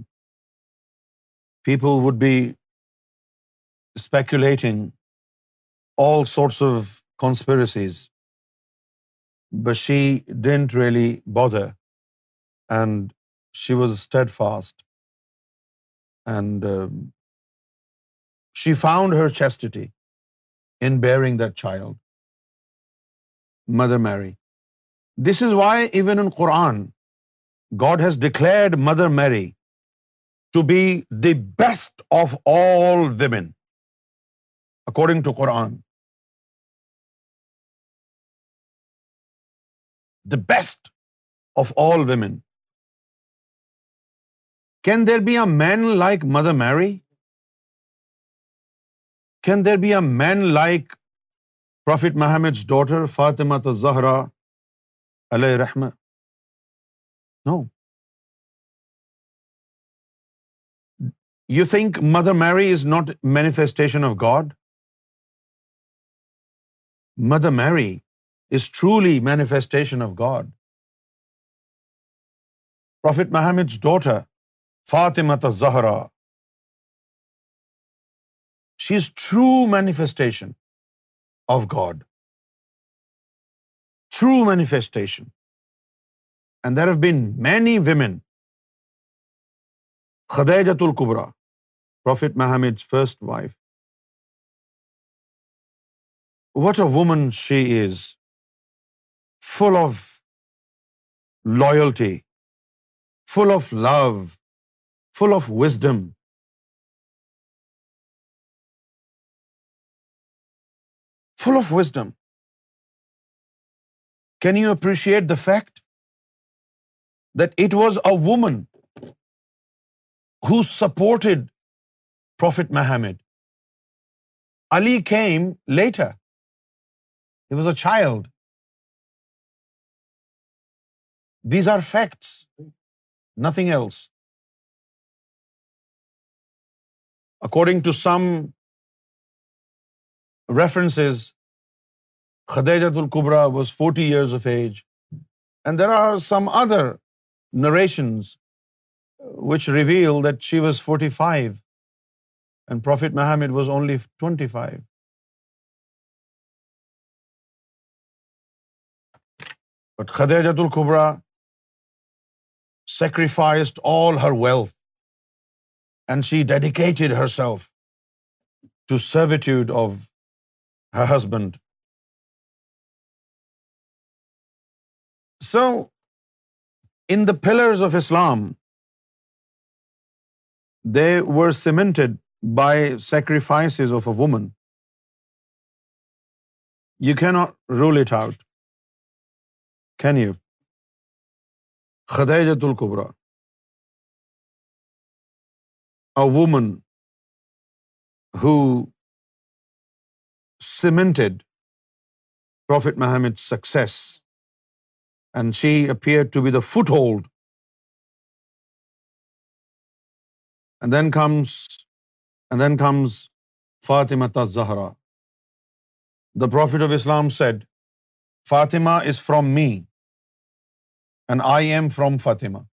People would be speculating all sorts of conspiracies, but she didn't really bother, and she was steadfast, and um, she found her chastity in bearing that child, Mother Mary. This is why even in Quran God has declared mother Mary to be the best of all women according to Quran the best of all women can there be a man like mother Mary can there be a man like prophet Muhammad daughter Fatima تو زہرا علیہ رحمت No. You think Mother Mary is not manifestation of God? Mother Mary is truly manifestation of God. Prophet Muhammad's daughter, Fatima az-Zahra, she is true manifestation of God. True manifestation. And there have been many women Khadija ات البرا prophet Muhammad first wife what a woman she is full of loyalty full of love full of wisdom full of wisdom can you appreciate the fact that it was a woman who supported Prophet Muhammad. Ali came later. He was a child. These are facts, nothing else. According to some references, Khadijatul Kubra was 40 years of age, and there are some other narrations which reveal that she was 45 and Prophet Muhammad was only 25. But Khadijatul Kubra sacrificed all her wealth and she dedicated herself to servitude of her husband. So in the pillars of Islam, they were cemented by sacrifices of a woman. You cannot rule it out, can you? Khadijatul Kubra, a woman who cemented Prophet Muhammad's success and she appeared to be the foothold. And then comes Fatima az-Zahra. The Prophet of Islam said, Fatima is from me, and I am from Fatima.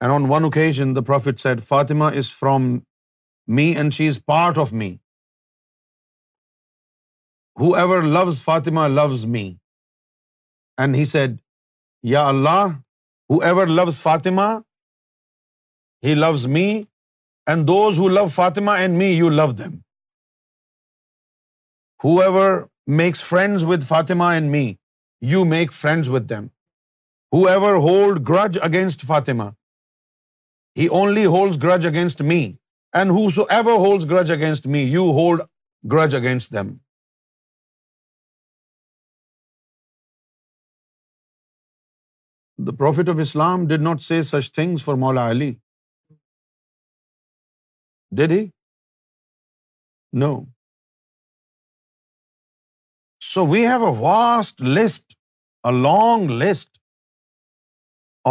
And on one occasion, the Prophet said, Fatima is from me and she is part of me. Whoever loves Fatima loves me and he said یا اللہ whoever loves Fatima he loves me and those who love Fatima and me you love them whoever makes friends with Fatima and me you make friends with them whoever hold grudge against Fatima he only holds grudge against me and whosoever holds grudge against me you hold grudge against them The Prophet of Islam did not say such things for Maula Ali. Did he? No. So we have a vast list, a long list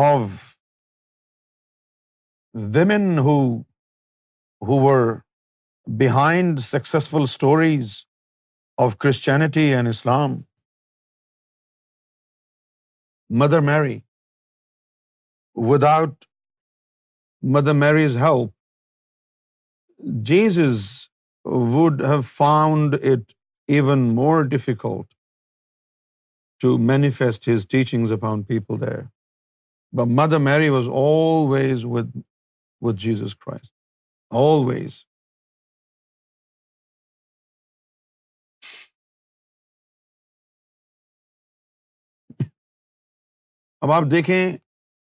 of women who were behind successful stories of Christianity and Islam. Mother Mary, without mother Mary's help Jesus would would have found it even more difficult to manifest his teachings upon people there ب mother Mary was always with Jesus Christ always اب آپ دیکھیں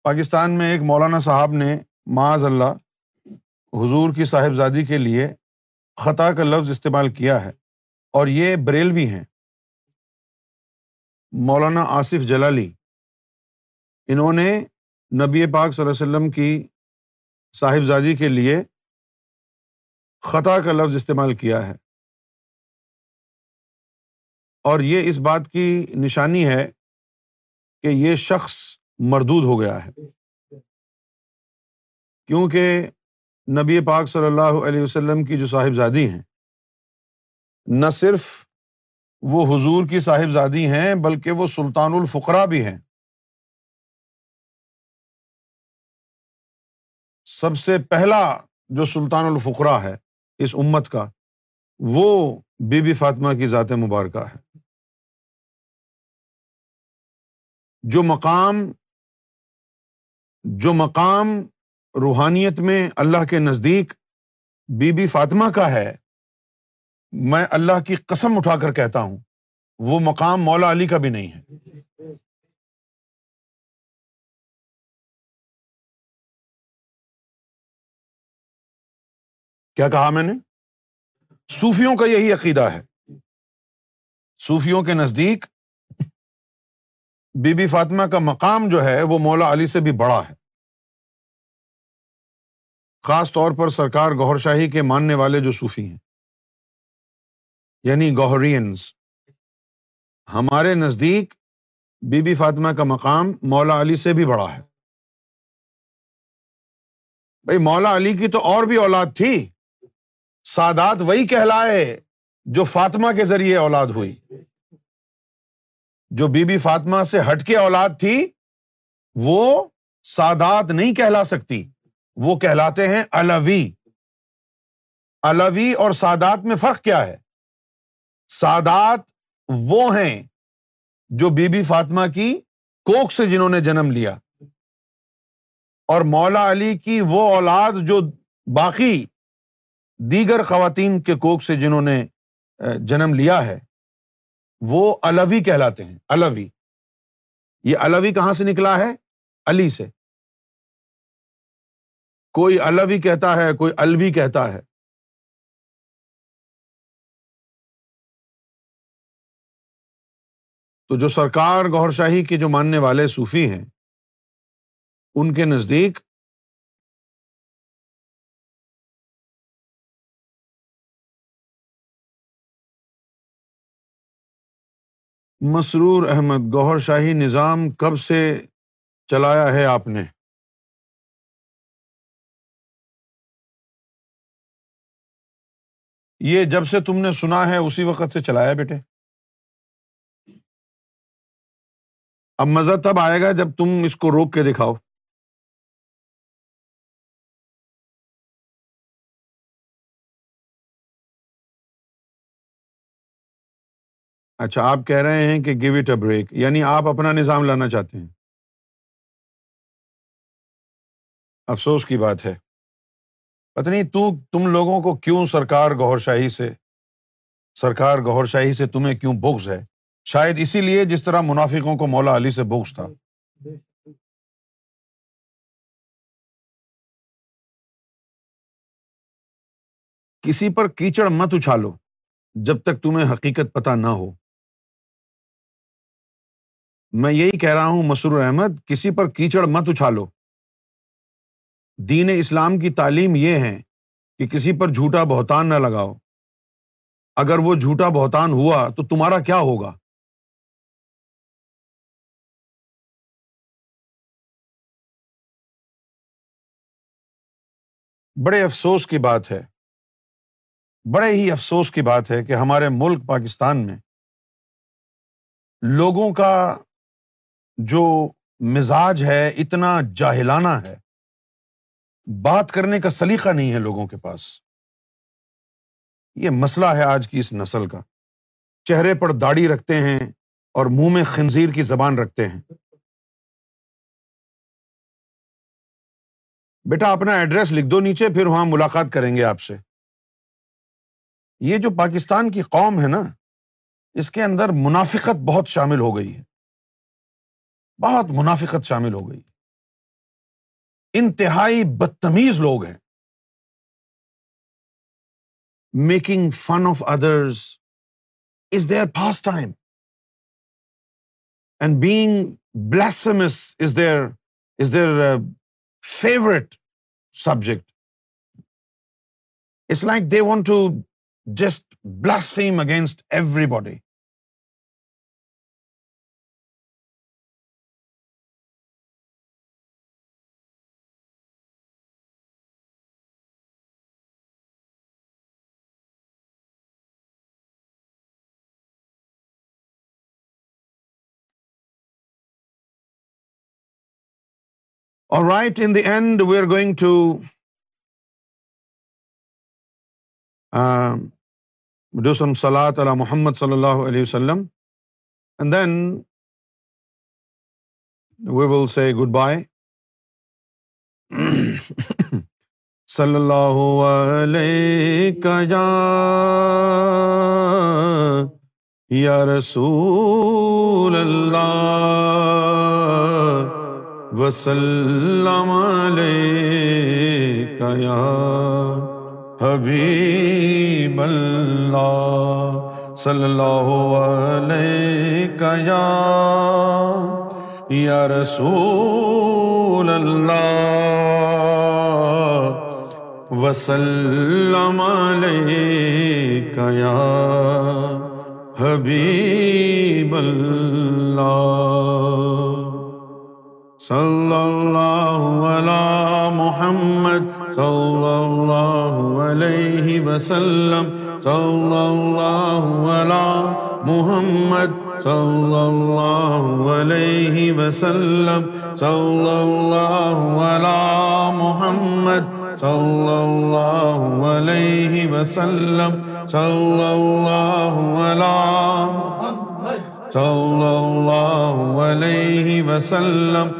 پاکستان میں ایک مولانا صاحب نے معاذ اللہ حضور کی صاحبزادی کے لیے خطا کا لفظ استعمال کیا ہے اور یہ بریلوی ہیں مولانا آصف جلالی انہوں نے نبی پاک صلی اللہ علیہ وسلم کی صاحبزادی کے لیے خطا کا لفظ استعمال کیا ہے اور یہ اس بات کی نشانی ہے کہ یہ شخص مردود ہو گیا ہے کیونکہ نبی پاک صلی اللہ علیہ وسلم کی جو صاحبزادی ہیں نہ صرف وہ حضور کی صاحبزادی ہیں بلکہ وہ سلطان الفقرا بھی ہیں سب سے پہلا جو سلطان الفقرا ہے اس امت کا وہ بی بی فاطمہ کی ذات مبارکہ ہے جو مقام جو مقام روحانیت میں اللہ کے نزدیک بی بی فاطمہ کا ہے میں اللہ کی قسم اٹھا کر کہتا ہوں وہ مقام مولا علی کا بھی نہیں ہے کیا کہا میں نے صوفیوں کا یہی عقیدہ ہے صوفیوں کے نزدیک بی بی فاطمہ کا مقام جو ہے وہ مولا علی سے بھی بڑا ہے خاص طور پر سرکار گوہر شاہی کے ماننے والے جو صوفی ہیں یعنی گوہرینس ہمارے نزدیک بی بی فاطمہ کا مقام مولا علی سے بھی بڑا ہے بھائی مولا علی کی تو اور بھی اولاد تھی سادات وہی کہلائے جو فاطمہ کے ذریعے اولاد ہوئی جو بی بی فاطمہ سے ہٹ کے اولاد تھی وہ سادات نہیں کہلا سکتی وہ کہلاتے ہیں الوی الوی اور سادات میں فرق کیا ہے سادات وہ ہیں جو بی بی فاطمہ کی کوک سے جنہوں نے جنم لیا اور مولا علی کی وہ اولاد جو باقی دیگر خواتین کے کوک سے جنہوں نے جنم لیا ہے وہ الوی کہلاتے ہیں الوی یہ الوی کہاں سے نکلا ہے علی سے کوئی الوی کہتا ہے کوئی الوی کہتا ہے تو جو سرکار گور شاہی کے جو ماننے والے صوفی ہیں ان کے نزدیک مسرور احمد گوہر شاہی نظام کب سے چلایا ہے آپ نے یہ جب سے تم نے سنا ہے اسی وقت سے چلایا بیٹے اب مزہ تب آئے گا جب تم اس کو روک کے دکھاؤ اچھا آپ کہہ رہے ہیں کہ گیو اٹ اے بریک یعنی آپ اپنا نظام لانا چاہتے ہیں افسوس کی بات ہے پتہ نہیں تو تم لوگوں کو کیوں سرکار گور شاہی سے سرکار گور شاہی سے تمہیں کیوں بغض ہے شاید اسی لیے جس طرح منافقوں کو مولا علی سے بغض تھا کسی پر کیچڑ مت اچھالو جب تک تمہیں حقیقت پتہ نہ ہو میں یہی کہہ رہا ہوں مسرور احمد کسی پر کیچڑ مت اچھالو دین اسلام کی تعلیم یہ ہے کہ کسی پر جھوٹا بہتان نہ لگاؤ اگر وہ جھوٹا بہتان ہوا تو تمہارا کیا ہوگا بڑے افسوس کی بات ہے بڑے ہی افسوس کی بات ہے کہ ہمارے ملک پاکستان میں لوگوں کا جو مزاج ہے اتنا جاہلانہ ہے بات کرنے کا سلیقہ نہیں ہے لوگوں کے پاس یہ مسئلہ ہے آج کی اس نسل کا چہرے پر داڑھی رکھتے ہیں اور منہ میں خنزیر کی زبان رکھتے ہیں بیٹا اپنا ایڈریس لکھ دو نیچے پھر وہاں ملاقات کریں گے آپ سے یہ جو پاکستان کی قوم ہے نا اس کے اندر منافقت بہت شامل ہو گئی ہے بہت منافقت شامل ہو گئی انتہائی بدتمیز لوگ ہیں making fun of others is their pastime and being bliss is their is their favourite subject it's like they want to just blaspheme against everybody اور right in the end we are going to do some ٹوسم علی محمد صلی اللہ علیہ وسلم and then we will say goodbye صلی اللہ علیہ یا رسول اللہ وسلم علیکہ یا حبیب اللہ صلی اللہ علیکہ یا یا رسول اللہ وسلم علیکہ یا حبیب اللہ صلی اللہ علی محمد صلی اللہ علیہ وسلم صلی اللہ علی محمد صلی صلی اللہ علیہ وسلم اللہ علی محمد صلی صلی صلی اللہ اللہ اللہ علیہ علیہ وسلم علی محمد وسلم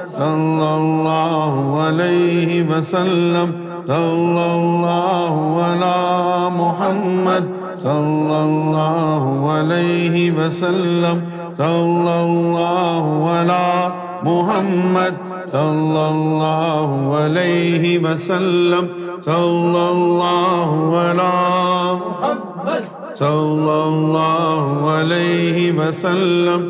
صلی اللہ علیہ وسلم صلی اللہ علیہ محمد صلی اللہ علیہ وسلم صلی اللہ علیہ محمد صلی اللہ علیہ وسلم صلی اللہ علیہ محمد صلی اللہ علیہ وسلم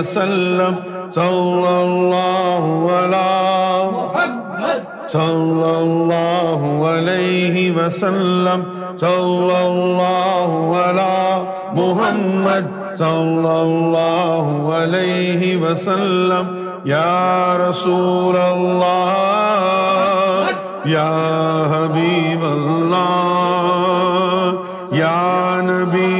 وسلم صلى الله على محمد صلى الله عليه وسلم صلى الله على محمد صلى الله عليه وسلم يا رسول الله يا حبيب الله يا نبي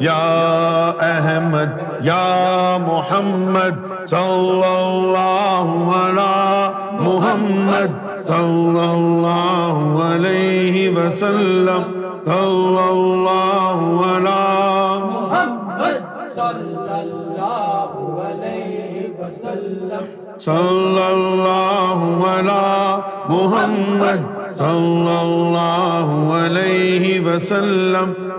یا احمد یا محمد صلی اللہ علی محمد صلی صلی اللہ علیہ وسلم اللہ علی محمد صلی اللہ علیہ وسلم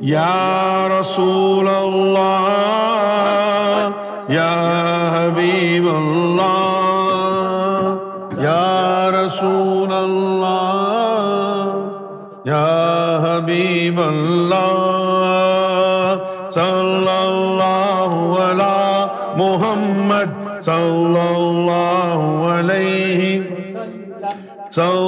یا رسول اللہ یا حبیب اللہ یا رسول اللہ یا حبیب اللہ صلی اللہ علی محمد صلی اللہ علیہ وسلم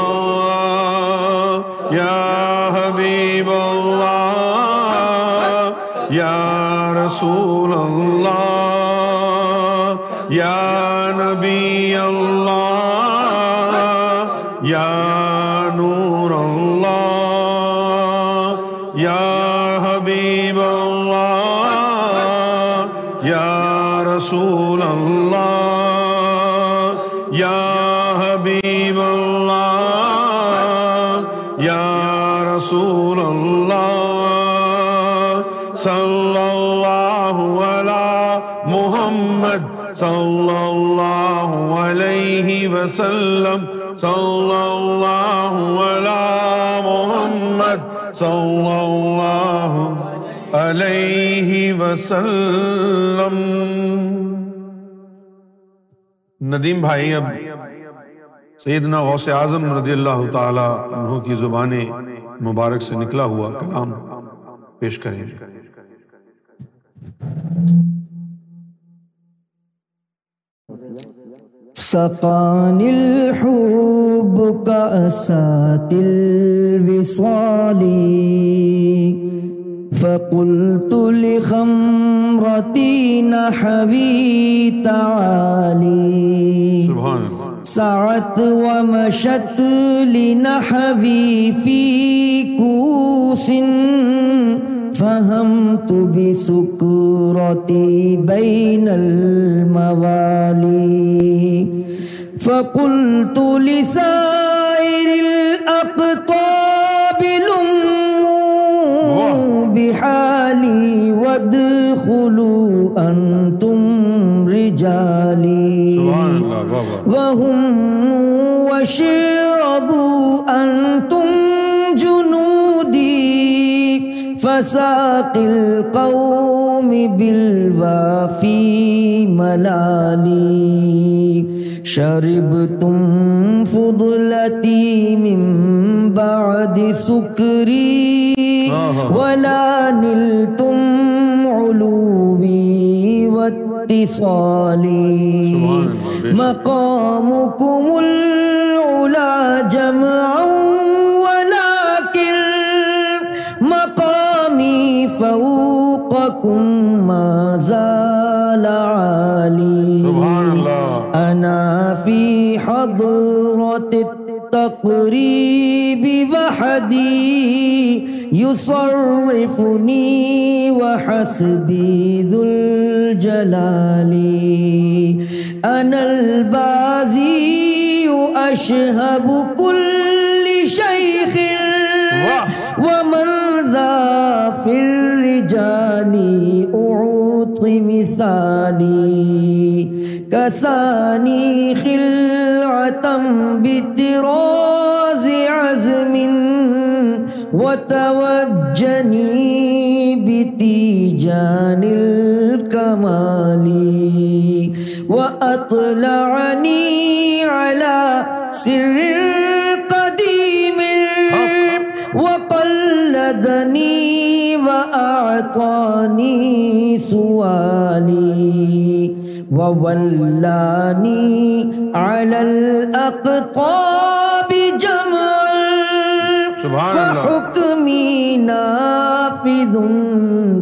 ندیم بھائی اب سیدنا غوث اعظم رضی اللہ تعالی انہوں کی زبانیں مبارک سے نکلا ہوا کلام پیش کریں گے سقان الحب كأسات الوصال فقلت لخمرتي نحبي تعالي سبحان الله سعت ومشت لنحبي في كوس فهمت بسكرتي بين الموالي فقلت لسائر الأقطاب لموا بحالي وادخلوا أنتم رجالي وهم وشر مساق القوم بالوافی ملالی شرب تم فضلتی من بعد سکری ولا نلتم علوبی واتصالی مقامکم العلا جمعو ضالالی انا فی حضرت فنی وحدی یصرفنی وحسبی ذو الجلالی انا البازی اشہب کل کسانی کسانی خلعتم بتراز عزم و توجنی بتی جان الکمالی و اطلعنی علا سر القدیم و وآعطانی سوالی وولانی علی الاقطاب جمع فحکمی نافذ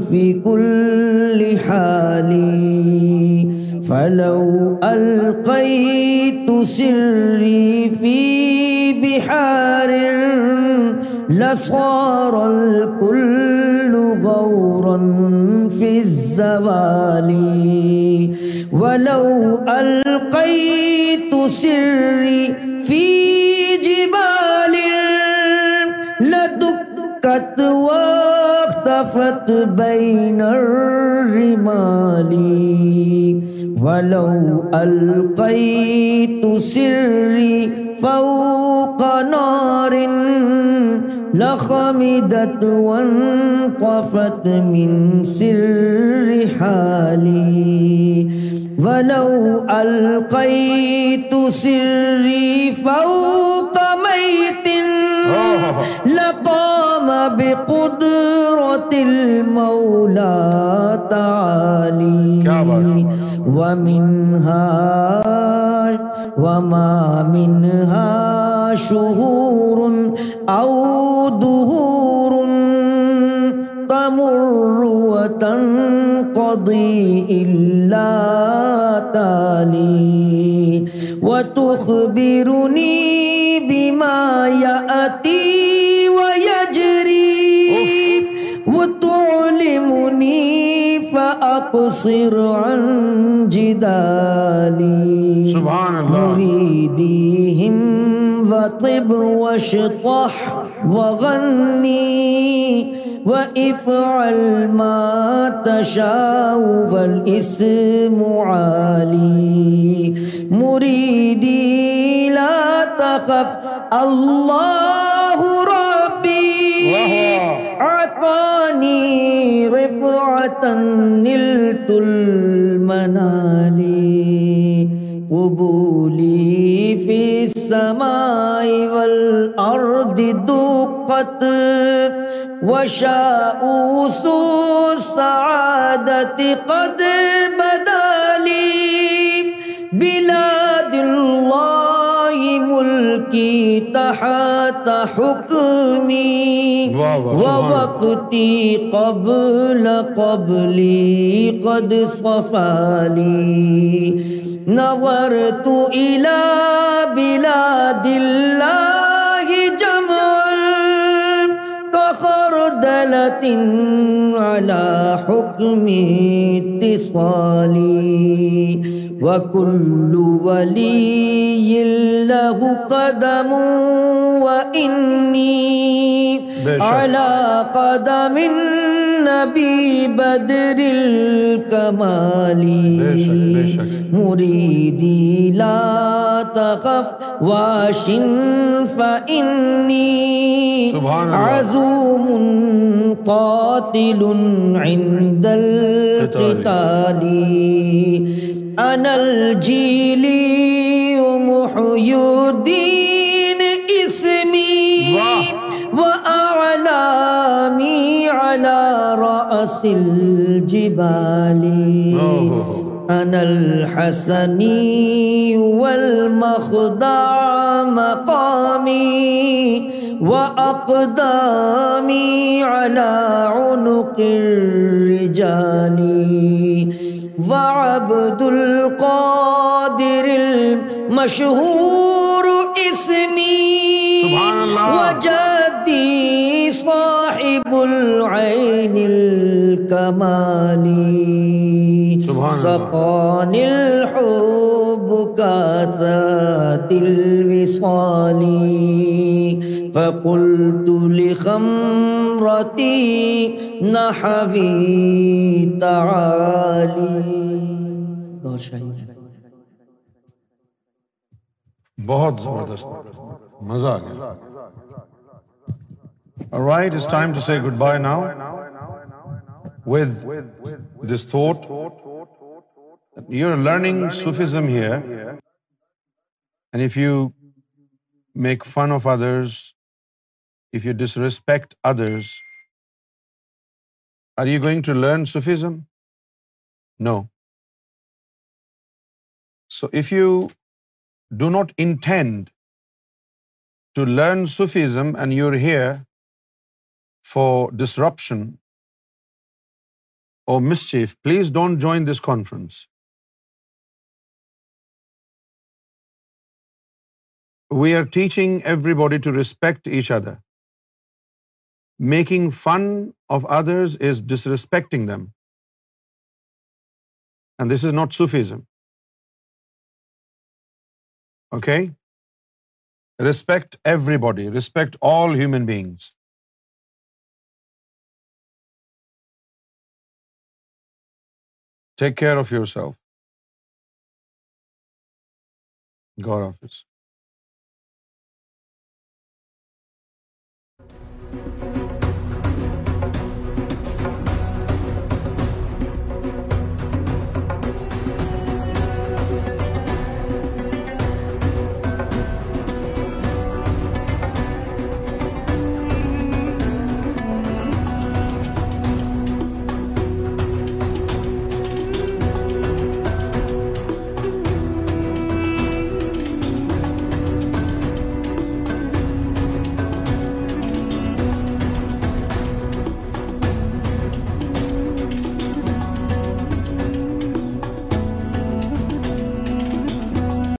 فی کل حالی فلو القیت سری فی بحار لصار الکل فورا في الزوال ولو ألقيت سري في جبال لدكت واختفت بين الرمال ولو ألقيت سري فوق نار لخمدت وانقفت من سر حالي ولو ألقيت سري فوق ميت لقام بقدرة المولى تعالي ومنها وما منها شهور أو دهور تمر وتنقضي إلا تالي وتخبرني بما يأتي ويجري وتعلمني فأقصر عن جدالي سبحان الله مريدي وطب واشطح وغني وافعل ما تشاء فالاسم عالي مريدي لا تخف الله ربي اعطاني رفعه نلت المنالي قبولی فی بولی دوقت وشاؤس سعادت قد بدالی بلاد اللہ ملکی تحت حکمی ووقتی قبل قبلی قد صفالی نظرت الى بلاد اللہ جمع کخردلت على حکم اتصالی وکل ولی له قدم وانی على قدم انی نبی بدر الکمالی مریدی لا تخف واشن فإنی عزوم قاتل عند القتال انا الجیلی محیدی على رأس الجبال أنا الحسني والمخضع مقامي وأقدامي على عنق الرجال وعبد القادر المشهور اسمي سبحان وجل پل امالی سیل ہو بکا سلوالی نہ وی تھی بہت زبردست مزہ آ گیا All right, it's time to say goodbye now with this thought that you're learning Sufism here, and if you make fun of others, if you disrespect others, are you going to learn Sufism? No. So if you do not intend to learn Sufism and you're here for disruption or mischief, please don't join this conference. We are teaching everybody to respect each other. Making fun of others is disrespecting them. And this is not Sufism. Okay? Respect everybody. Respect all human beings. Take care of yourself گور office